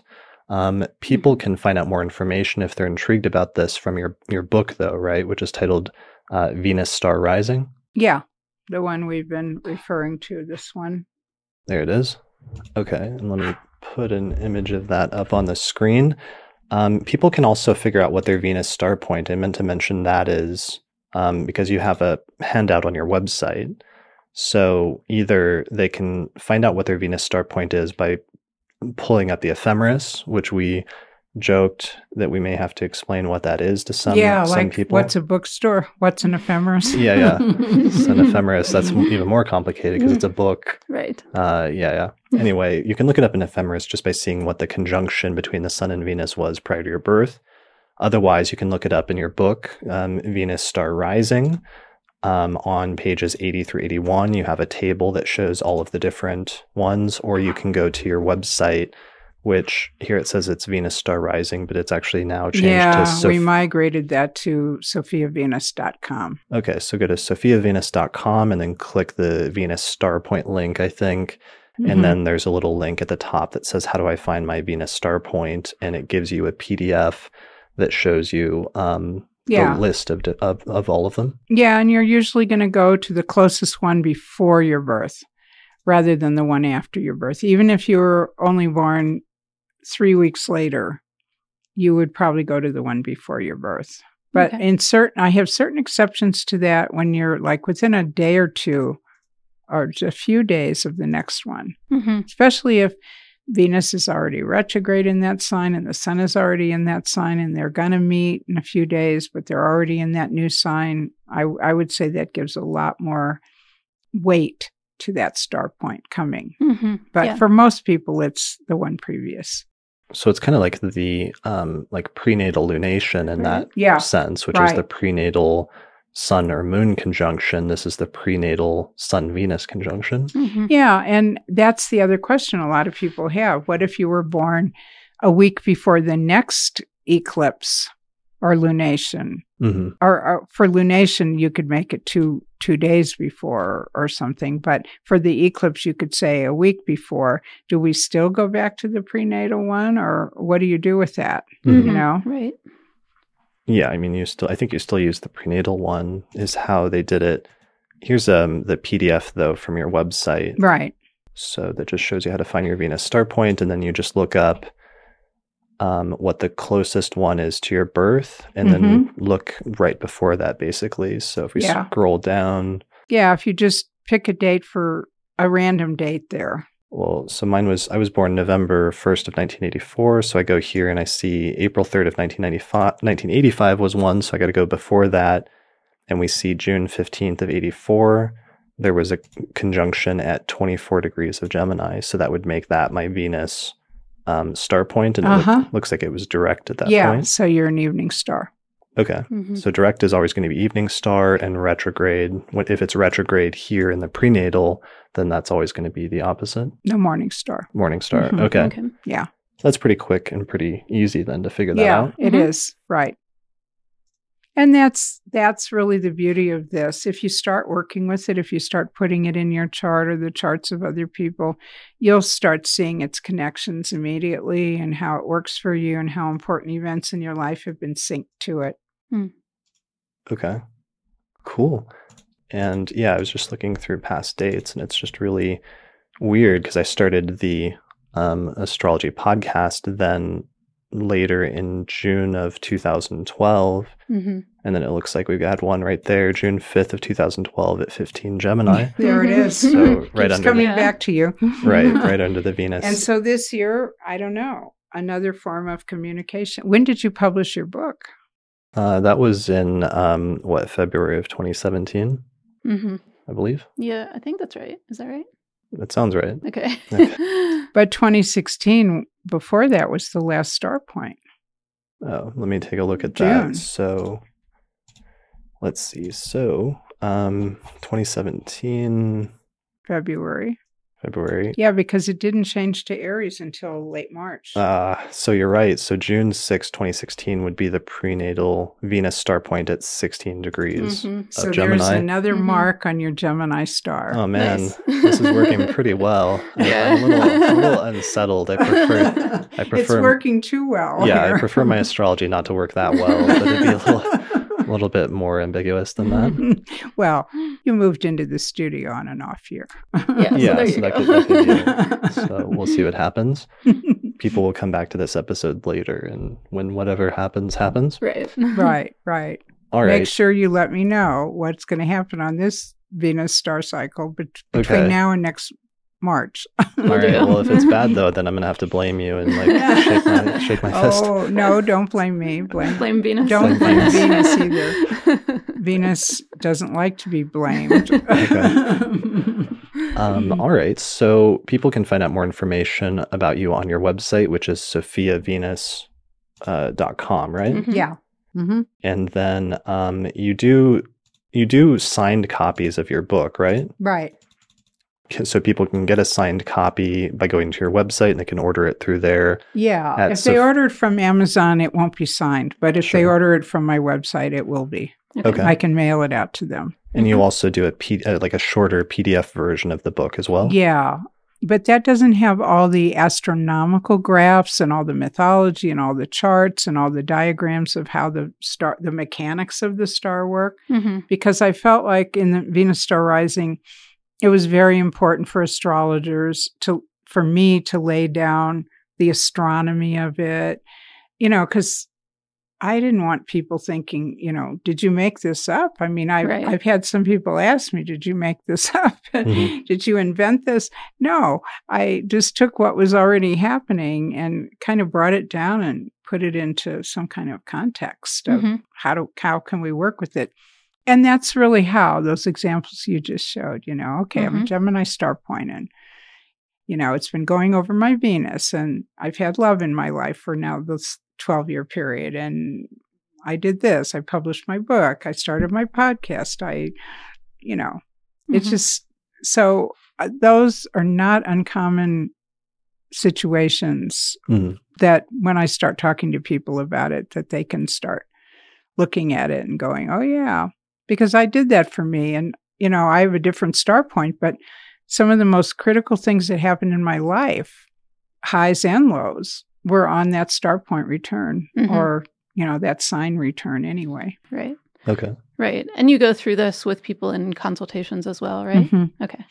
Um, people can find out more information if they're intrigued about this from your your book, though, right? Which is titled uh, Venus Star Rising.
Yeah, the one we've been referring to, this one.
There it is. Okay, and let me put an image of that up on the screen. Um, people can also figure out what their Venus star point. I meant to mention that is um, because you have a handout on your website. So either they can find out what their Venus star point is by pulling up the ephemeris, which we joked that we may have to explain what that is to some
yeah,
some
like
people.
what's a bookstore? What's an ephemeris?
Yeah, yeah. It's an ephemeris. That's even more complicated because it's a book.
Right.
Uh, yeah, yeah. Anyway, you can look it up in ephemeris just by seeing what the conjunction between the Sun and Venus was prior to your birth. Otherwise, you can look it up in your book, um, Venus Star Rising. Um, on pages 80 through 81, you have a table that shows all of the different ones, or you can go to your website, which here it says it's Venus Star Rising, but it's actually now changed
yeah,
to Soph-
we migrated that to sophiavenus.com.
Okay, so go to sophiavenus.com and then click the Venus Star Point link, I think.
Mhm.
And then there's a little link at the top that says, How do I find my Venus Star Point? And it gives you a PDF that shows you um,
Yeah.
the list of, of, of all of them.
Yeah, and you're usually going to go to the closest one before your birth rather than the one after your birth. Even if you were only born three weeks later, you would probably go to the one before your birth. But
Okay.
in certain, I have certain exceptions to that when you're like within a day or two or a few days of the next one,
hmm
especially if Venus is already retrograde in that sign and the sun is already in that sign and they're going to meet in a few days, but they're already in that new sign. I, I would say that gives a lot more weight to that star point coming.
hmm
But
Yeah.
for most people, it's the one previous.
So it's kind of like the um, like prenatal lunation in that
Yeah.
sense, which
right.
is the prenatal sun or moon conjunction. This is the prenatal sun Venus conjunction.
hmm
Yeah, and that's the other question a lot of people have. What if you were born a week before the next eclipse or lunation?
hmm
Or, or for lunation, you could make it two two days before or something. But for the eclipse, you could say a week before. Do we still go back to the prenatal one, or what do you do with that?
Mhm.
You know?
Right.
Yeah, I mean, you still. I think you still use the prenatal one. Is how they did it. Here's um the PDF though from your website.
Right.
So that just shows you how to find your Venus star point, and then you just look up um, what the closest one is to your birth, and then look right before that, basically. So if we
Mm-hmm. Yeah.
scroll down,
Yeah. If you just pick a date for a random date there.
well, so mine was I was born November first of 1984. So I go here and I see April 3rd of 1995. 1985 was one, so I got to go before that, and we see June 15th of 84. There was a conjunction at 24 degrees of Gemini, so that would make that my Venus um, star point, and it look-
Uh-huh.
looks like it was direct at that
yeah.
point.
So you're an evening star.
Okay.
hmm
So direct is always going to be evening star and retrograde. If it's retrograde here in the prenatal, then that's always going to be the opposite.
The morning star.
Morning star.
Mhm.
Okay.
Okay.
That's pretty quick and pretty easy then to figure that
yeah,
out.
it
Mhm.
is right. And that's that's really the beauty of this. If you start working with it, if you start putting it in your chart or the charts of other people, you'll start seeing its connections immediately and how it works for you and how important events in your life have been synced to it.
Okay. Cool. And yeah, I was just looking through past dates and it's just really weird because I started the um, astrology podcast then later in June of 2012.
hmm
And then it looks like we've got one right there, June 5th of 2012 at 15 Gemini.
There it is.
So right
Keeps
under
coming
Yeah.
back to you.
right, right under the Venus.
And so this year, I don't know, another form of communication. When did you publish your book?
uh, that was in um, what February of 2017,
hmm
I believe.
Yeah, I think that's right. Is that right?
That sounds right.
Okay.
But 2016, before that, was the last star point.
Oh, let me take a look at
June.
that. So let's see. So um, 2017
February.
February.
Yeah, because it didn't change to Aries until late March.
Uh, so you're right. So June 6, 2016 would be the prenatal Venus star point at 16 degrees.
Mhm.
so there's
Gemini.
another
Mhm.
mark on your Gemini star.
Oh man,
Nice.
this is working pretty well. I-
Yeah.
I'm a little, I'm a little unsettled. I prefer, I
it's working too well.
yeah, I prefer my astrology not to work that well, but it'd be a little, a little bit more ambiguous than that.
well, you moved into the studio on and off here.
Yeah, so
yeah,
there
so
you
that
go.
could, that could be it. So we'll see what happens. People will come back to this episode later, and when whatever happens, happens.
Right.
right, right.
All right.
Make sure you let me know what's going to happen on this Venus star cycle bet- between
Okay.
now and next March.
All right. Well, if it's bad though, then I'm gonna have to blame you and like shake my shake my fist.
oh no! Don't blame me. Blame
Blame Venus.
Don't
blame
Venus
either.
Venus. Doesn't like to be blamed.
Um, all right. So people can find out more information about you on your website, which is sophiavenus.com, uh, dot com, right?
Mhm.
yeah. hmm
And then um, you do you do signed copies of your book, right?
Right.
So people can get a signed copy by going to your website and they can order it through there.
Yeah.
At
if they
Soph-
order it from Amazon, it won't be signed. But if they order it from my website, it will be.
Okay.
I can mail it out to them.
And you
Mhm.
also do a P- uh, like a shorter PDF version of the book as well.
Yeah. But that doesn't have all the astronomical graphs and all the mythology and all the charts and all the diagrams of how the star, the mechanics of the star work.
Mhm.
Because I felt like in the Venus star rising, it was very important for astrologers to, for me to lay down the astronomy of it, you know, because I didn't want people thinking, you know, did you make this up? I mean, I've,
Right.
I've had some people ask me, did you make this up?
Mhm.
did you invent this? No, I just took what was already happening and kind of brought it down and put it into some kind of context of
Mhm.
how do how can we work with it and that's really how those examples you just showed you know okay i'm a
Mhm.
gemini star point and you know it's been going over my venus and i've had love in my life for now this 12 year period and i did this i published my book i started my podcast i you know it's
Mhm.
just so uh, those are not uncommon situations
Mhm.
that when I start talking to people about it, that they can start looking at it and going, oh, yeah, because I did that for me. And, you know, I have a different star point, but some of the most critical things that happened in my life, highs and lows, were on that star point return
Mhm.
or, you know, that sign return anyway.
Right.
Okay.
Right. And you go through this with people in consultations as well, right?
Mhm.
Okay.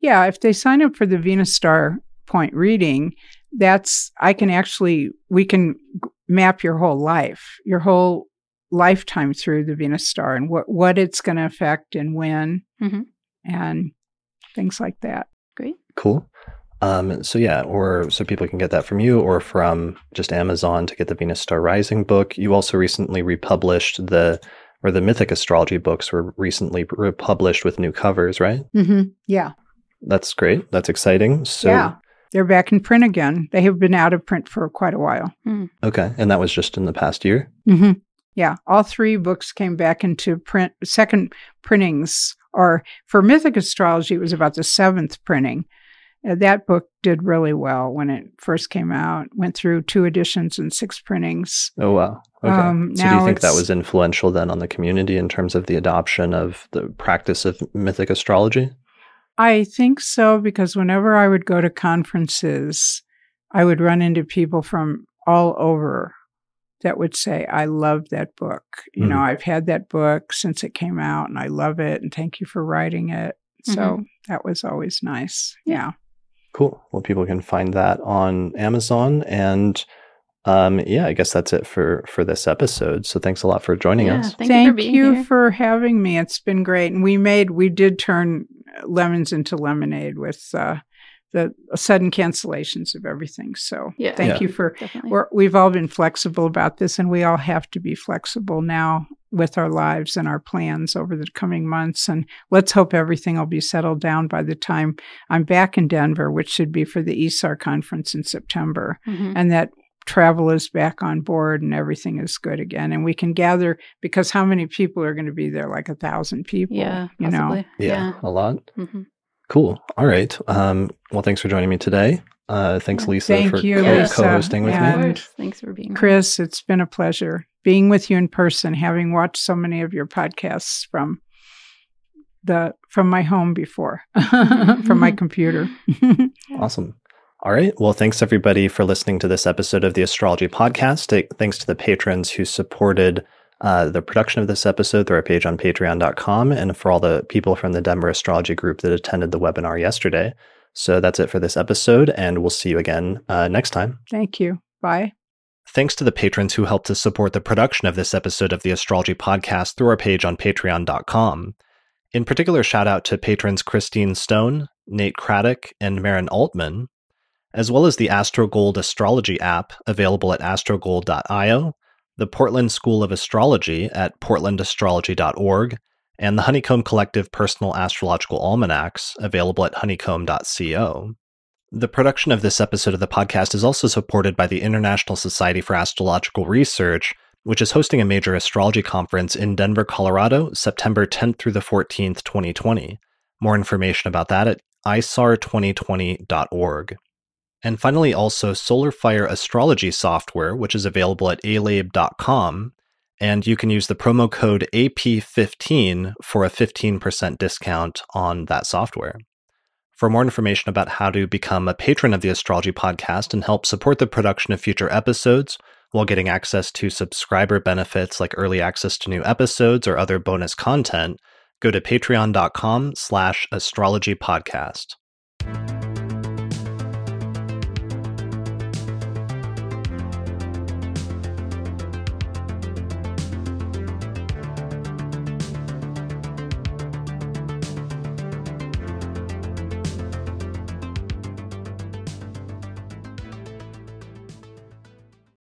Yeah, if they sign up for the Venus Star Point reading, that's I can actually we can map your whole life, your whole lifetime through the Venus Star and what what it's going to affect and when,
Mhm.
and things like that.
Great.
Cool. Um, so yeah, or so people can get that from you or from just Amazon to get the Venus Star Rising book. You also recently republished the or the Mythic Astrology books were recently republished with new covers, right?
Mm-hmm. Yeah,
That's great. That's exciting. So
yeah, they're back in print again. They have been out of print for quite a while.
okay, and that was just in the past year.
Mm-hmm. Yeah, all three books came back into print, second printings, or for Mythic Astrology, it was about the seventh printing. Uh, that book did really well when it first came out. Went through two editions and six printings.
Oh wow. Okay.
Um,
so do you think that was influential then on the community in terms of the adoption of the practice of mythic astrology?
I think so because whenever I would go to conferences, I would run into people from all over that would say, I love that book. You know,
Mhm.
I've had that book since it came out and I love it and thank you for writing it. So that was always nice. Yeah.
Cool. Well, people can find that on Amazon and um yeah, I guess that's it for for this episode. So thanks a lot for joining
yeah.
us.
Thank,
Thank,
you for
you for having me. It's been great. And we made, we did turn lemons into lemonade with uh, the sudden cancellations of everything. So
Yeah.
thank
Yeah.
you for We're, we've all been flexible about this, and we all have to be flexible now with our lives and our plans over the coming months. And let's hope everything will be settled down by the time I'm back in Denver, which should be for the ISAR conference in September,
Mhm.
and that travel is back on board and everything is good again. And we can gather because how many people are going to be there? Like a thousand people.
Yeah.
you know.
Possibly.
Yeah, a lot.
Mhm.
Cool. All right. Um well, thanks for joining me today. Uh thanks Lisa
Thank
for
you,
co-
Lisa.
co-hosting with
Of
me.
Thanks for being here.
Chris, it's been a pleasure being with you in person, having watched so many of your podcasts from the from my home before, from my computer.
Awesome. All right. Well, thanks everybody for listening to this episode of the Astrology Podcast. Thanks to the patrons who supported uh, the production of this episode through our page on patreon.com and for all the people from the Denver Astrology Group that attended the webinar yesterday. So that's it for this episode, and we'll see you again uh, next time.
Thank you. Bye.
Thanks to the patrons who helped to support the production of this episode of the Astrology Podcast through our page on patreon.com. In particular, shout out to patrons Christine Stone, Nate Craddock, and Maren Altman, as well as the AstroGold Astrology app available at astrogold.io, the Portland School of Astrology at portlandastrology.org, and the Honeycomb Collective Personal Astrological Almanacs available at honeycomb.co. The production of this episode of the podcast is also supported by the International Society for Astrological Research, which is hosting a major astrology conference in Denver, Colorado, September 10th through the 14th, 2020. More information about that at isar2020.org. And finally, also Solar Fire Astrology software, which is available at alabe.com. And you can use the promo code AP15 for a 15% discount on that software. For more information about how to become a patron of the Astrology Podcast and help support the production of future episodes while getting access to subscriber benefits like early access to new episodes or other bonus content, go to patreon.com slash astrology podcast.